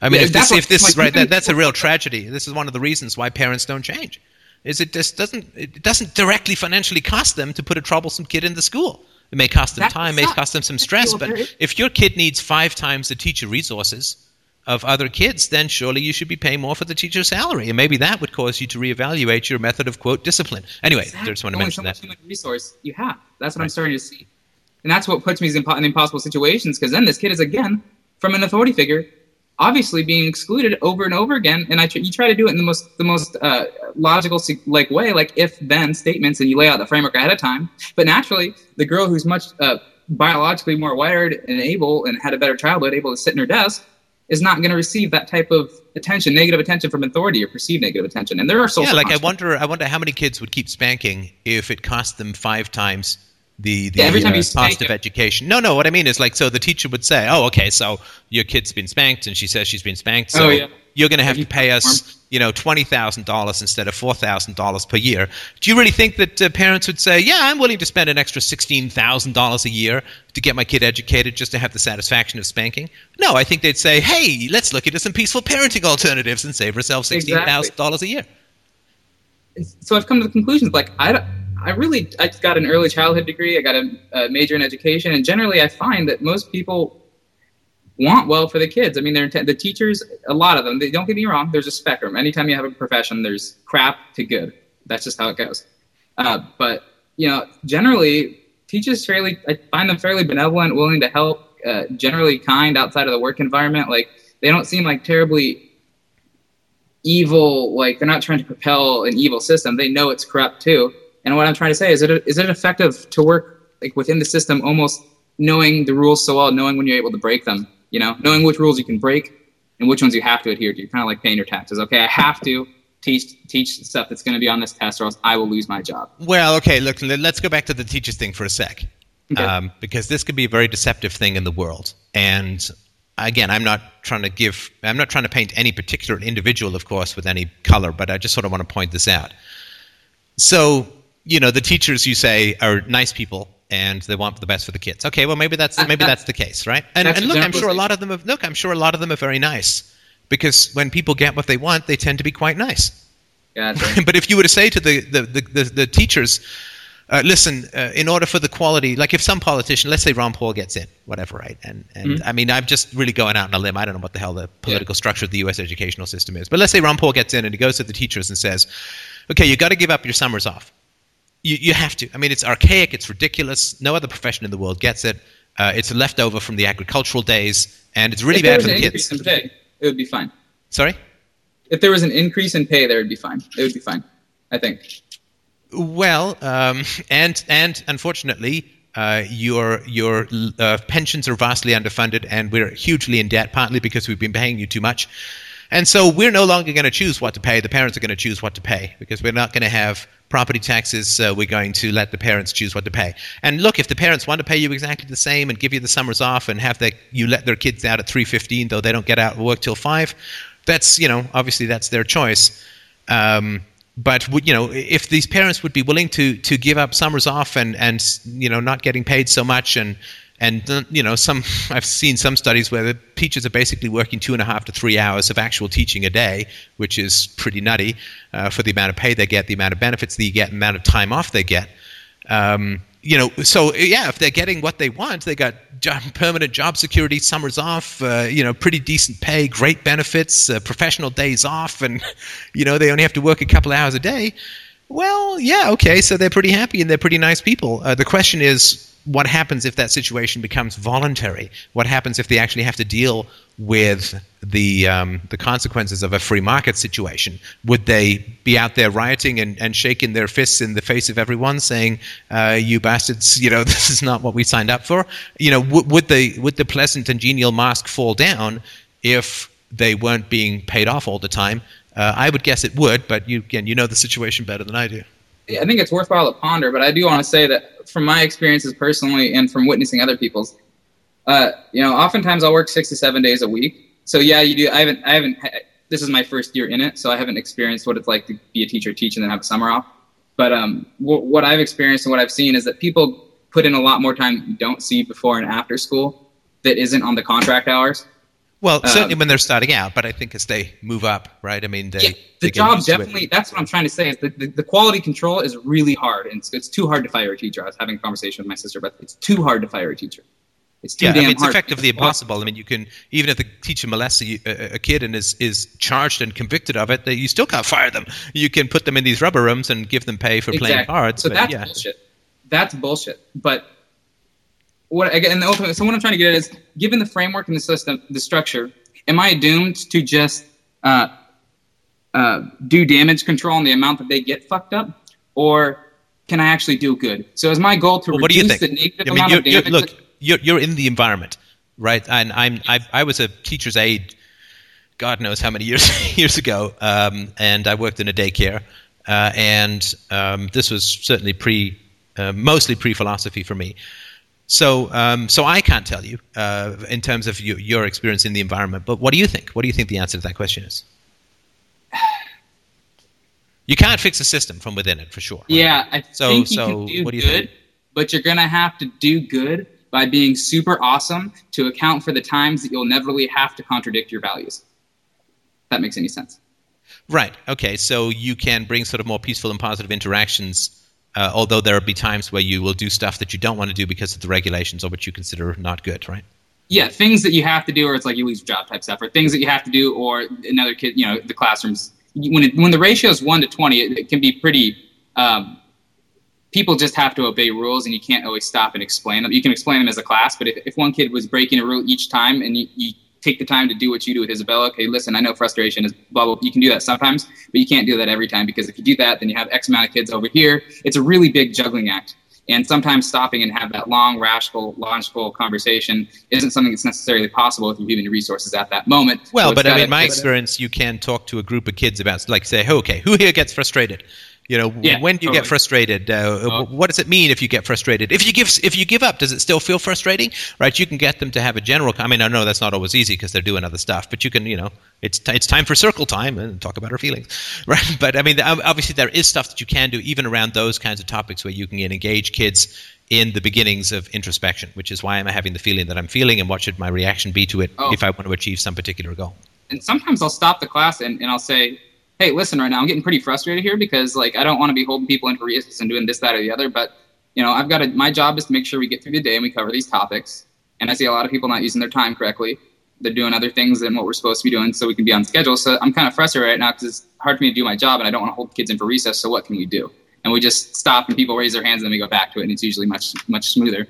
I mean, Yeah, if this, what- if this like, right, that, that's a real tragedy. This is one of the reasons why parents don't change. Is it just doesn't it doesn't directly financially cost them to put a troublesome kid in the school. It may cost them time, may cost them some stress, but if your kid needs five times the teacher resources of other kids, then surely you should be paying more for the teacher's salary, and maybe that would cause you to reevaluate your method of quote discipline. Anyway, Exactly. just want to mention much that. human resource you have. That's what I'm starting to see, and that's what puts me in impossible situations. Because then this kid is again from an authority figure, obviously being excluded over and over again. And I tr- you try to do it in the most the most uh, logical like way, like if then statements, and you lay out the framework ahead of time. But naturally, the girl who's much uh, biologically more wired and able and had a better childhood, able to sit in her desk. Is not going to receive that type of attention, negative attention from authority or perceived negative attention, and there are social yeah, like I wonder, I wonder how many kids would keep spanking if it cost them five times the the Yeah, every time uh, you cost of education. No, no, what I mean is like, so the teacher would say, "Oh, okay, so your kid's been spanked," and she says she's been spanked, so Oh, yeah. you're going to have to pay us, you know, twenty thousand dollars instead of four thousand dollars per year. Do you really think that uh, parents would say, "Yeah, I'm willing to spend an extra sixteen thousand dollars a year to get my kid educated just to have the satisfaction of spanking"? No, I think they'd say, "Hey, let's look into some peaceful parenting alternatives and save ourselves sixteen thousand dollars a year." so I've come to the conclusion like I, don't- I really I got an early childhood degree. I got a, a major in education, and generally I find that most people want well for the kids. I mean, they're the teachers. A lot of them. They don't get me wrong. There's a spectrum. Anytime you have a profession, there's crap to good. That's just how it goes. Uh, but you know, generally teachers fairly. I find them fairly benevolent, willing to help, uh, generally kind outside of the work environment. Like they don't seem like terribly evil like they're not trying to propel an evil system they know it's corrupt too and what i'm trying to say is it is it effective to work like within the system, almost knowing the rules so well, knowing when you're able to break them. You know, knowing which rules you can break and which ones you have to adhere to. You're Kind of like paying your taxes. Okay, I have to teach teach stuff that's going to be on this test, or else I will lose my job. Well, okay, look, let's go back to the teachers thing for a sec, Okay. um, because this could be a very deceptive thing in the world. And again, I'm not trying to give, I'm not trying to paint any particular individual, of course, with any color, but I just sort of want to point this out. So, you know, the teachers you say are nice people and they want the best for the kids. Okay, well maybe that's maybe that's the case, right? And, and look, I'm sure a lot of them have, look, I'm sure a lot of them are very nice because when people get what they want, they tend to be quite nice. Gotcha. but if you were to say to the the, the, the, the teachers, uh, listen, uh, in order for the quality, like if some politician, let's say Ron Paul gets in, whatever, right? And and I mean, I'm just really going out on a limb. I don't know what the hell the political structure of the U.S. educational system is, but let's say Ron Paul gets in and he goes to the teachers and says, okay, you've got to give up your summers off. You, you have to. I mean, it's archaic. It's ridiculous. No other profession in the world gets it. Uh, it's a leftover from the agricultural days, and it's really if bad for the kids. in pay, it would be fine. Sorry. If there was an increase in pay, there would be fine. It would be fine. I think. Well, um, and and unfortunately, uh, your your uh, pensions are vastly underfunded, and we're hugely in debt, partly because we've been paying you too much. And so we're no longer going to choose what to pay. The parents are going to choose what to pay because we're not going to have property taxes. Uh, we're going to let the parents choose what to pay. And look, if the parents want to pay you exactly the same and give you the summers off and have their, you let their kids out at 3:15 though they don't get out and work till 5, that's, you know, obviously that's their choice. Um, but you know if these parents would be willing to to give up summers off and and you know not getting paid so much and and uh, you know some I've seen some studies where the teachers are basically working two and a half to three hours of actual teaching a day, which is pretty nutty uh, for the amount of pay they get, the amount of benefits they get, the amount of time off they get. Um, you know, so yeah, if they're getting what they want, they got job, permanent job security, summers off, uh, you know, pretty decent pay, great benefits, uh, professional days off, and you know they only have to work a couple hours a day. Well, yeah, okay, so they're pretty happy and they're pretty nice people. Uh, the question is, what happens if that situation becomes voluntary? What happens if they actually have to deal with the um, the consequences of a free market situation? Would they be out there rioting and, and shaking their fists in the face of everyone, saying, uh, "You bastards! You know this is not what we signed up for"? You know, w- would the would the pleasant and genial mask fall down if they weren't being paid off all the time? Uh, I would guess it would, but you again, you know the situation better than I do. I think it's worthwhile to ponder, but I do want to say that from my experiences personally and from witnessing other people's, uh, you know, oftentimes I'll work six to seven days a week. So yeah, you do. I haven't. I haven't. This is my first year in it, so I haven't experienced what it's like to be a teacher, teach, and then have a summer off. But um, w- what I've experienced and what I've seen is that people put in a lot more time you don't see before and after school that isn't on the contract hours. Well, certainly Um, when they're starting out, but I think as they move up, right? I mean, they, yeah, the get job definitely. That's what I'm trying to say. Is the, the, the quality control is really hard, and it's, it's too hard to fire a teacher. I was having a conversation with my sister, but it's too hard to fire a teacher. It's too Yeah, I damn mean, it's hard. effectively impossible. I mean, you can even if the teacher molests a, a, kid and is, is charged and convicted of it, that you still can't fire them. You can put them in these rubber rooms and give them pay for playing cards. So but that's yeah, bullshit. That's bullshit. But what again? Ultimately, so what I'm trying to get at is, given the framework and the system, the structure, am I doomed to just uh, uh, do damage control on the amount that they get fucked up, or can I actually do good? So is my goal to Well, what do you reduce think? the negative I mean, amount you're, of you're, damage? look, you're, you're in the environment, right? And I'm I, I was a teacher's aide, God knows how many years years ago, um, and I worked in a daycare, uh, and um, this was certainly pre, uh, mostly pre philosophy for me. So, um, so I can't tell you uh, in terms of your, your experience in the environment. But what do you think? What do you think the answer to that question is? You can't fix a system from within it, for sure. right? Yeah, I So- think you so can do what do you good, think? but you're gonna have to do good by being super awesome to account for the times that you'll never really have to contradict your values. If that makes any sense. Right. Okay. So you can bring sort of more peaceful and positive interactions, uh, although there will be times where you will do stuff that you don't want to do because of the regulations or what you consider not good, right? Yeah, things that you have to do, or it's like you lose your job type stuff, or things that you have to do, or another kid, you know, the classrooms. When it, when the ratio is one to twenty, it, it can be pretty. Um, people just have to obey rules, and you can't always stop and explain them. You can explain them as a class, but if, if one kid was breaking a rule each time, and you, you take the time to do what you do with Isabella, okay, listen, I know frustration is blah blah. You can do that sometimes, but you can't do that every time because if you do that, then you have X amount of kids over here. It's a really big juggling act. And sometimes stopping and have that long, rational, logical conversation isn't something that's necessarily possible with your human resources at that moment. Well, So but I mean, my experience, you can talk to a group of kids about, like, say, okay, who here gets frustrated? You know, Yeah, when do you get frustrated? Uh, Oh. What does it mean if you get frustrated? If you give, if you give up, does it still feel frustrating? Right? You can get them to have a general. I mean, I know that's not always easy because they're doing other stuff, but you can, you know, it's t- it's time for circle time and talk about our feelings, right? But I mean, obviously, there is stuff that you can do even around those kinds of topics where you can engage kids in the beginnings of introspection, which is why am I'm having the feeling that I'm feeling, and what should my reaction be to it Oh. if I want to achieve some particular goal. and sometimes I'll stop the class and, and I'll say, hey, listen, right now I'm getting pretty frustrated here because like I don't want to be holding people in for recess and doing this, that, or the other. But you know, I've got to. My job is to make sure we get through the day and we cover these topics. And I see a lot of people not using their time correctly. They're doing other things than what we're supposed to be doing, so we can be on schedule. So I'm kind of frustrated right now because it's hard for me to do my job, and I don't want to hold kids in for recess. So what can we do? And we just stop, and people raise their hands, and then we go back to it, and it's usually much much smoother.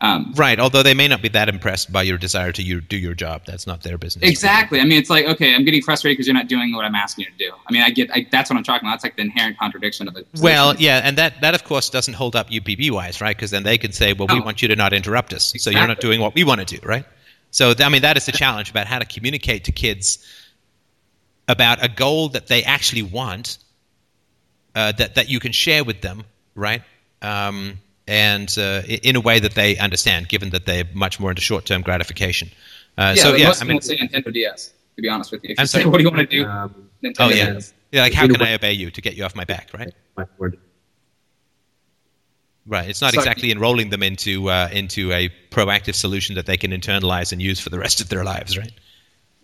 Um, Right, although they may not be that impressed by your desire to you do your job. That's not their business. Exactly. I mean, it's like, okay, I'm getting frustrated because you're not doing what I'm asking you to do. I mean, I get, I, that's what I'm talking about. That's like the inherent contradiction of it. Well, yeah, and that, that of course doesn't hold up UPB wise, right? Because then they can say, well, we want you to not interrupt us, so you're not doing what we want to do, right? So, I mean, that is the challenge about how to communicate to kids about a goal that they actually want, uh, that that you can share with them, right? Um, and uh, in a way that they understand, given that they're much more into short-term gratification. Uh, yeah, so like yeah, most I people mean, say Nintendo DS. To be honest with you, if I'm you say, "What do you want to do?" Um, Nintendo oh yeah, DS. yeah. Like, how can I obey you to get you off my back, right? my word. Right. It's not So- exactly enrolling them into uh, into a proactive solution that they can internalize and use for the rest of their lives, right?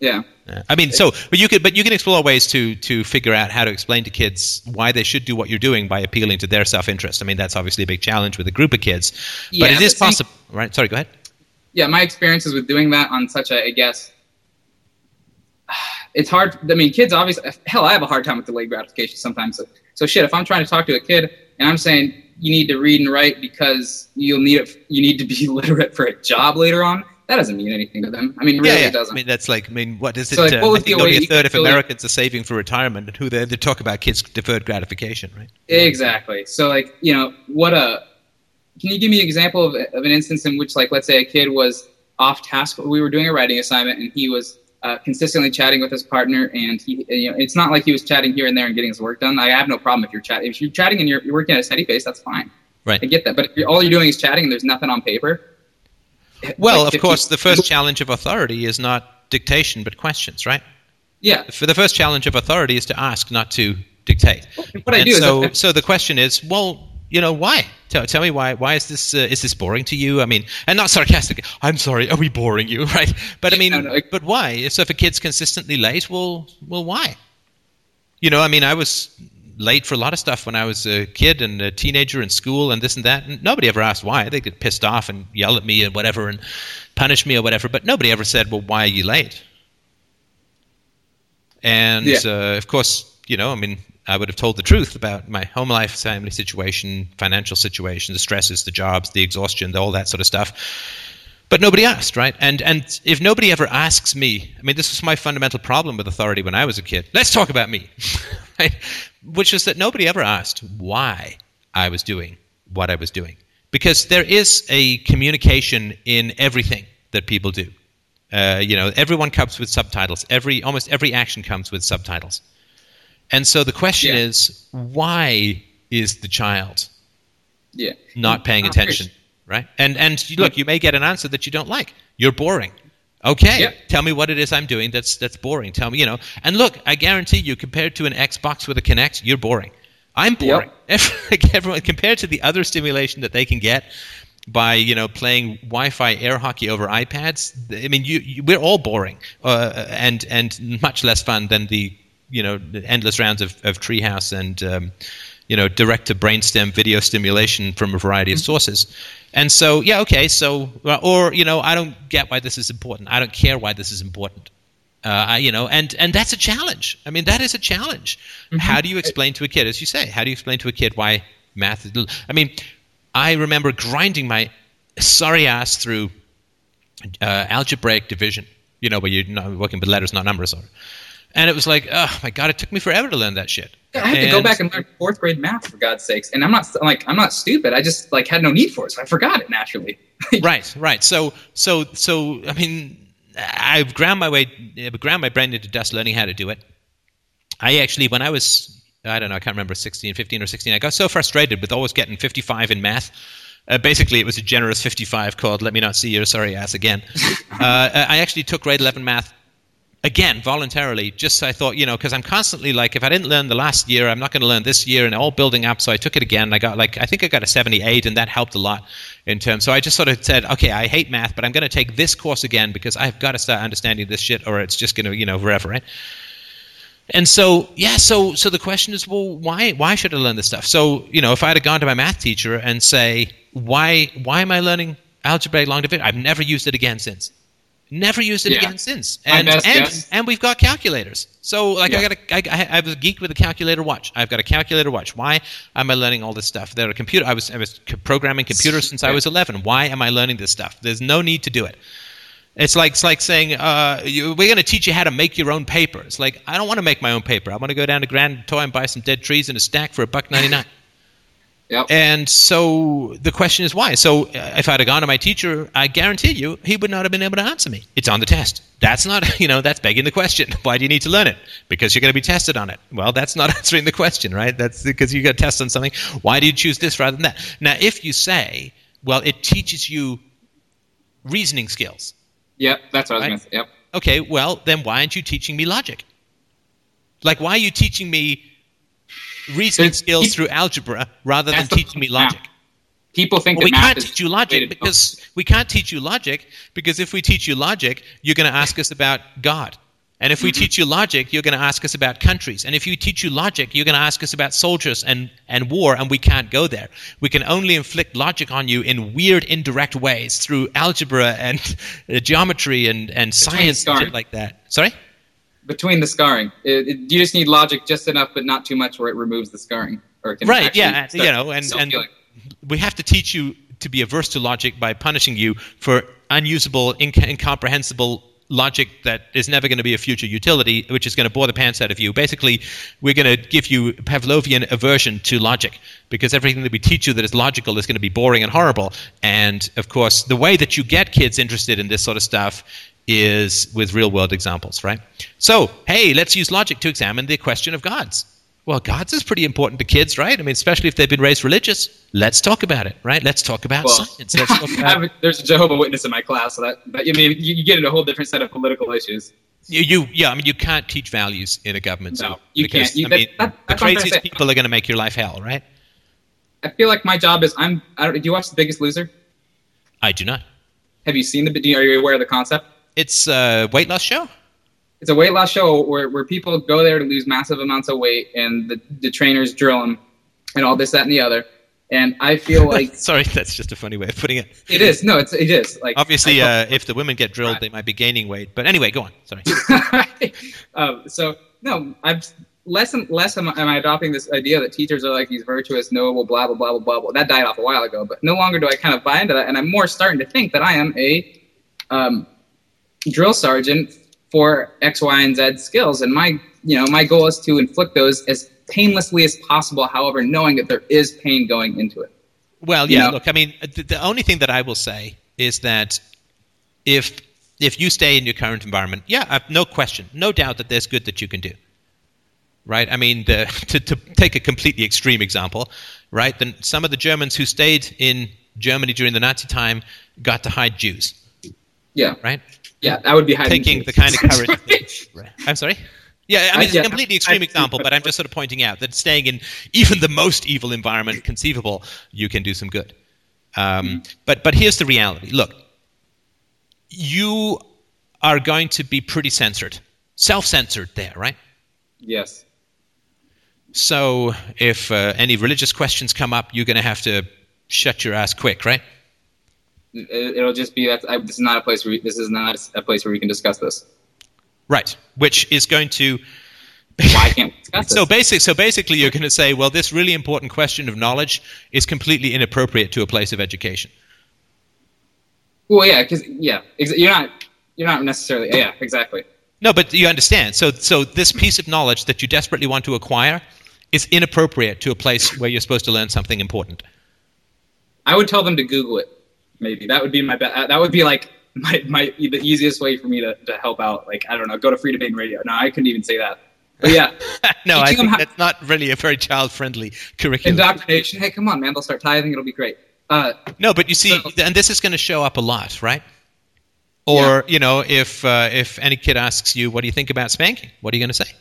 Yeah. Uh, I mean, so but you could but you can explore ways to to figure out how to explain to kids why they should do what you're doing by appealing to their self interest. I mean, that's obviously a big challenge with a group of kids, but Yeah, it is see- possible, right? Sorry, go ahead. yeah, my experiences with doing that on such a, I guess, it's hard. I mean, kids obviously, hell, I have a hard time with delayed gratification sometimes. So, so shit, if I'm trying to talk to a kid and I'm saying you need to read and write because you'll need it, you need to be literate for a job later on, that doesn't mean anything to them. I mean, really, yeah, yeah. it doesn't. I mean, that's like, I mean, what is it? So, like, uh, what I was think only a third of feel like- Americans are saving for retirement, and who they, they talk about kids' deferred gratification, right? Exactly. So, like, you know, what a. Can you give me an example of, of an instance in which, like, let's say a kid was off task? We were doing a writing assignment, and he was uh, consistently chatting with his partner, and he, you know, it's not like he was chatting here and there and getting his work done. I have no problem if you're chatting. If you're chatting and you're, you're working at a steady pace, that's fine. Right. I get that. But if you're, all you're doing is chatting and there's nothing on paper. Well, of course, the first challenge of authority is not dictation, but questions, right? Yeah. For the first challenge of authority is to ask, not to dictate. What I and do is so, I- so the question is, well, you know, why? Tell, tell me why. Why is this? Uh, is this boring to you? I mean, and not sarcastic. I'm sorry. Are we boring you? Right? But I mean, No, no, but why? So if a kid's consistently late, well, well, why? You know, I mean, I was late for a lot of stuff when I was a kid and a teenager in school and this and that. And nobody ever asked why. They get pissed off and yell at me and whatever and punish me or whatever. But nobody ever said, well, why are you late? And Yeah. uh, of course, you know, I mean, I would have told the truth about my home life, family situation, financial situation, the stresses, the jobs, the exhaustion, all that sort of stuff. But nobody asked, right? And and if nobody ever asks me, I mean, this was my fundamental problem with authority when I was a kid. Let's talk about me, right? Which is that nobody ever asked why I was doing what I was doing, because there is a communication in everything that people do. Uh, you know, everyone comes with subtitles. Every almost every action comes with subtitles. And so the question Yeah. is, why is the child Yeah. not paying attention, right? And and look, you may get an answer that you don't like. You're boring. Okay, Yeah. tell me what it is I'm doing that's that's boring. Tell me, you know. And look, I guarantee you, compared to an Xbox with a Kinect, you're boring. I'm boring. Everyone compared to the other stimulation that they can get by you know playing Wi-Fi air hockey over iPads. I mean, you, you we're all boring uh, and and much less fun than the you know the endless rounds of, of Treehouse and um, you know direct to brainstem video stimulation from a variety of sources. And so yeah, okay, so or you know I don't get why this is important. I don't care why this is important. Uh, I, you know, and and that's a challenge. I mean, that is a challenge. How do you explain to a kid, as you say, how do you explain to a kid why math? Is, I mean, I remember grinding my sorry ass through uh, algebraic division. You know, where you're not working with letters, not numbers, or and it was like, oh my god, it took me forever to learn that shit. I had to go back and learn fourth grade math for God's sakes, and I'm not like I'm not stupid. I just like had no need for it, so I forgot it naturally. right, right. So, so, so. I mean, I've ground my way, ground my brain into dust learning how to do it. I actually, when I was, I don't know, I can't remember, 16, 15 or 16, I got so frustrated with always getting 55 in math. Uh, basically, it was a generous 55 called "Let me not see your sorry ass again." uh, I actually took grade 11 math again voluntarily just i thought you know because i'm constantly like if i didn't learn the last year i'm not going to learn this year and all building up so i took it again i got like i think i got a 78 and that helped a lot in terms so i just sort of said okay i hate math but i'm going to take this course again because i've got to start understanding this shit or it's just going to you know forever right? And so yeah so so the question is well why why should i learn this stuff? So you know if i had gone to my math teacher and say why why am i learning algebraic long division? I've never used it again since Never used it Yeah. again since. And and, guess. and we've got calculators. So like I Yeah. got a, I, I, I was a geek with a calculator watch. I've got a calculator watch. Why am I learning all this stuff? There are computer. I was I was programming computers since I was 11. Why am I learning this stuff? There's no need to do it. It's like it's like saying uh, you, we're going to teach you how to make your own paper. It's like I don't want to make my own paper. I want to go down to Grand Toy and buy some dead trees in a stack for a buck ninety nine. Yep. And so the question is why? So uh, if I'd have gone to my teacher, I guarantee you he would not have been able to answer me. It's on the test. That's not, you know, that's begging the question. Why do you need to learn it? Because you're going to be tested on it. Well, that's not answering the question, right? That's because you got tested on something. Why do you choose this rather than that? Now, if you say, well, it teaches you reasoning skills. Yep. That's what I was Right. going to say. Yep. Okay, well, then why aren't you teaching me logic? Like, why are you teaching me reasoning There's- skills through algebra rather than teaching me logic? People think Well, we math can't is teach you logic because we can't teach you logic because if we teach you logic, you're going to ask us about God. And if we Mm-hmm. teach you logic, you're going to ask us about countries. And if you teach you logic, you're going to ask us about soldiers and, and war, and we can't go there. We can only inflict logic on you in weird, indirect ways through algebra and uh, geometry and, and science and shit like that. Sorry? Between the scarring. It, it- you just need logic just enough, but not too much where it removes the scarring. Or can Right, yeah, start you know, and, and we have to teach you to be averse to logic by punishing you for unusable, inc- incomprehensible logic that is never going to be a future utility, which is going to bore the pants out of you. Basically, we're going to give you Pavlovian aversion to logic because everything that we teach you that is logical is going to be boring and horrible. And of course, the way that you get kids interested in this sort of stuff is with real world examples, right? So, hey, let's use logic to examine the question of gods. Well, gods is pretty important to kids, right? I mean, especially if they've been raised religious. Let's talk about it, right? Let's talk about Well, science. Let's talk about there's a Jehovah Witness in my class, so that, that I mean, you, you get into a whole different set of political issues. you, you. Yeah, I mean, you can't teach values in a government. No, school you because, can't. You- I that- mean, that- the that's what I'm trying to craziest people are going to make your life hell, right? I feel like my job is I'm. I don't, do you watch The Biggest Loser? I do not. Have you seen the? Are you aware of the concept? It's a weight loss show. It's a weight loss show where, where people go there to lose massive amounts of weight, and the, the trainers drill them, and all this, that, and the other. And I feel like Sorry, that's just a funny way of putting it. it is. No, it's it is. Like Obviously, uh, if the women get drilled, they might be gaining weight. But anyway, go on. Sorry. um, so no, I'm less and less am, am I adopting this idea that teachers are like these virtuous, noble, blah blah blah blah blah. blah. That died off a while ago, but no longer do I kind of buy into that, and I'm more starting to think that I am a um, drill sergeant for X, Y, and Z skills, and my you know my goal is to inflict those as painlessly as possible. However, knowing that there is pain going into it. Well, You yeah. know? Look, I mean, the, the only thing that I will say is that if if you stay in your current environment, yeah, I've no question, no doubt that there's good that you can do. Right? I mean, the, to to take a completely extreme example, right? Then some of the Germans who stayed in Germany during the Nazi time got to hide Jews. Yeah, Right? Yeah, that would be Taking the kind of courage. Right. I'm sorry. Yeah, I I- mean, it's a completely extreme example, but I'm just sort of pointing out that staying in even the most evil environment conceivable, you can do some good. Um, but but here's the reality. Look, you are going to be pretty censored, self-censored there, right? yes. So if uh, any religious questions come up, you're going to have to shut your ass quick, right? It- It'll just be that I, this is not a place where we, this is not a place where we can discuss this. Right. Which is going to Why can't we discuss this? So basic, so basically, you're going to say, well, this really important question of knowledge is completely inappropriate to a place of education. well, yeah, because yeah, you're not you're not necessarily yeah, exactly. No, but you understand. So, so this piece of knowledge that you desperately want to acquire is inappropriate to a place where you're supposed to learn something important. I would tell them to Google it. Maybe that would be my best. That would be like my, my the easiest way for me to, to help out. Like I don't know, go to Freedomain Radio. No, I couldn't even say that. But yeah, no, I think how- that's not really a very child-friendly curriculum. indoctrination. Hey, come on, man! They'll start tithing. It'll be great. Uh, No, but you see, So- and this is going to show up a lot, right? Or you know, if uh, if any kid asks you, "What do you think about spanking?" What are you going to say?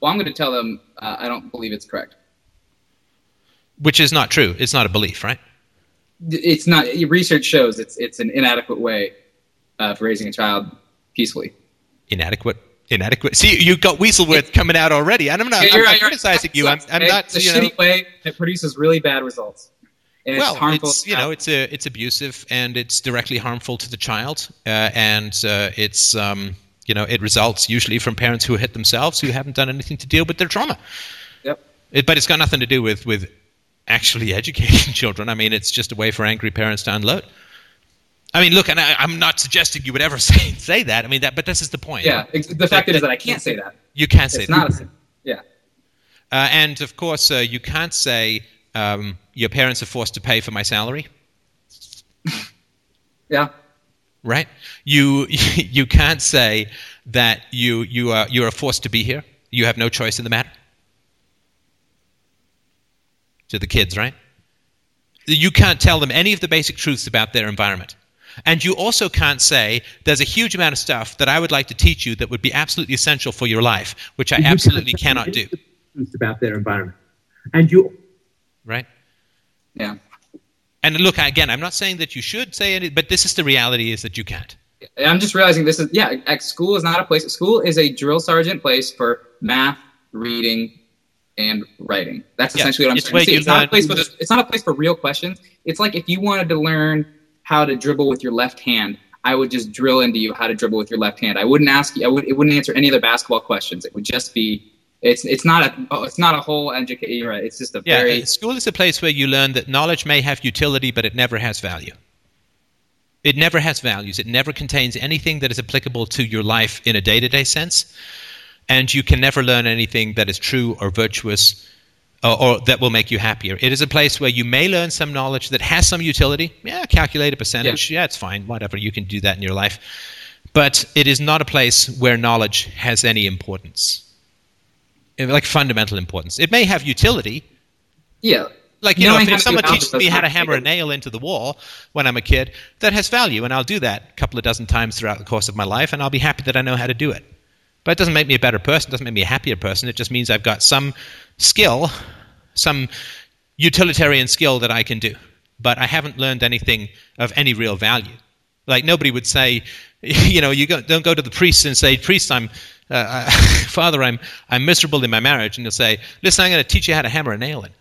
well, I'm going to tell them uh, I don't believe it's correct. Which is not true. It's not a belief, right? It's not. Research shows it's it's an inadequate way of raising a child peacefully. Inadequate. Inadequate. See, you got weasel words coming out already, and I'm not, Yeah, I'm not criticizing you. I'm, I'm not. It's a You know, shitty way that produces really bad results. And well, it's harmful. it's you know, it's a, it's abusive and it's directly harmful to the child, uh, and uh, it's um, you know, it results usually from parents who hit themselves who haven't done anything to deal with their trauma. Yep. It, but it's got nothing to do with with actually educating children. I mean, it's just a way for angry parents to unload. I mean, look, and I, I'm not suggesting you would ever say say that. I mean, that, but this is the point. Yeah. ex- The fact is that I can't say that. you can't say It's that. not a. Yeah. Uh, and of course, uh, you can't say um, your parents are forced to pay for my salary, Yeah. right? You you can't say that you you are you are forced to be here. You have no choice in the matter. To the kids, right? You can't tell them any of the basic truths about their environment. And you also can't say, there's a huge amount of stuff that I would like to teach you that would be absolutely essential for your life, which I You absolutely can't cannot do. Truths about their environment, and you Right? Yeah. And look, again, I'm not saying that you should say it, but this is the reality is that you can't. I'm just realizing this is yeah. School is not a place. School is a drill sergeant place for math, reading, and writing. That's Yeah, essentially what I'm saying. it's not a place for this, It's not a place for real questions. It's like if you wanted to learn how to dribble with your left hand, I would just drill into you how to dribble with your left hand. I wouldn't ask you. I would. It wouldn't answer any other basketball questions. It would just be. It's it's not a oh, it's not a whole education. Right. It's just a Yeah, very school is a place where you learn that knowledge may have utility, but it never has value. It never has values. It never contains anything that is applicable to your life in a day to day sense. And you can never learn anything that is true or virtuous or, or that will make you happier. It is a place where you may learn some knowledge that has some utility. Yeah, calculate a percentage. Yeah, it's fine. Whatever. You can do that in your life. But it is not a place where knowledge has any importance, Uh, like fundamental importance. It may have utility, yeah. like you know, if, if someone teaches me how to hammer a nail into the wall when I'm a kid, that has value, and I'll do that a couple of dozen times throughout the course of my life, and I'll be happy that I know how to do it. But it doesn't make me a better person. it Doesn't make me a happier person. It just means I've got some skill, some utilitarian skill that I can do. But I haven't learned anything of any real value. Like nobody would say, you know, you go, don't go to the priest and say, priest, I'm, uh, uh, father, I'm, I'm miserable in my marriage, and he'll say, listen, I'm going to teach you how to hammer a nail in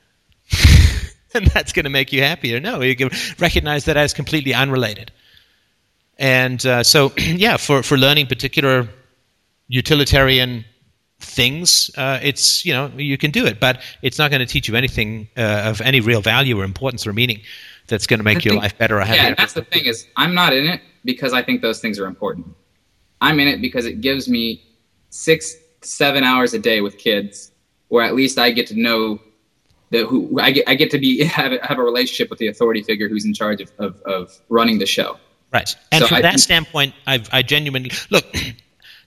and that's going to make you happier. No, you can recognize that as completely unrelated. And uh, so, yeah, for, for learning particular utilitarian things, uh, it's you know you can do it, but it's not going to teach you anything uh, of any real value or importance or meaning that's going to make I your think- life better or Yeah, happier. and that's the thing is I'm not in it because I think those things are important. I'm in it because it gives me six, seven hours a day with kids, or at least I get to know the who I get. I get to be have a, have a relationship with the authority figure who's in charge of, of, of running the show. Right. And So from I that think- standpoint, I've, I genuinely look.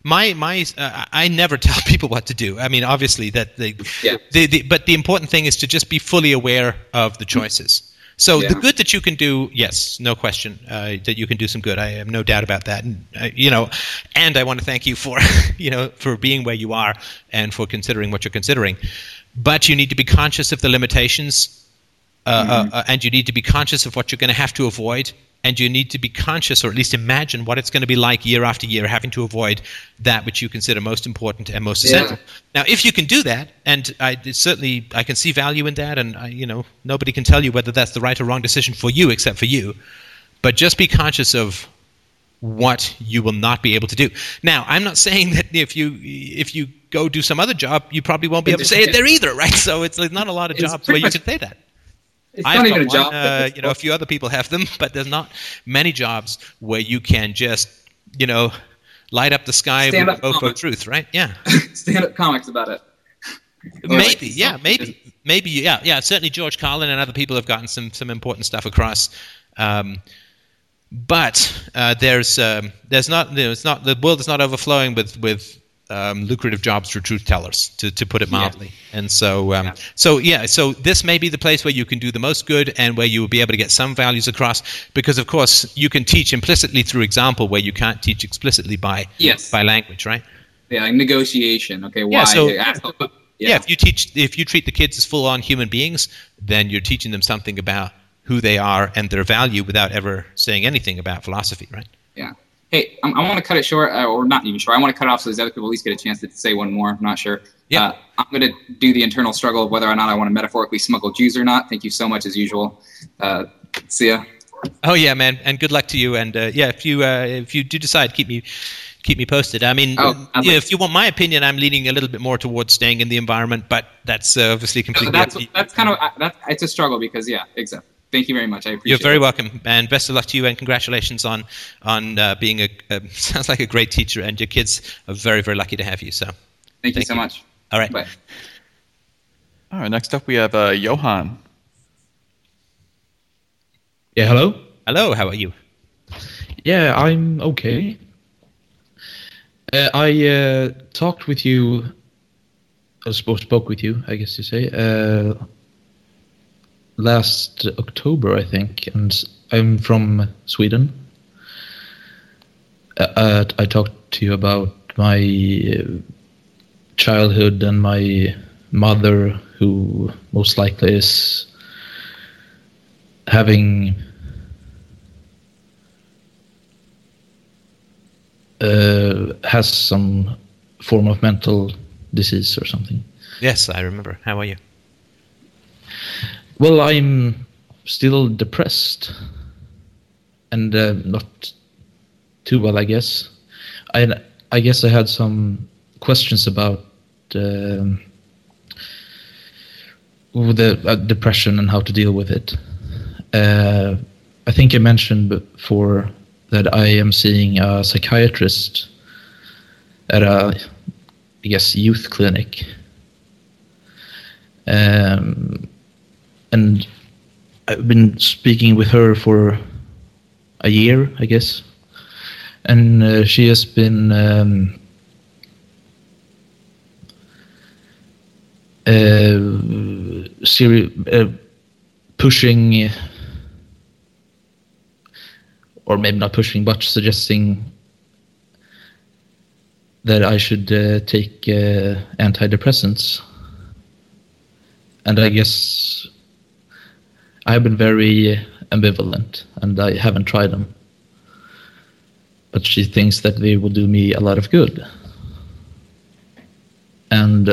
My my, uh, I never tell people what to do. I mean, obviously that they, Yeah. the, the, but the important thing is to just be fully aware of the choices. So the good that you can do, yes, no question, uh, that you can do some good. I have no doubt about that. And uh, you know, and I want to thank you for you know for being where you are and for considering what you're considering. But you need to be conscious of the limitations uh, uh, uh, and you need to be conscious of what you're going to have to avoid and you need to be conscious or at least imagine what it's going to be like year after year having to avoid that which you consider most important and most Yeah. essential now if you can do that and I certainly I can see value in that and I, you know nobody can tell you whether that's the right or wrong decision for you except for you but just be conscious of what you will not be able to do. Now, I'm not saying that if you if you go do some other job, you probably won't be able to say it there either, right? So it's like not a lot of It's jobs where you much- can say that. It's I've not even a job. uh, you know, a few other people have them, but there's not many jobs where you can just, you know, light up the sky Stand with mofo truth, right? Yeah. Stand up comics about it. Or, like, maybe yeah maybe maybe yeah yeah certainly george carlin and other people have gotten some some important stuff across um, but uh, there's um, there's not you know, it's not the world is not overflowing with with um, lucrative jobs for truth tellers to, to put it Yeah. mildly and so um, Yeah. so yeah so this may be the place where you can do the most good and where you will be able to get some values across because of course you can teach implicitly through example where you can't teach explicitly by Yes. by language right Yeah, like negotiation. Okay, why? Yeah, so- Ask- yeah. if you teach if you treat the kids as full on human beings then you're teaching them something about who they are and their value without ever saying anything about philosophy right Yeah. Hey, I'm, I want to cut it short, uh, or not even short. I want to cut it off so these other people at least get a chance to say one more. I'm not sure. Yeah. Uh, I'm going to do the internal struggle of whether or not I want to metaphorically smuggle Jews or not. Thank you so much, as usual. Uh, see ya. oh yeah man and good luck to you and uh, yeah if you uh, if you do decide keep me keep me posted i mean Oh, yeah, like- if you want my opinion i'm leaning a little bit more towards staying in the environment but that's uh, obviously completely up That's that's kind of that's, it's a struggle because yeah, exactly. Thank you very much. I appreciate. You're very it. welcome, and best of luck to you, and congratulations on on uh, being a, a sounds like a great teacher, and your kids are very very lucky to have you. So, Thank you so you. much. all right, Bye. All right, next up we have uh, Johan. Yeah, hello? hello, how are you? Yeah, I'm okay. Uh, I uh, talked with you, I spoke, spoke with you, I guess you say, uh, last October, I think, and I'm from Sweden. Uh, I talked to you about my uh, childhood and my mother, who most likely is having uh, has some form of mental disease or something. Yes, I remember. How are you? Well, I'm still depressed and uh, not too well, I guess. I I guess I had some questions about um the uh, depression and how to deal with it. Uh, I think I mentioned before that I am seeing a psychiatrist at a, I guess, youth clinic. Um, and I've been speaking with her for a year, I guess, and uh, she has been um, uh, seri- uh, pushing, or maybe not pushing, but suggesting that I should uh, take uh, antidepressants. And I guess I have been very ambivalent and I haven't tried them. But she thinks that they will do me a lot of good. And,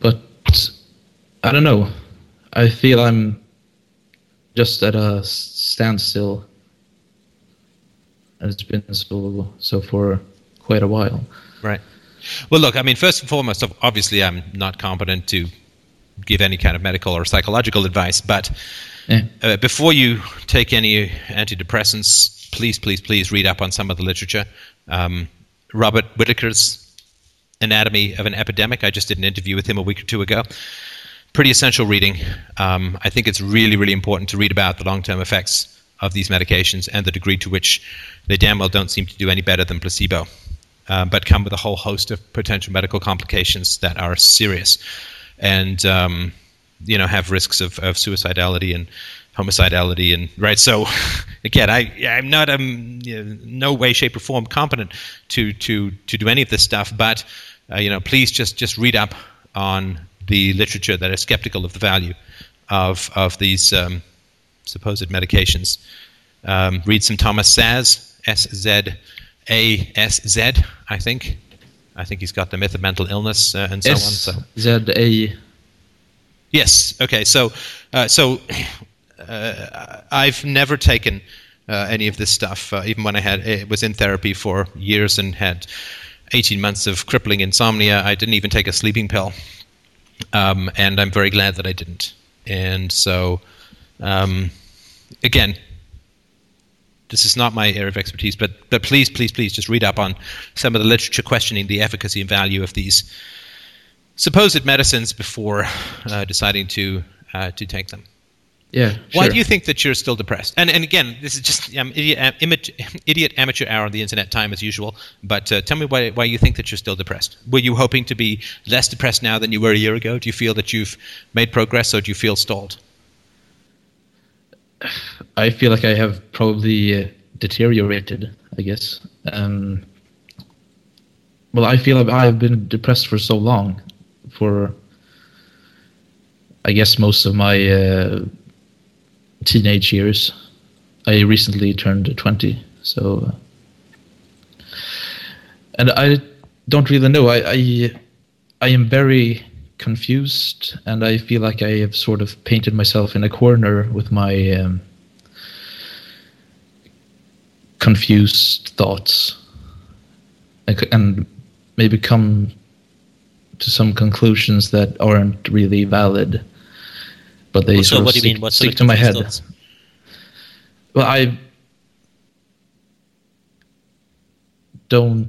but I don't know. I feel I'm just at a standstill. And it's been so, so for quite a while. Right. Well, look, I mean, first and foremost, obviously, I'm not competent to give any kind of medical or psychological advice, but Yeah. uh, before you take any antidepressants, please, please, please read up on some of the literature. Um, Robert Whitaker's Anatomy of an Epidemic. I just did an interview with him a week or two ago. Pretty essential reading. Um, I think it's really, really important to read about the long term effects of these medications and the degree to which they damn well don't seem to do any better than placebo, um, but come with a whole host of potential medical complications that are serious and um, you know have risks of, of suicidality and homicidality and right? So again i i'm not um you know, no way shape or form competent to to to do any of this stuff but uh, you know please just just read up on the literature that is skeptical of the value of of these um, supposed medications. Um, read some thomas Szasz s z a s z i think i think he's got the myth of mental illness uh, and so on so Z A. Yes. Okay. So, uh, so uh, I've never taken uh, any of this stuff, uh, even when I had it was in therapy for years and had 18 months of crippling insomnia. I didn't even take a sleeping pill, um, and I'm very glad that I didn't. And so, um, again, this is not my area of expertise, but but please, please, please, just read up on some of the literature questioning the efficacy and value of these supposed medicines before uh, deciding to uh, to take them. Yeah. Why sure. do you think that you're still depressed? And and again, this is just um, idiot, am- image, idiot amateur hour on the internet time as usual. But uh, tell me why why you think that you're still depressed. Were you hoping to be less depressed now than you were a year ago? Do you feel that you've made progress, or do you feel stalled? I feel like I have probably uh, deteriorated. I guess. Um, well, I feel I've been depressed for so long, for I guess most of my uh, teenage years. I recently turned 20, so and I don't really know. I, I I am very confused, and I feel like I have sort of painted myself in a corner with my um, confused thoughts, and maybe come to some conclusions that aren't really valid. But they so sort of do you stick, mean? What stick to my head. thoughts? Well, I don't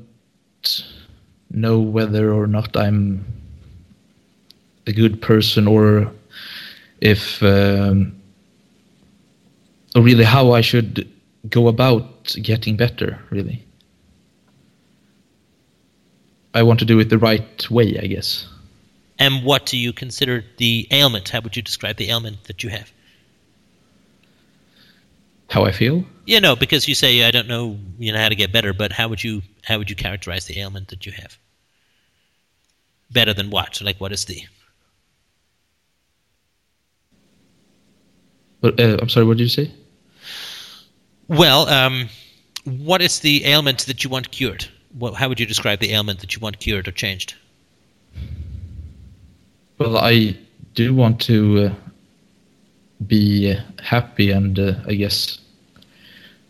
know whether or not I'm a good person or if um, or really how I should go about getting better really I want to do it the right way I guess And what do you consider the ailment? How would you describe the ailment that you have? how I feel Yeah, no, because you say I don't know, you know how to get better, but how would you how would you characterize the ailment that you have? Better than what? Like what is the but uh, I'm sorry what did you say Well, um, what is the ailment that you want cured? What, how would you describe the ailment that you want cured or changed? Well, I do want to uh, be uh, happy and uh, I guess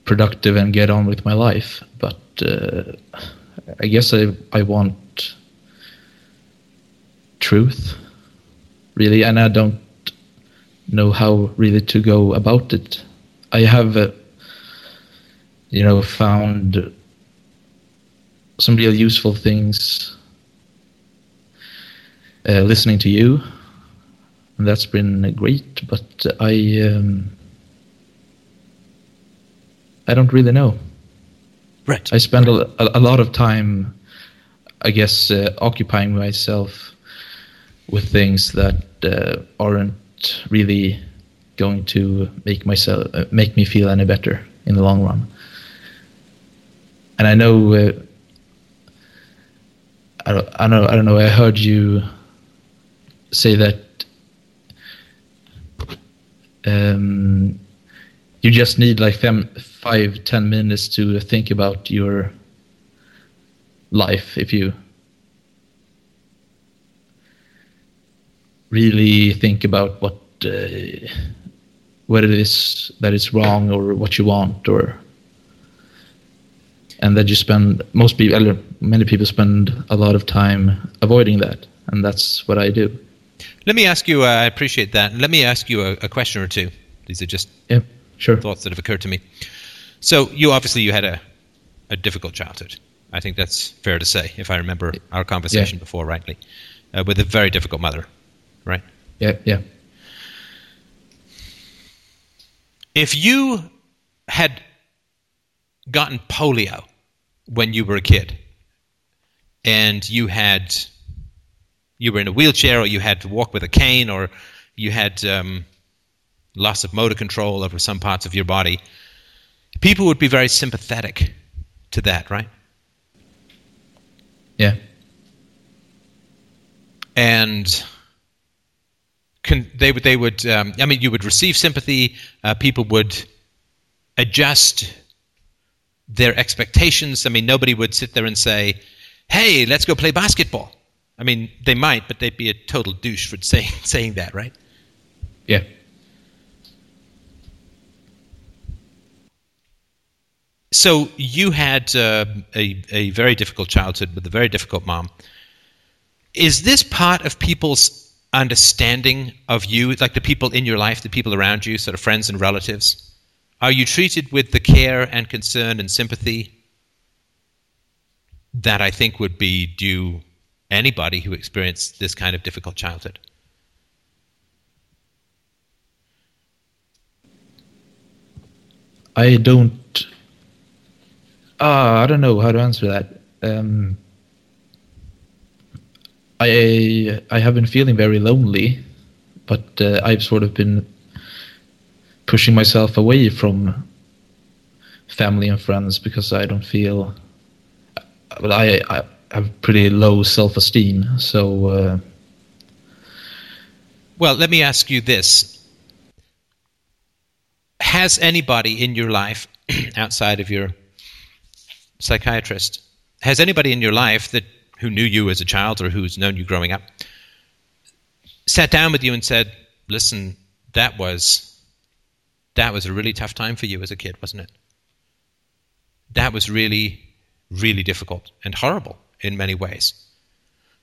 productive and get on with my life, but uh, I guess I I want truth, really, and I don't know how really to go about it. I have, uh, you know, found some real useful things uh, listening to you, and that's been great. But I, um, I don't really know. Right. I spend a, a, lot of time, I guess, uh, occupying myself with things that uh, aren't really going to make myself uh, make me feel any better in the long run. And I know, uh, I don't, I don't, I don't know. I heard you say that um, you just need like fem, five, ten minutes to think about your life if you really think about what uh, what it is that is wrong or what you want or and that you spend most people many people spend a lot of time avoiding that and that's what i do Let me ask you. Uh, I appreciate that. Let me ask you a, a question or two. These are just yeah sure thoughts that have occurred to me. So you obviously you had a, a difficult childhood. I think that's fair to say, if I remember our conversation before rightly, uh, with a very difficult mother, right? yeah yeah If you had gotten polio when you were a kid, and you had you were in a wheelchair, or you had to walk with a cane, or you had um, loss of motor control over some parts of your body, people would be very sympathetic to that, right? yeah and con- they would they would um, I mean you would receive sympathy. Uh, people would adjust their expectations. I mean nobody would sit there and say, "Hey, let's go play basketball." I mean they might, but they'd be a total douche for saying saying that, right? yeah So you had uh, a a very difficult childhood with a very difficult mom. Is this part of people's understanding of you, like the people in your life, the people around you, sort of friends and relatives? Are you treated with the care and concern and sympathy that I think would be due anybody who experienced this kind of difficult childhood? I don't. Uh, I don't know how to answer that. Um, I I have been feeling very lonely, but uh, I've sort of been pushing myself away from family and friends because I don't feel. But I I have pretty low self esteem, so. Uh, well, let me ask you this has anybody in your life outside of your psychiatrist has anybody in your life that who knew you as a child or who's known you growing up sat down with you and said listen that was that was a really tough time for you as a kid wasn't it that was really really difficult and horrible in many ways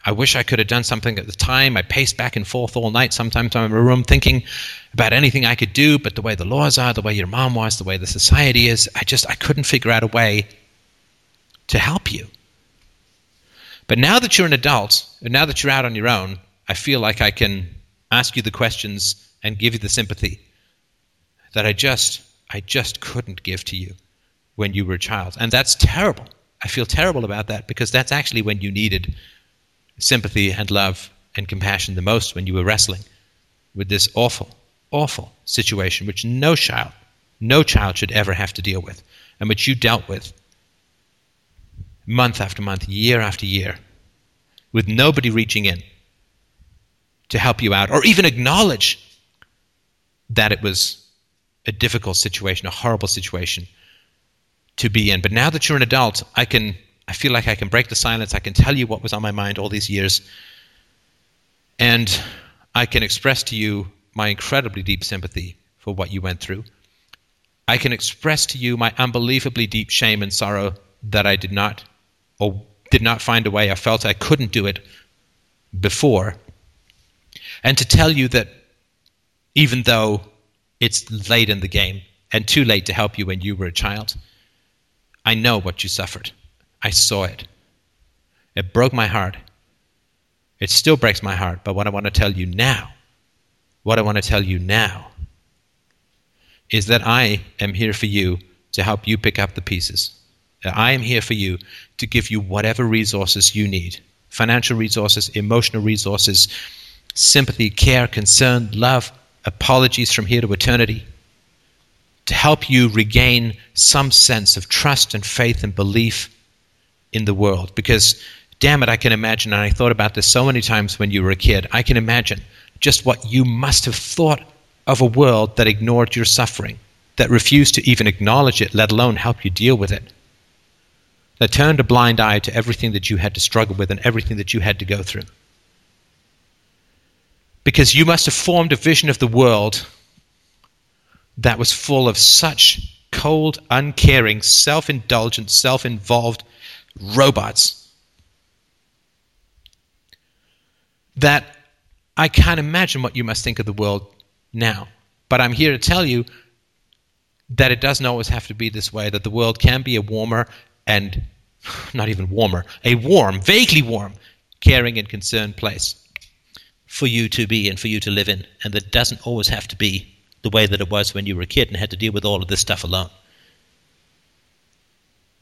I wish I could have done something at the time. I paced back and forth all night. Sometimes I'm in a room thinking about anything I could do, but the way the laws are, the way your mom was, the way the society is, I just I couldn't figure out a way to help you. But now that you're an adult, and now that you're out on your own, I feel like I can ask you the questions and give you the sympathy that I just I just couldn't give to you when you were a child. And that's terrible. I feel terrible about that because that's actually when you needed sympathy and love and compassion the most when you were wrestling with this awful, awful situation which no child, no child should ever have to deal with, and which you dealt with month after month, year after year, with nobody reaching in to help you out or even acknowledge that it was a difficult situation, a horrible situation to be in. But now that you're an adult, I can I feel like I can break the silence. I can tell you what was on my mind all these years. And I can express to you my incredibly deep sympathy for what you went through. I can express to you my unbelievably deep shame and sorrow that I did not or did not find a way. I felt I couldn't do it before. And to tell you that even though it's late in the game and too late to help you when you were a child, I know what you suffered. I saw it. It broke my heart. It still breaks my heart, but what I want to tell you now, what I want to tell you now, is that I am here for you to help you pick up the pieces. I am here for you to give you whatever resources you need. Financial resources, emotional resources, sympathy, care, concern, love, apologies from here to eternity. To help you regain some sense of trust and faith and belief in the world. Because, damn it, I can imagine, and I thought about this so many times when you were a kid, I can imagine just what you must have thought of a world that ignored your suffering, that refused to even acknowledge it, let alone help you deal with it, turned a blind eye to everything that you had to struggle with and everything that you had to go through. Because you must have formed a vision of the world that was full of such cold, uncaring, self indulgent, self involved robots that I can't imagine what you must think of the world now. But I'm here to tell you that it doesn't always have to be this way, that the world can be a warmer and not even warmer, a warm, vaguely warm, caring and concerned place for you to be and for you to live in. And that doesn't always have to be the way that it was when you were a kid and had to deal with all of this stuff alone.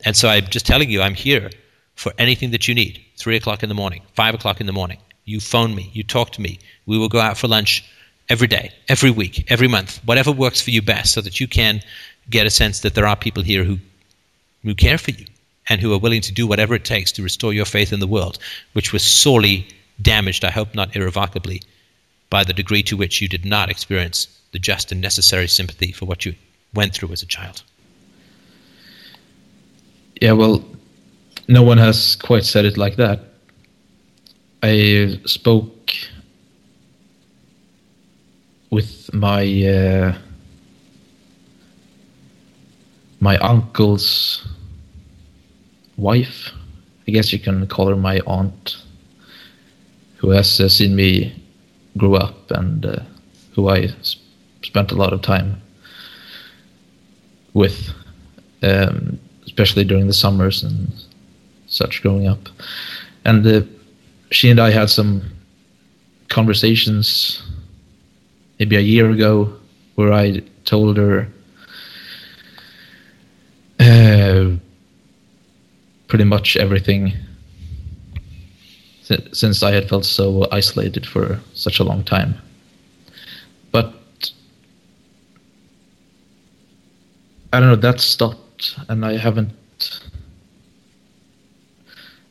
And so I'm just telling you, I'm here for anything that you need. Three o'clock in the morning, five o'clock in the morning. You phone me, you talk to me. We will go out for lunch every day, every week, every month, whatever works for you best, so that you can get a sense that there are people here who, who care for you and who are willing to do whatever it takes to restore your faith in the world, which was sorely damaged, I hope not irrevocably, by the degree to which you did not experience the just and necessary sympathy for what you went through as a child. Yeah, well, no one has quite said it like that. I spoke with my uh, my uncle's wife. I guess you can call her my aunt, who has uh, seen me grow up and uh, who I sp- spent a lot of time with, um, especially during the summers and such growing up. And uh, she and I had some conversations maybe a year ago where I told her uh, pretty much everything since I had felt so isolated for such a long time. But I don't know, that stopped and I haven't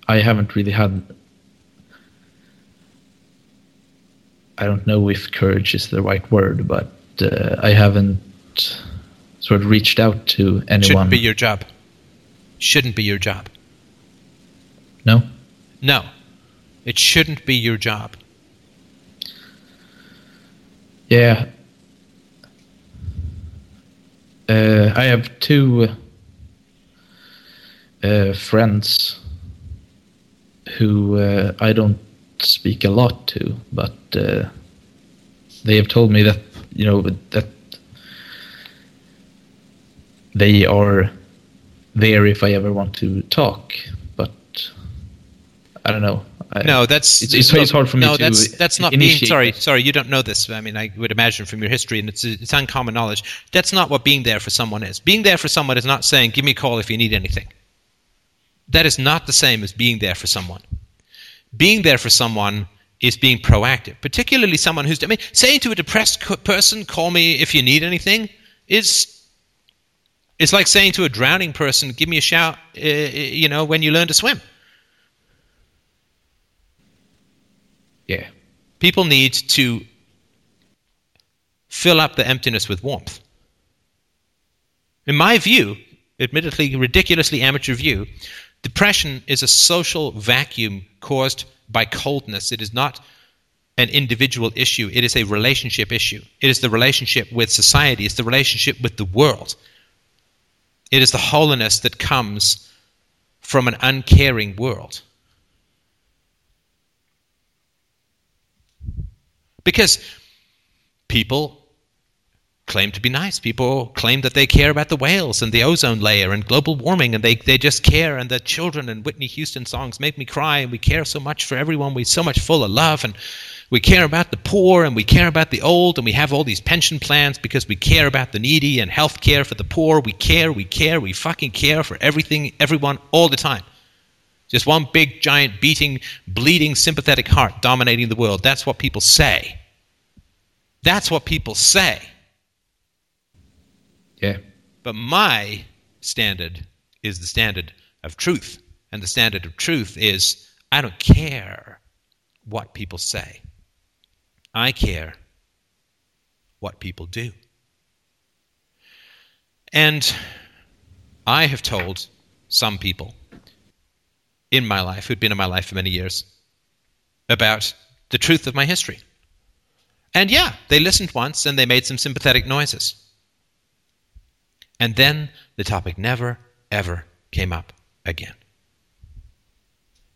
I haven't really had I don't know if courage is the right word, but uh, I haven't sort of reached out to anyone. Shouldn't be your job. Shouldn't be your job. No? No. It shouldn't be your job. Yeah. Uh, I have two uh, friends who uh, I don't speak a lot to, but uh, they have told me that you know that they are there if I ever want to talk. I don't know. I, No, that's it's, it's, it's hard for me no, to. that's that's not being sorry. that. Sorry, you don't know this. I mean, I would imagine from your history, and it's it's uncommon knowledge. That's not what being there for someone is. Being there for someone is not saying, "Give me a call if you need anything." That is not the same as being there for someone. Being there for someone is being proactive, particularly someone who's. I mean, saying to a depressed co- person, "Call me if you need anything," is it's like saying to a drowning person, "Give me a shout," uh, you know, when you learn to swim. Yeah. People need to fill up the emptiness with warmth. In my view, admittedly ridiculously amateur view, depression is a social vacuum caused by coldness. It is not an individual issue, it is a relationship issue. It is the relationship with society, it's the relationship with the world. It is the holiness that comes from an uncaring world. Because people claim to be nice. People claim that they care about the whales and the ozone layer and global warming, and they, they just care. And the children and Whitney Houston songs make me cry. And we care so much for everyone. We're so much full of love. And we care about the poor and we care about the old. And we have all these pension plans because we care about the needy and health care for the poor. We care, we care, we fucking care for everything, everyone, all the time. Just one big, giant, beating, bleeding, sympathetic heart dominating the world. That's what people say. That's what people say. Yeah. But my standard is the standard of truth. And the standard of truth is I don't care what people say, I care what people do. And I have told some people in my life, who'd been in my life for many years, about the truth of my history. And yeah, they listened once and they made some sympathetic noises. And then the topic never, ever came up again.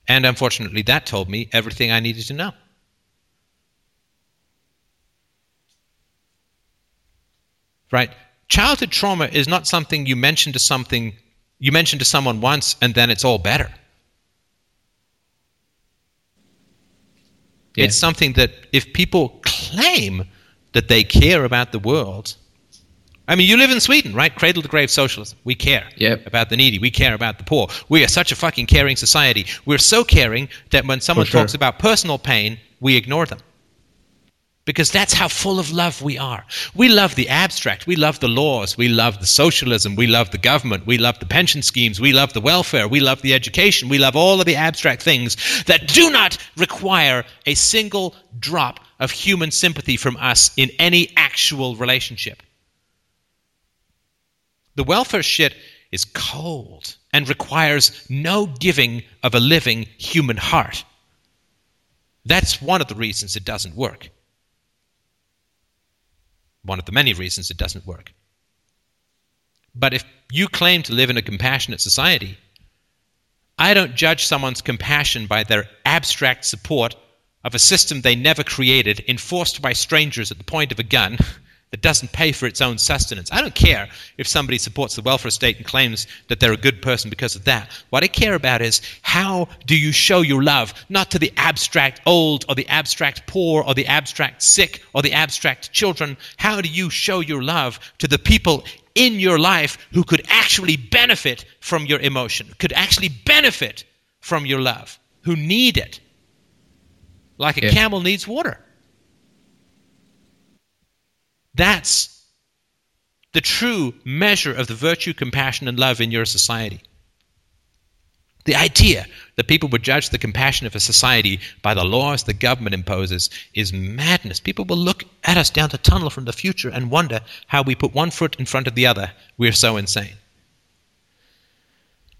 And unfortunately, that told me everything I needed to know. Right? Childhood trauma is not something you mention to something you mention to someone once and then it's all better. Yeah. It's something that if people claim that they care about the world, I mean, you live in Sweden, right? Cradle to grave socialism. We care Yep. about the needy. We care about the poor. We are such a fucking caring society. We're so caring that when someone sure. talks about personal pain, we ignore them. Because that's how full of love we are. We love the abstract. We love the laws. We love the socialism. We love the government. We love the pension schemes. We love the welfare. We love the education. We love all of the abstract things that do not require a single drop of human sympathy from us in any actual relationship. The welfare shit is cold and requires no giving of a living human heart. That's one of the reasons it doesn't work. One of the many reasons it doesn't work. But if you claim to live in a compassionate society, I don't judge someone's compassion by their abstract support of a system they never created, enforced by strangers at the point of a gun, that doesn't pay for its own sustenance. I don't care if somebody supports the welfare state and claims that they're a good person because of that. What I care about is how do you show your love, not to the abstract old or the abstract poor or the abstract sick or the abstract children. How do you show your love to the people in your life who could actually benefit from your emotion, could actually benefit from your love, who need it? Like a Yeah. camel needs water. That's the true measure of the virtue, compassion, and love in your society. The idea that people would judge the compassion of a society by the laws the government imposes is madness. People will look at us down the tunnel from the future and wonder how we put one foot in front of the other. We're so insane.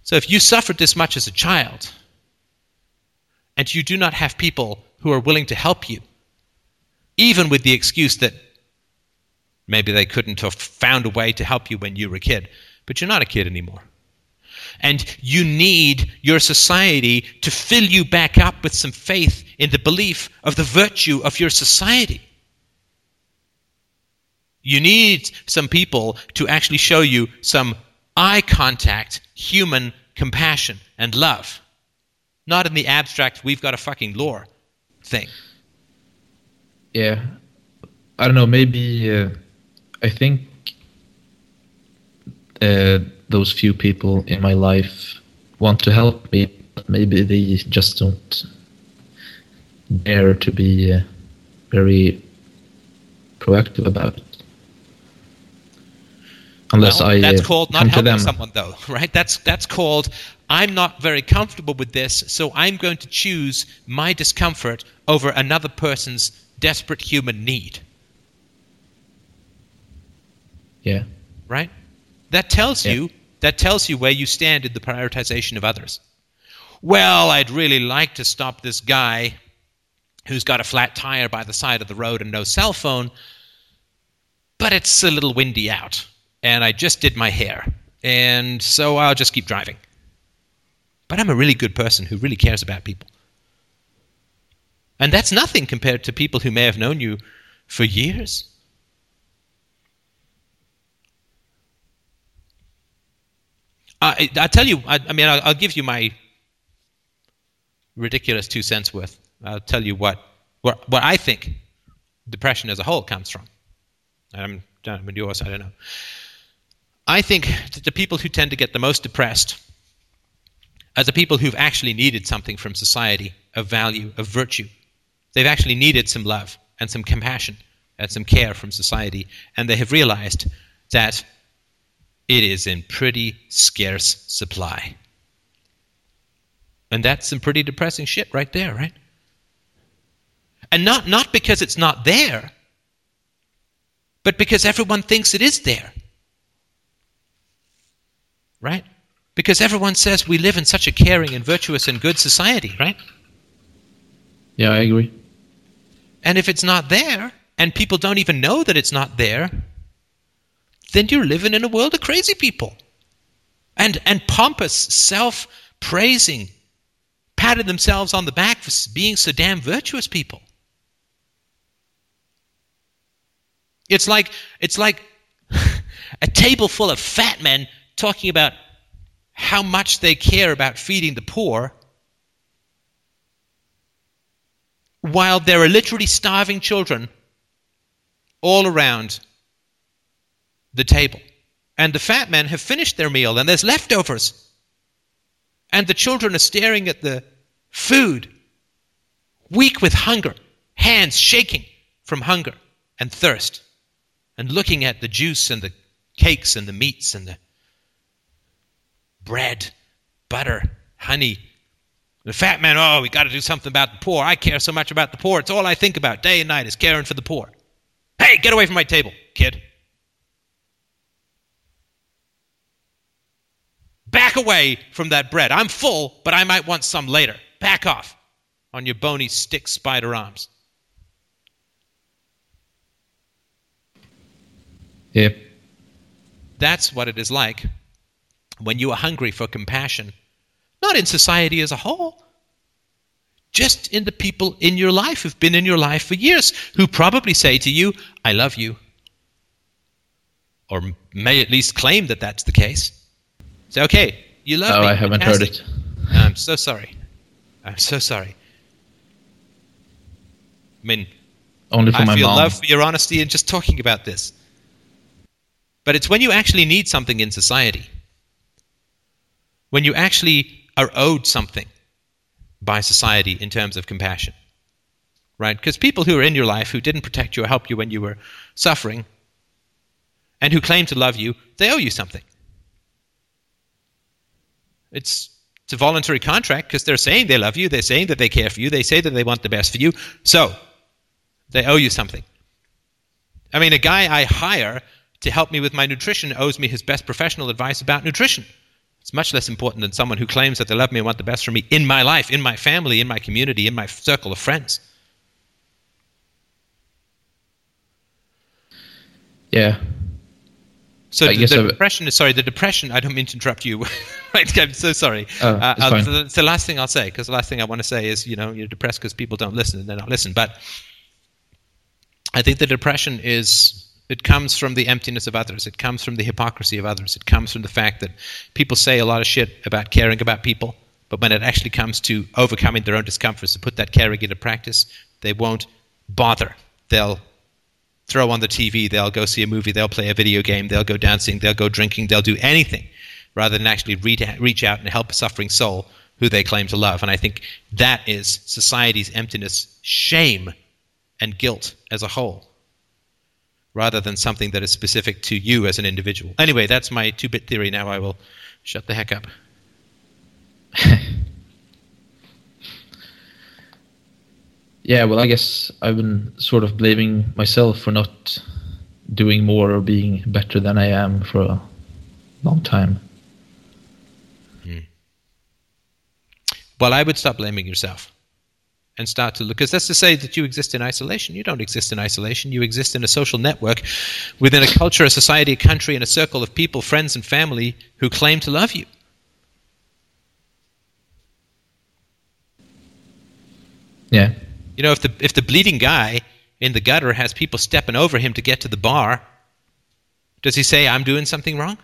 So if you suffered this much as a child, and you do not have people who are willing to help you, even with the excuse that maybe they couldn't have found a way to help you when you were a kid, but you're not a kid anymore. And you need your society to fill you back up with some faith in the belief of the virtue of your society. You need some people to actually show you some eye contact, human compassion, and love. Not in the abstract, we've got a fucking lore thing. Yeah, I don't know. Maybe uh, I think uh, those few people in my life want to help me, but maybe they just don't dare to be uh, very proactive about it. Unless Well, I that's uh, called not helping someone though right? That's that's called i'm not very comfortable with this so i'm going to choose my discomfort over another person's desperate human need Yeah, right? That tells Yeah. you that tells you where you stand in the prioritization of others. Well i'd really like to stop this guy who's got a flat tire by the side of the road and no cell phone but it's a little windy out and i just did my hair and so i'll just keep driving. But i'm a really good person who really cares about people. And that's nothing compared to people who may have known you for years I, I tell you, I, I mean, I'll, I'll give you my ridiculous two cents worth. I'll tell you what, what, what I think depression as a whole comes from. I'm done with yours, I don't know. I think that the people who tend to get the most depressed are the people who've actually needed something from society of value, of virtue. They've actually needed some love and some compassion and some care from society, and they have realized that it is in pretty scarce supply. And that's some pretty depressing shit right there, right? And not, not because it's not there, but because everyone thinks it is there. Right? Because everyone says we live in such a caring and virtuous and good society, right? yeah, I agree. And if it's not there, and people don't even know that it's not there, then you're living in a world of crazy people. And and pompous, self-praising, patting themselves on the back for being so damn virtuous people. It's like it's like a table full of fat men talking about how much they care about feeding the poor while there are literally starving children all around the table. And the fat men have finished their meal and there's leftovers. And the children are staring at the food, weak with hunger, hands shaking from hunger and thirst, and looking at the juice and the cakes and the meats and the bread, butter, honey. The fat man, oh, we got to do something about the poor. I care so much about the poor. It's all I think about day and night is caring for the poor. Hey, get away from my table, kid. Back away from that bread. I'm full, but I might want some later. Back off on your bony stick spider arms. Yep. That's what it is like when you are hungry for compassion, not in society as a whole, just in the people in your life who've been in your life for years, who probably say to you, I love you. or may at least claim that that's the case. Say, okay, you love Oh, me. I haven't heard it. I'm so sorry. I'm so sorry. I mean, Only for I my feel mom. love for your honesty in just talking about this. But it's when you actually need something in society, when you actually are owed something by society in terms of compassion, right? Because people who are in your life who didn't protect you or help you when you were suffering and who claim to love you, they owe you something. It's it's a voluntary contract because they're saying they love you, they're saying that they care for you, they say that they want the best for you. So, they owe you something. I mean, a guy I hire to help me with my nutrition owes me his best professional advice about nutrition. It's much less important than someone who claims that they love me and want the best for me in my life, in my family, in my community, in my circle of friends. Yeah. So the, the depression is sorry. The depression. I don't mean to interrupt you. Right, I'm so sorry. Oh, uh, fine. so the last thing I'll say because the last thing I want to say is you know you're depressed because people don't listen and they don't listen. But I think the depression is it comes from the emptiness of others. It comes from the hypocrisy of others. It comes from the fact that people say a lot of shit about caring about people, but when it actually comes to overcoming their own discomforts to put that caring into practice, they won't bother. They'll throw on the TV, they'll go see a movie, they'll play a video game, they'll go dancing, they'll go drinking, they'll do anything rather than actually reach, out and help a suffering soul who they claim to love. And I think that is society's emptiness, shame, and guilt as a whole, rather than something that is specific to you as an individual. Anyway, that's my two bit theory. Now I will shut the heck up. Yeah, well, I guess I've been sort of blaming myself for not doing more or being better than I am for a long time. Hmm. Well, I would stop blaming yourself and start to look, because that's to say that you exist in isolation. You don't exist in isolation. You exist in a social network within a culture, a society, a country, and a circle of people, friends, and family who claim to love you. Yeah. You know, if the if the bleeding guy in the gutter has people stepping over him to get to the bar, does he say, "I'm doing something wrong"?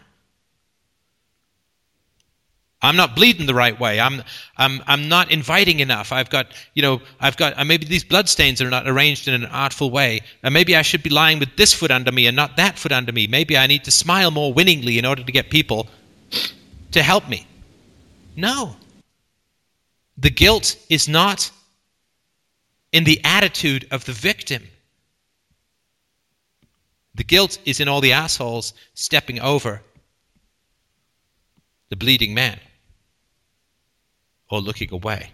I'm not bleeding the right way. I'm I'm I'm not inviting enough. I've got you know I've got uh, maybe these blood stains are not arranged in an artful way. And maybe I should be lying with this foot under me and not that foot under me. Maybe I need to smile more winningly in order to get people to help me. No. The guilt is not in the attitude of the victim. The guilt is in all the assholes stepping over the bleeding man or looking away.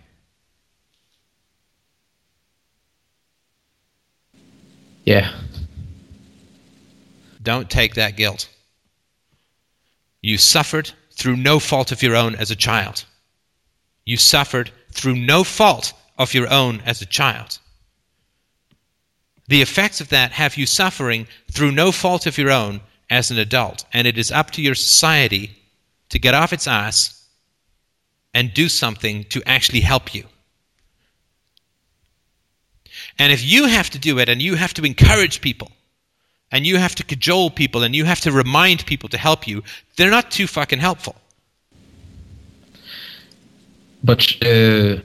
Yeah. Don't take that guilt. You suffered through no fault of your own as a child. You suffered through no fault of your own as a child. The effects of that have you suffering through no fault of your own as an adult, and it is up to your society to get off its ass and do something to actually help you. And if you have to do it and you have to encourage people and you have to cajole people and you have to remind people to help you, they're not too fucking helpful. But uh,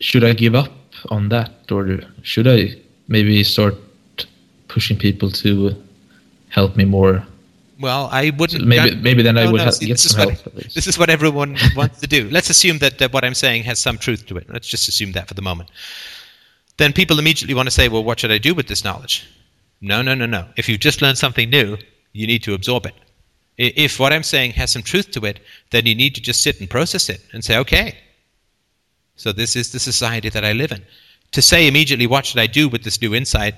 should I give up on that, or should I maybe start pushing people to help me more? Well, I wouldn't. Maybe- maybe then I would have- see, get this is some what- help. This is what everyone wants to do. Let's assume that, that what I'm saying has some truth to it. Let's just assume that for the moment. Then people immediately want to say, well, what should I do with this knowledge? No, no, no, no. If you've just learned something new, you need to absorb it. If what I'm saying has some truth to it, then you need to just sit and process it and say, okay, so this is the society that I live in. To say immediately, what should I do with this new insight,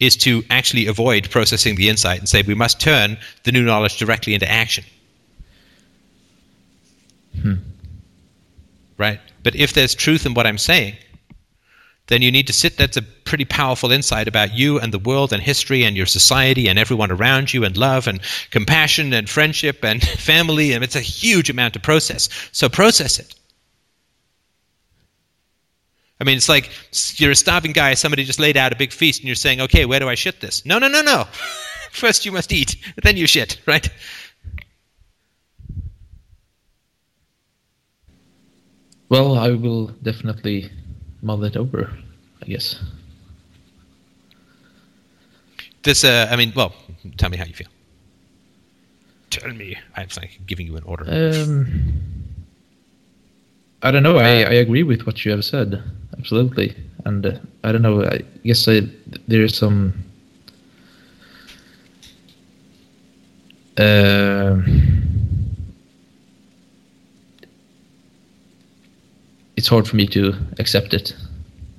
is to actually avoid processing the insight and say we must turn the new knowledge directly into action. Hmm. Right? But if there's truth in what I'm saying, then you need to sit. That's a pretty powerful insight about you and the world and history and your society and everyone around you and love and compassion and friendship and family. And it's a huge amount to process. So process it. I mean, it's like you're a starving guy. Somebody just laid out a big feast, and you're saying, "Okay, where do I shit this?" No, no, no, no. First you must eat, then you shit, right? Well, I will definitely mull it over, I guess. This, uh, I mean, well, tell me how you feel. Tell me. I'm like giving you an order. Um, I don't know. I, I agree with what you have said. Absolutely. And uh, I don't know. I guess I, there is some. Uh, it's hard for me to accept it,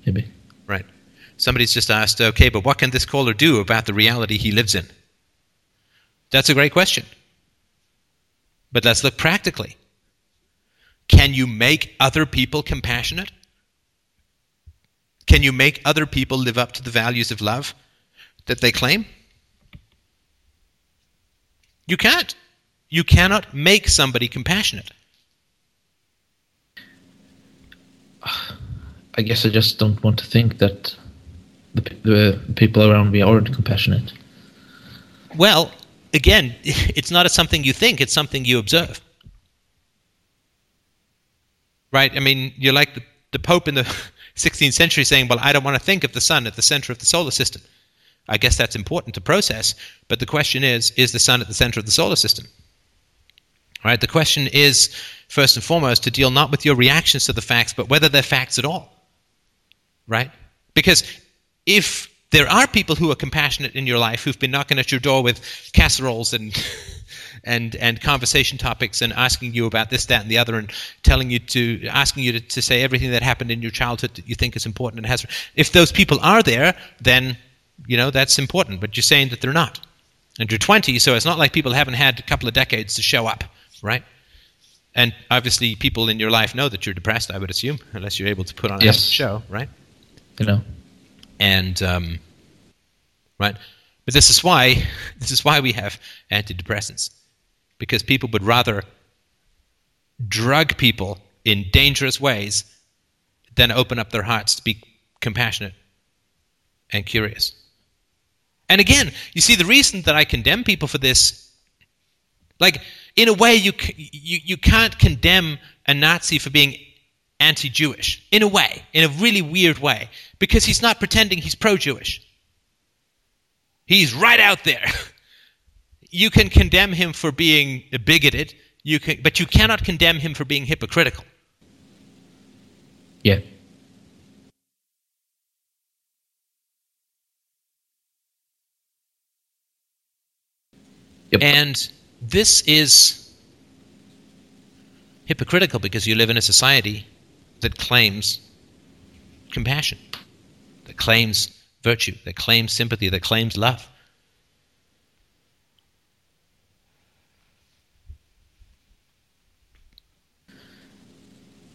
maybe. Right. Somebody's just asked, okay, but what can this caller do about the reality he lives in? That's a great question. But let's look practically. Can you make other people compassionate? Can you make other people live up to the values of love that they claim? You can't. You cannot make somebody compassionate. I guess I just don't want to think that the, the people around me aren't compassionate. Well, again, it's not a something you think, it's something you observe. Right? I mean, you're like the, the Pope in the 16th century saying, Well, I don't want to think of the sun at the center of the solar system. I guess that's important to process, but the question is is the sun at the center of the solar system? Right? The question is, first and foremost, to deal not with your reactions to the facts, but whether they're facts at all. Right? Because if there are people who are compassionate in your life who've been knocking at your door with casseroles and and and conversation topics and asking you about this, that, and the other, and telling you to asking you to, to say everything that happened in your childhood that you think is important and has. If those people are there, then you know that's important. But you're saying that they're not, and you're 20, so it's not like people haven't had a couple of decades to show up, right? And obviously, people in your life know that you're depressed. I would assume, unless you're able to put on a show, right? You know. and um, right. But this is why this is why we have antidepressants, because people would rather drug people in dangerous ways than open up their hearts to be compassionate and curious. And again, you see the reason that I condemn people for this, like in a way, you you you can't condemn a Nazi for being anti-Jewish in a way, in a really weird way, because he's not pretending he's pro-Jewish. He's right out there. You can condemn him for being bigoted, you can, but you cannot condemn him for being hypocritical. Yeah. Yep. And this is hypocritical because you live in a society that claims compassion, that claims virtue, that claims sympathy, that claims love.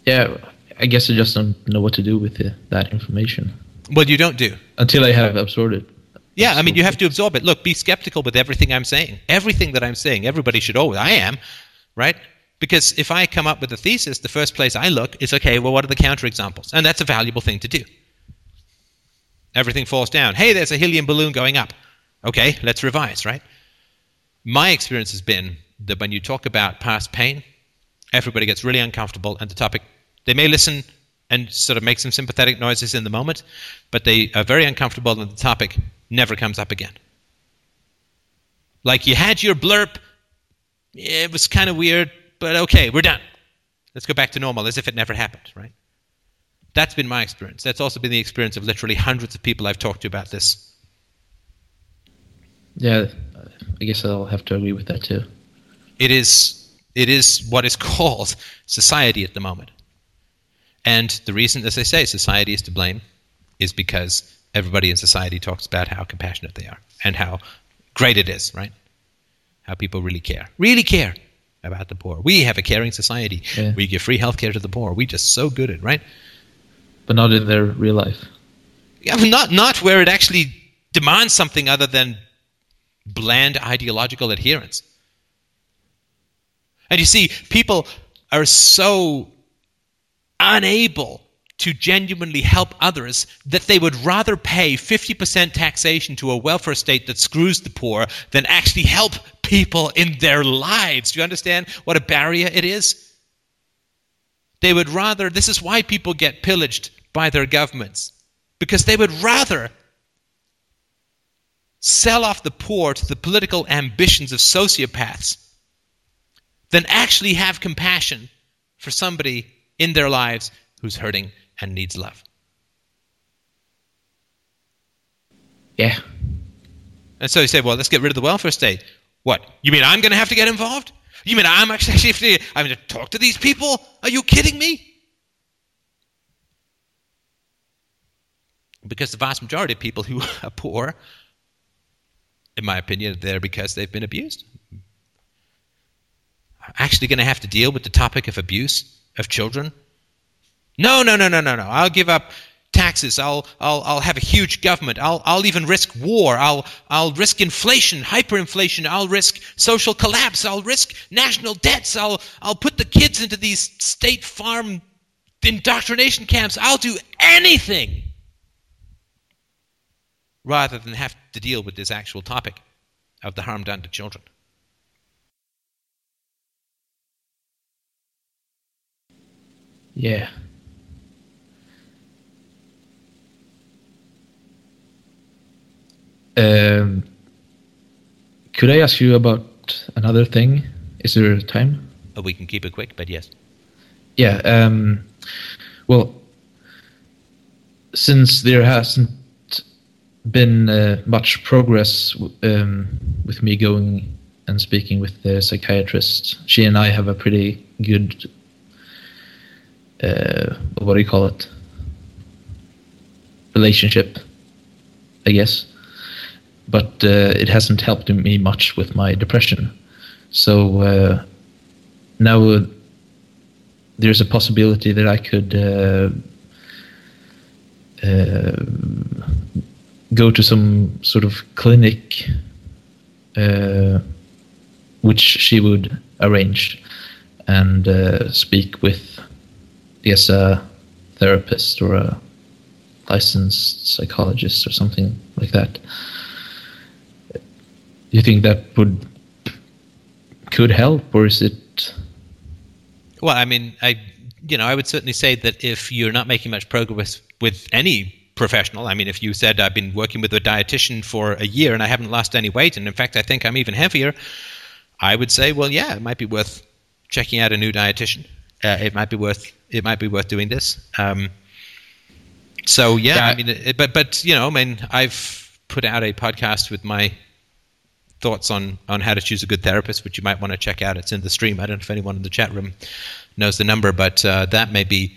Yeah, I guess I just don't know what to do with the, that information Well, you don't do. until I have absorbed it. Yeah, I mean, you have to absorb it. Look, be skeptical with everything I'm saying. Everything that I'm saying, everybody should always. I am, right? Because if I come up with a thesis, the first place I look is okay, well, what are the counterexamples? And that's a valuable thing to do. Everything falls down. Hey, there's a helium balloon going up. Okay, let's revise, right? My experience has been that when you talk about past pain, everybody gets really uncomfortable, and the topic, they may listen and sort of make some sympathetic noises in the moment, but they are very uncomfortable, and the topic never comes up again. Like you had your blurb, it was kind of weird, but okay, we're done. Let's go back to normal as if it never happened, right? That's been my experience. That's also been the experience of literally hundreds of people I've talked to about this. Yeah, I guess I'll have to agree with that too. It is it is what is called society at the moment. And the reason, as I say, society is to blame is because everybody in society talks about how compassionate they are and how great it is, right? How people really care. Really care about the poor. We have a caring society. Yeah. We give free healthcare to the poor. We're just so good at it, right? But not in their real life. Yeah, not not where it actually demands something other than bland ideological adherence. And you see, people are so unable to genuinely help others that they would rather pay 50% taxation to a welfare state that screws the poor than actually help people in their lives. Do you understand what a barrier it is? They would rather, this is why people get pillaged by their governments, because they would rather sell off the poor to the political ambitions of sociopaths than actually have compassion for somebody in their lives who's hurting and needs love. Yeah. And so you say, well, let's get rid of the welfare state. What? You mean I'm going to have to get involved? You mean I'm actually I'm going to talk to these people? Are you kidding me? Because the vast majority of people who are poor, in my opinion, they're because they've been abused. Actually, going to have to deal with the topic of abuse of children no, no, no, no, no, no. I'll give up taxes. I'll, I'll, I'll have a huge government. I'll, I'll even risk war. I'll, I'll risk inflation, hyperinflation. I'll risk social collapse. I'll risk national debts. I'll, I'll put the kids into these state farm indoctrination camps. I'll do anything rather than have to deal with this actual topic of the harm done to children. Yeah. Um, could I ask you about another thing? Is there time? Oh, we can keep it quick, but yes. Yeah. Um, well, since there hasn't been uh, much progress um, with me going and speaking with the psychiatrist, she and I have a pretty good. Uh, what do you call it? Relationship, I guess but uh, it hasn't helped me much with my depression. So uh, now uh, there's a possibility that I could uh, uh, go to some sort of clinic, uh, which she would arrange, and speak with, yes, a therapist or a licensed psychologist or something like that Do you think that would could help, or is it? Well, I mean, I you know, I would certainly say that if you're not making much progress with any professional, I mean, if you said I've been working with a dietitian for a year and I haven't lost any weight, and in fact I think I'm even heavier, I would say, well, yeah, it might be worth checking out a new dietitian. Uh, it might be worth it might be worth doing this. Um, so yeah, yeah, I mean, it, but but you know, I mean, I've put out a podcast with my thoughts on on how to choose a good therapist, which you might want to check out. It's in the stream. I don't know if anyone in the chat room knows the number, but uh, that may be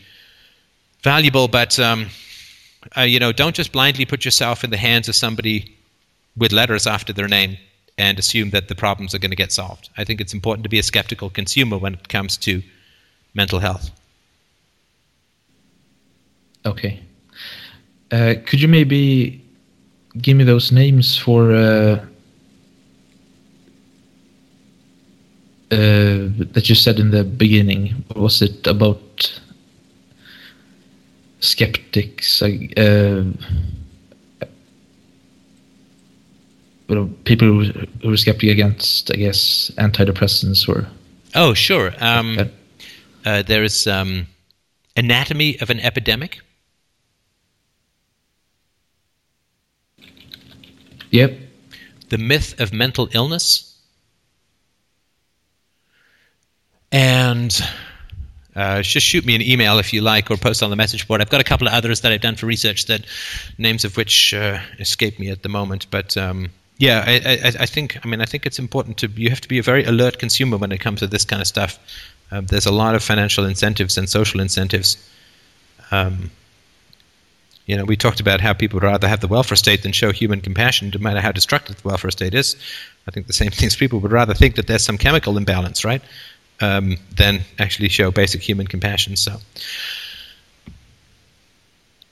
valuable. But um, uh, you know, don't just blindly put yourself in the hands of somebody with letters after their name and assume that the problems are going to get solved. I think it's important to be a skeptical consumer when it comes to mental health. Okay. Uh, could you maybe give me those names for uh, uh, that you said in the beginning? What Was it about skeptics? Uh, people who are skeptic against, I guess, antidepressants or. Oh, sure. Um, uh, there is um, anatomy of an epidemic. Yep. The myth of mental illness. And uh, just shoot me an email if you like, or post on the message board. I've got a couple of others that I've done for research that names of which uh, escape me at the moment. But um, yeah, I, I, I, think I mean I think it's important to you have to be a very alert consumer when it comes to this kind of stuff. Um, there's a lot of financial incentives and social incentives. Um, you know, we talked about how people would rather have the welfare state than show human compassion, no matter how destructive the welfare state is. I think the same things people would rather think that there's some chemical imbalance, right? um, than actually show basic human compassion. So,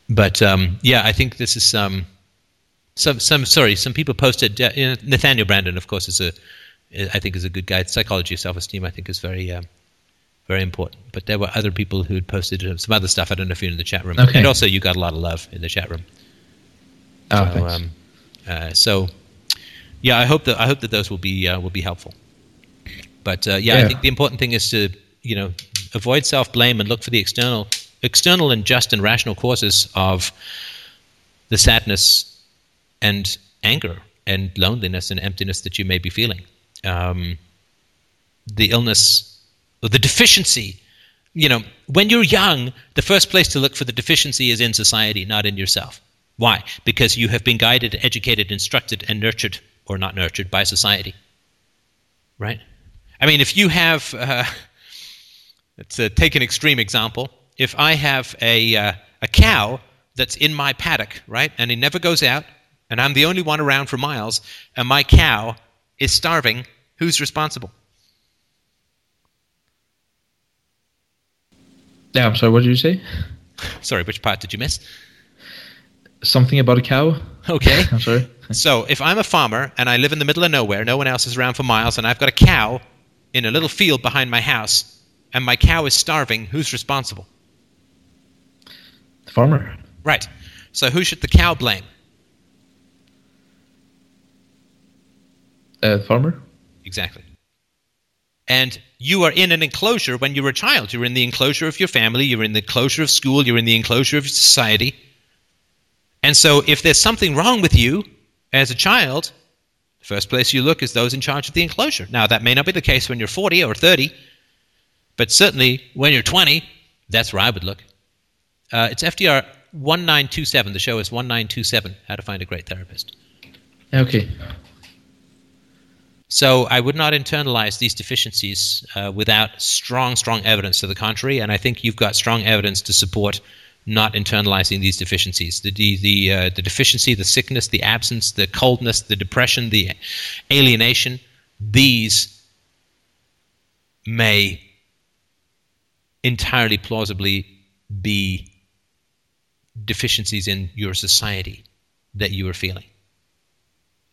but um, yeah, I think this is um, some some sorry, some people posted. Uh, Nathaniel Branden, of course, is a I think is a good guy. Psychology of self esteem, I think, is very uh, Very important. But there were other people who had posted some other stuff. I don't know if you're in the chat room. Okay. And also, you got a lot of love in the chat room. Oh, So, thanks. um, uh, so yeah, I hope that I hope that those will be uh, will be helpful. But uh, yeah, I think the important thing is to you know avoid self blame and look for the external external and just and rational causes of the sadness and anger and loneliness and emptiness that you may be feeling. Um, the illness the deficiency. You know, when you're young, the first place to look for the deficiency is in society, not in yourself. Why? Because you have been guided, educated, instructed, and nurtured, or not nurtured, by society. Right? I mean, if you have, uh, let's uh, take an extreme example. If I have a, uh, a cow that's in my paddock, right, and he never goes out, and I'm the only one around for miles, and my cow is starving, who's responsible? Yeah, I'm sorry. What did you say? Sorry, which part did you miss? Something about a cow? Okay. I'm sorry. So if I'm a farmer and I live in the middle of nowhere, no one else is around for miles, and I've got a cow in a little field behind my house, and my cow is starving, who's responsible? The farmer. Right. So who should the cow blame? Uh, the farmer. Exactly. And you are in an enclosure when you're a child. You're in the enclosure of your family, you're in the enclosure of school, you're in the enclosure of society. And so if there's something wrong with you as a child, the first place you look is those in charge of the enclosure. Now, that may not be the case when you're 40 or 30, but certainly when you're 20, that's where I would look. Uh, it's FDR 1927. The show is 1927 How to Find a Great Therapist. Okay. So I would not internalize these deficiencies uh, without strong, strong evidence to the contrary, and I think you've got strong evidence to support not internalizing these deficiencies. The the the, uh, the deficiency, the sickness, the absence, the coldness, the depression, the alienation. These may entirely plausibly be deficiencies in your society that you are feeling.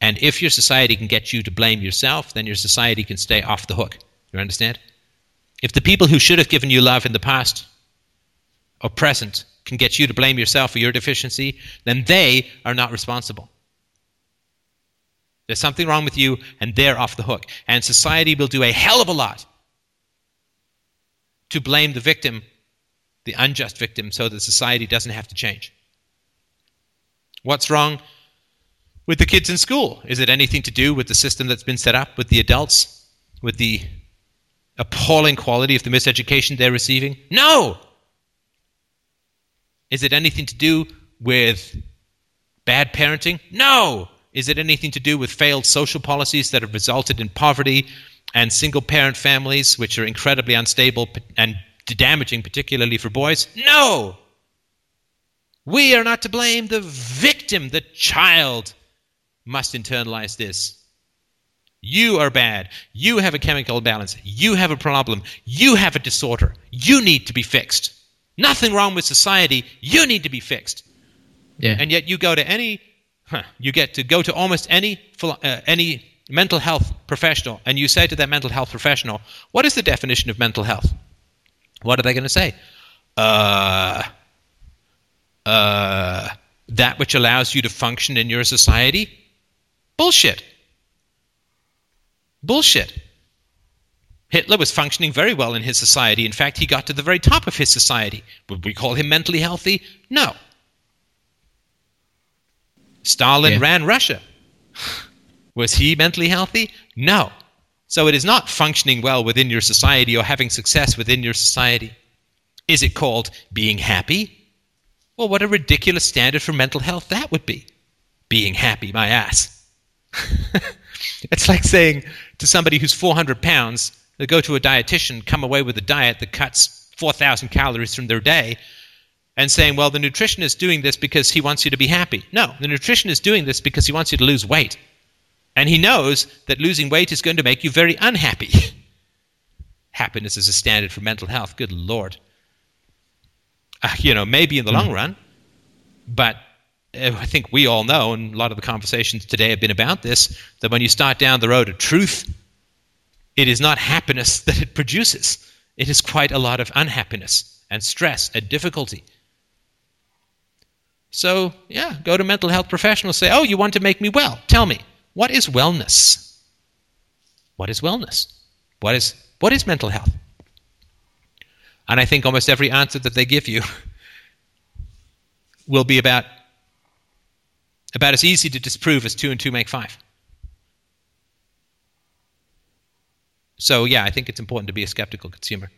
And if your society can get you to blame yourself, then your society can stay off the hook. You understand? If the people who should have given you love in the past or present can get you to blame yourself for your deficiency, then they are not responsible. There's something wrong with you, and they're off the hook. And society will do a hell of a lot to blame the victim, the unjust victim, so that society doesn't have to change. What's wrong with the kids in school? Is it anything to do with the system that's been set up, with the adults, with the appalling quality of the miseducation they're receiving? No! Is it anything to do with bad parenting? No! Is it anything to do with failed social policies that have resulted in poverty and single parent families, which are incredibly unstable and damaging, particularly for boys? No! We are not to blame. The victim, the child, must internalize this. You are bad. You have a chemical imbalance. You have a problem. You have a disorder. You need to be fixed. Nothing wrong with society. You need to be fixed. Yeah. And yet you go to any, huh, you get to go to almost any uh, any mental health professional, and you say to that mental health professional, "What is the definition of mental health?" What are they going to say? Uh, uh, that which allows you to function in your society? Bullshit. Bullshit. Hitler was functioning very well in his society. In fact, he got to the very top of his society. Would we call him mentally healthy? No. Stalin Yeah. ran Russia. Was he mentally healthy? No. So it is not functioning well within your society or having success within your society. Is it called being happy? Well, what a ridiculous standard for mental health that would be. Being happy, my ass. it's like saying to somebody who's 400 pounds, they go to a dietitian, come away with a diet that cuts 4,000 calories from their day, and saying, well, the nutritionist is doing this because he wants you to be happy. No, the nutritionist is doing this because he wants you to lose weight. And he knows that losing weight is going to make you very unhappy. Happiness is a standard for mental health. Good Lord. Uh, you know, maybe in the long run, but Eh, I think we all know, and a lot of the conversations today have been about this, that when you start down the road of truth, it is not happiness that it produces. It is quite a lot of unhappiness and stress and difficulty. So, yeah, go to mental health professionals. Say, oh, you want to make me well. Tell me, what is wellness? What is wellness? What is, what is mental health? And I think almost every answer that they give you will be about, about as easy to disprove as two and two make five. So, yeah, I think it's important to be a skeptical consumer.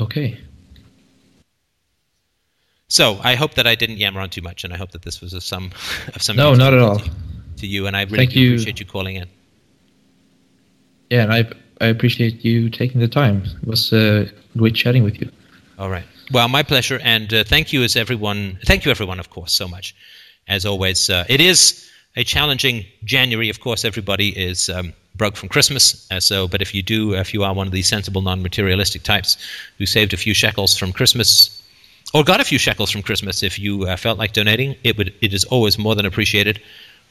Okay. So I hope that I didn't yammer on too much, and I hope that this was of some of some. No, not at all. To you, and I really Thank you. appreciate you calling in. Yeah, and I I appreciate you taking the time. It was uh, great chatting with you. All right. Well, my pleasure, and uh, thank you as everyone. Thank you, everyone, of course, so much. As always, uh, it is a challenging January. Of course, everybody is um, broke from Christmas. Uh, so, but if you do, if you are one of these sensible, non-materialistic types who saved a few shekels from Christmas, or got a few shekels from Christmas, if you uh, felt like donating, it would. It is always more than appreciated.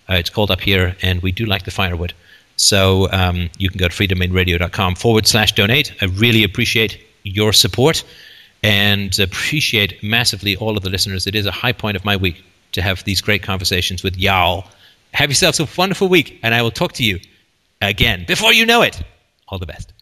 Uh, it's cold up here, and we do like the firewood. So um, you can go to freedomainradio.com forward slash donate. I really appreciate your support and appreciate massively all of the listeners. It is a high point of my week to have these great conversations with y'all. Have yourselves a wonderful week, and I will talk to you again before you know it. All the best.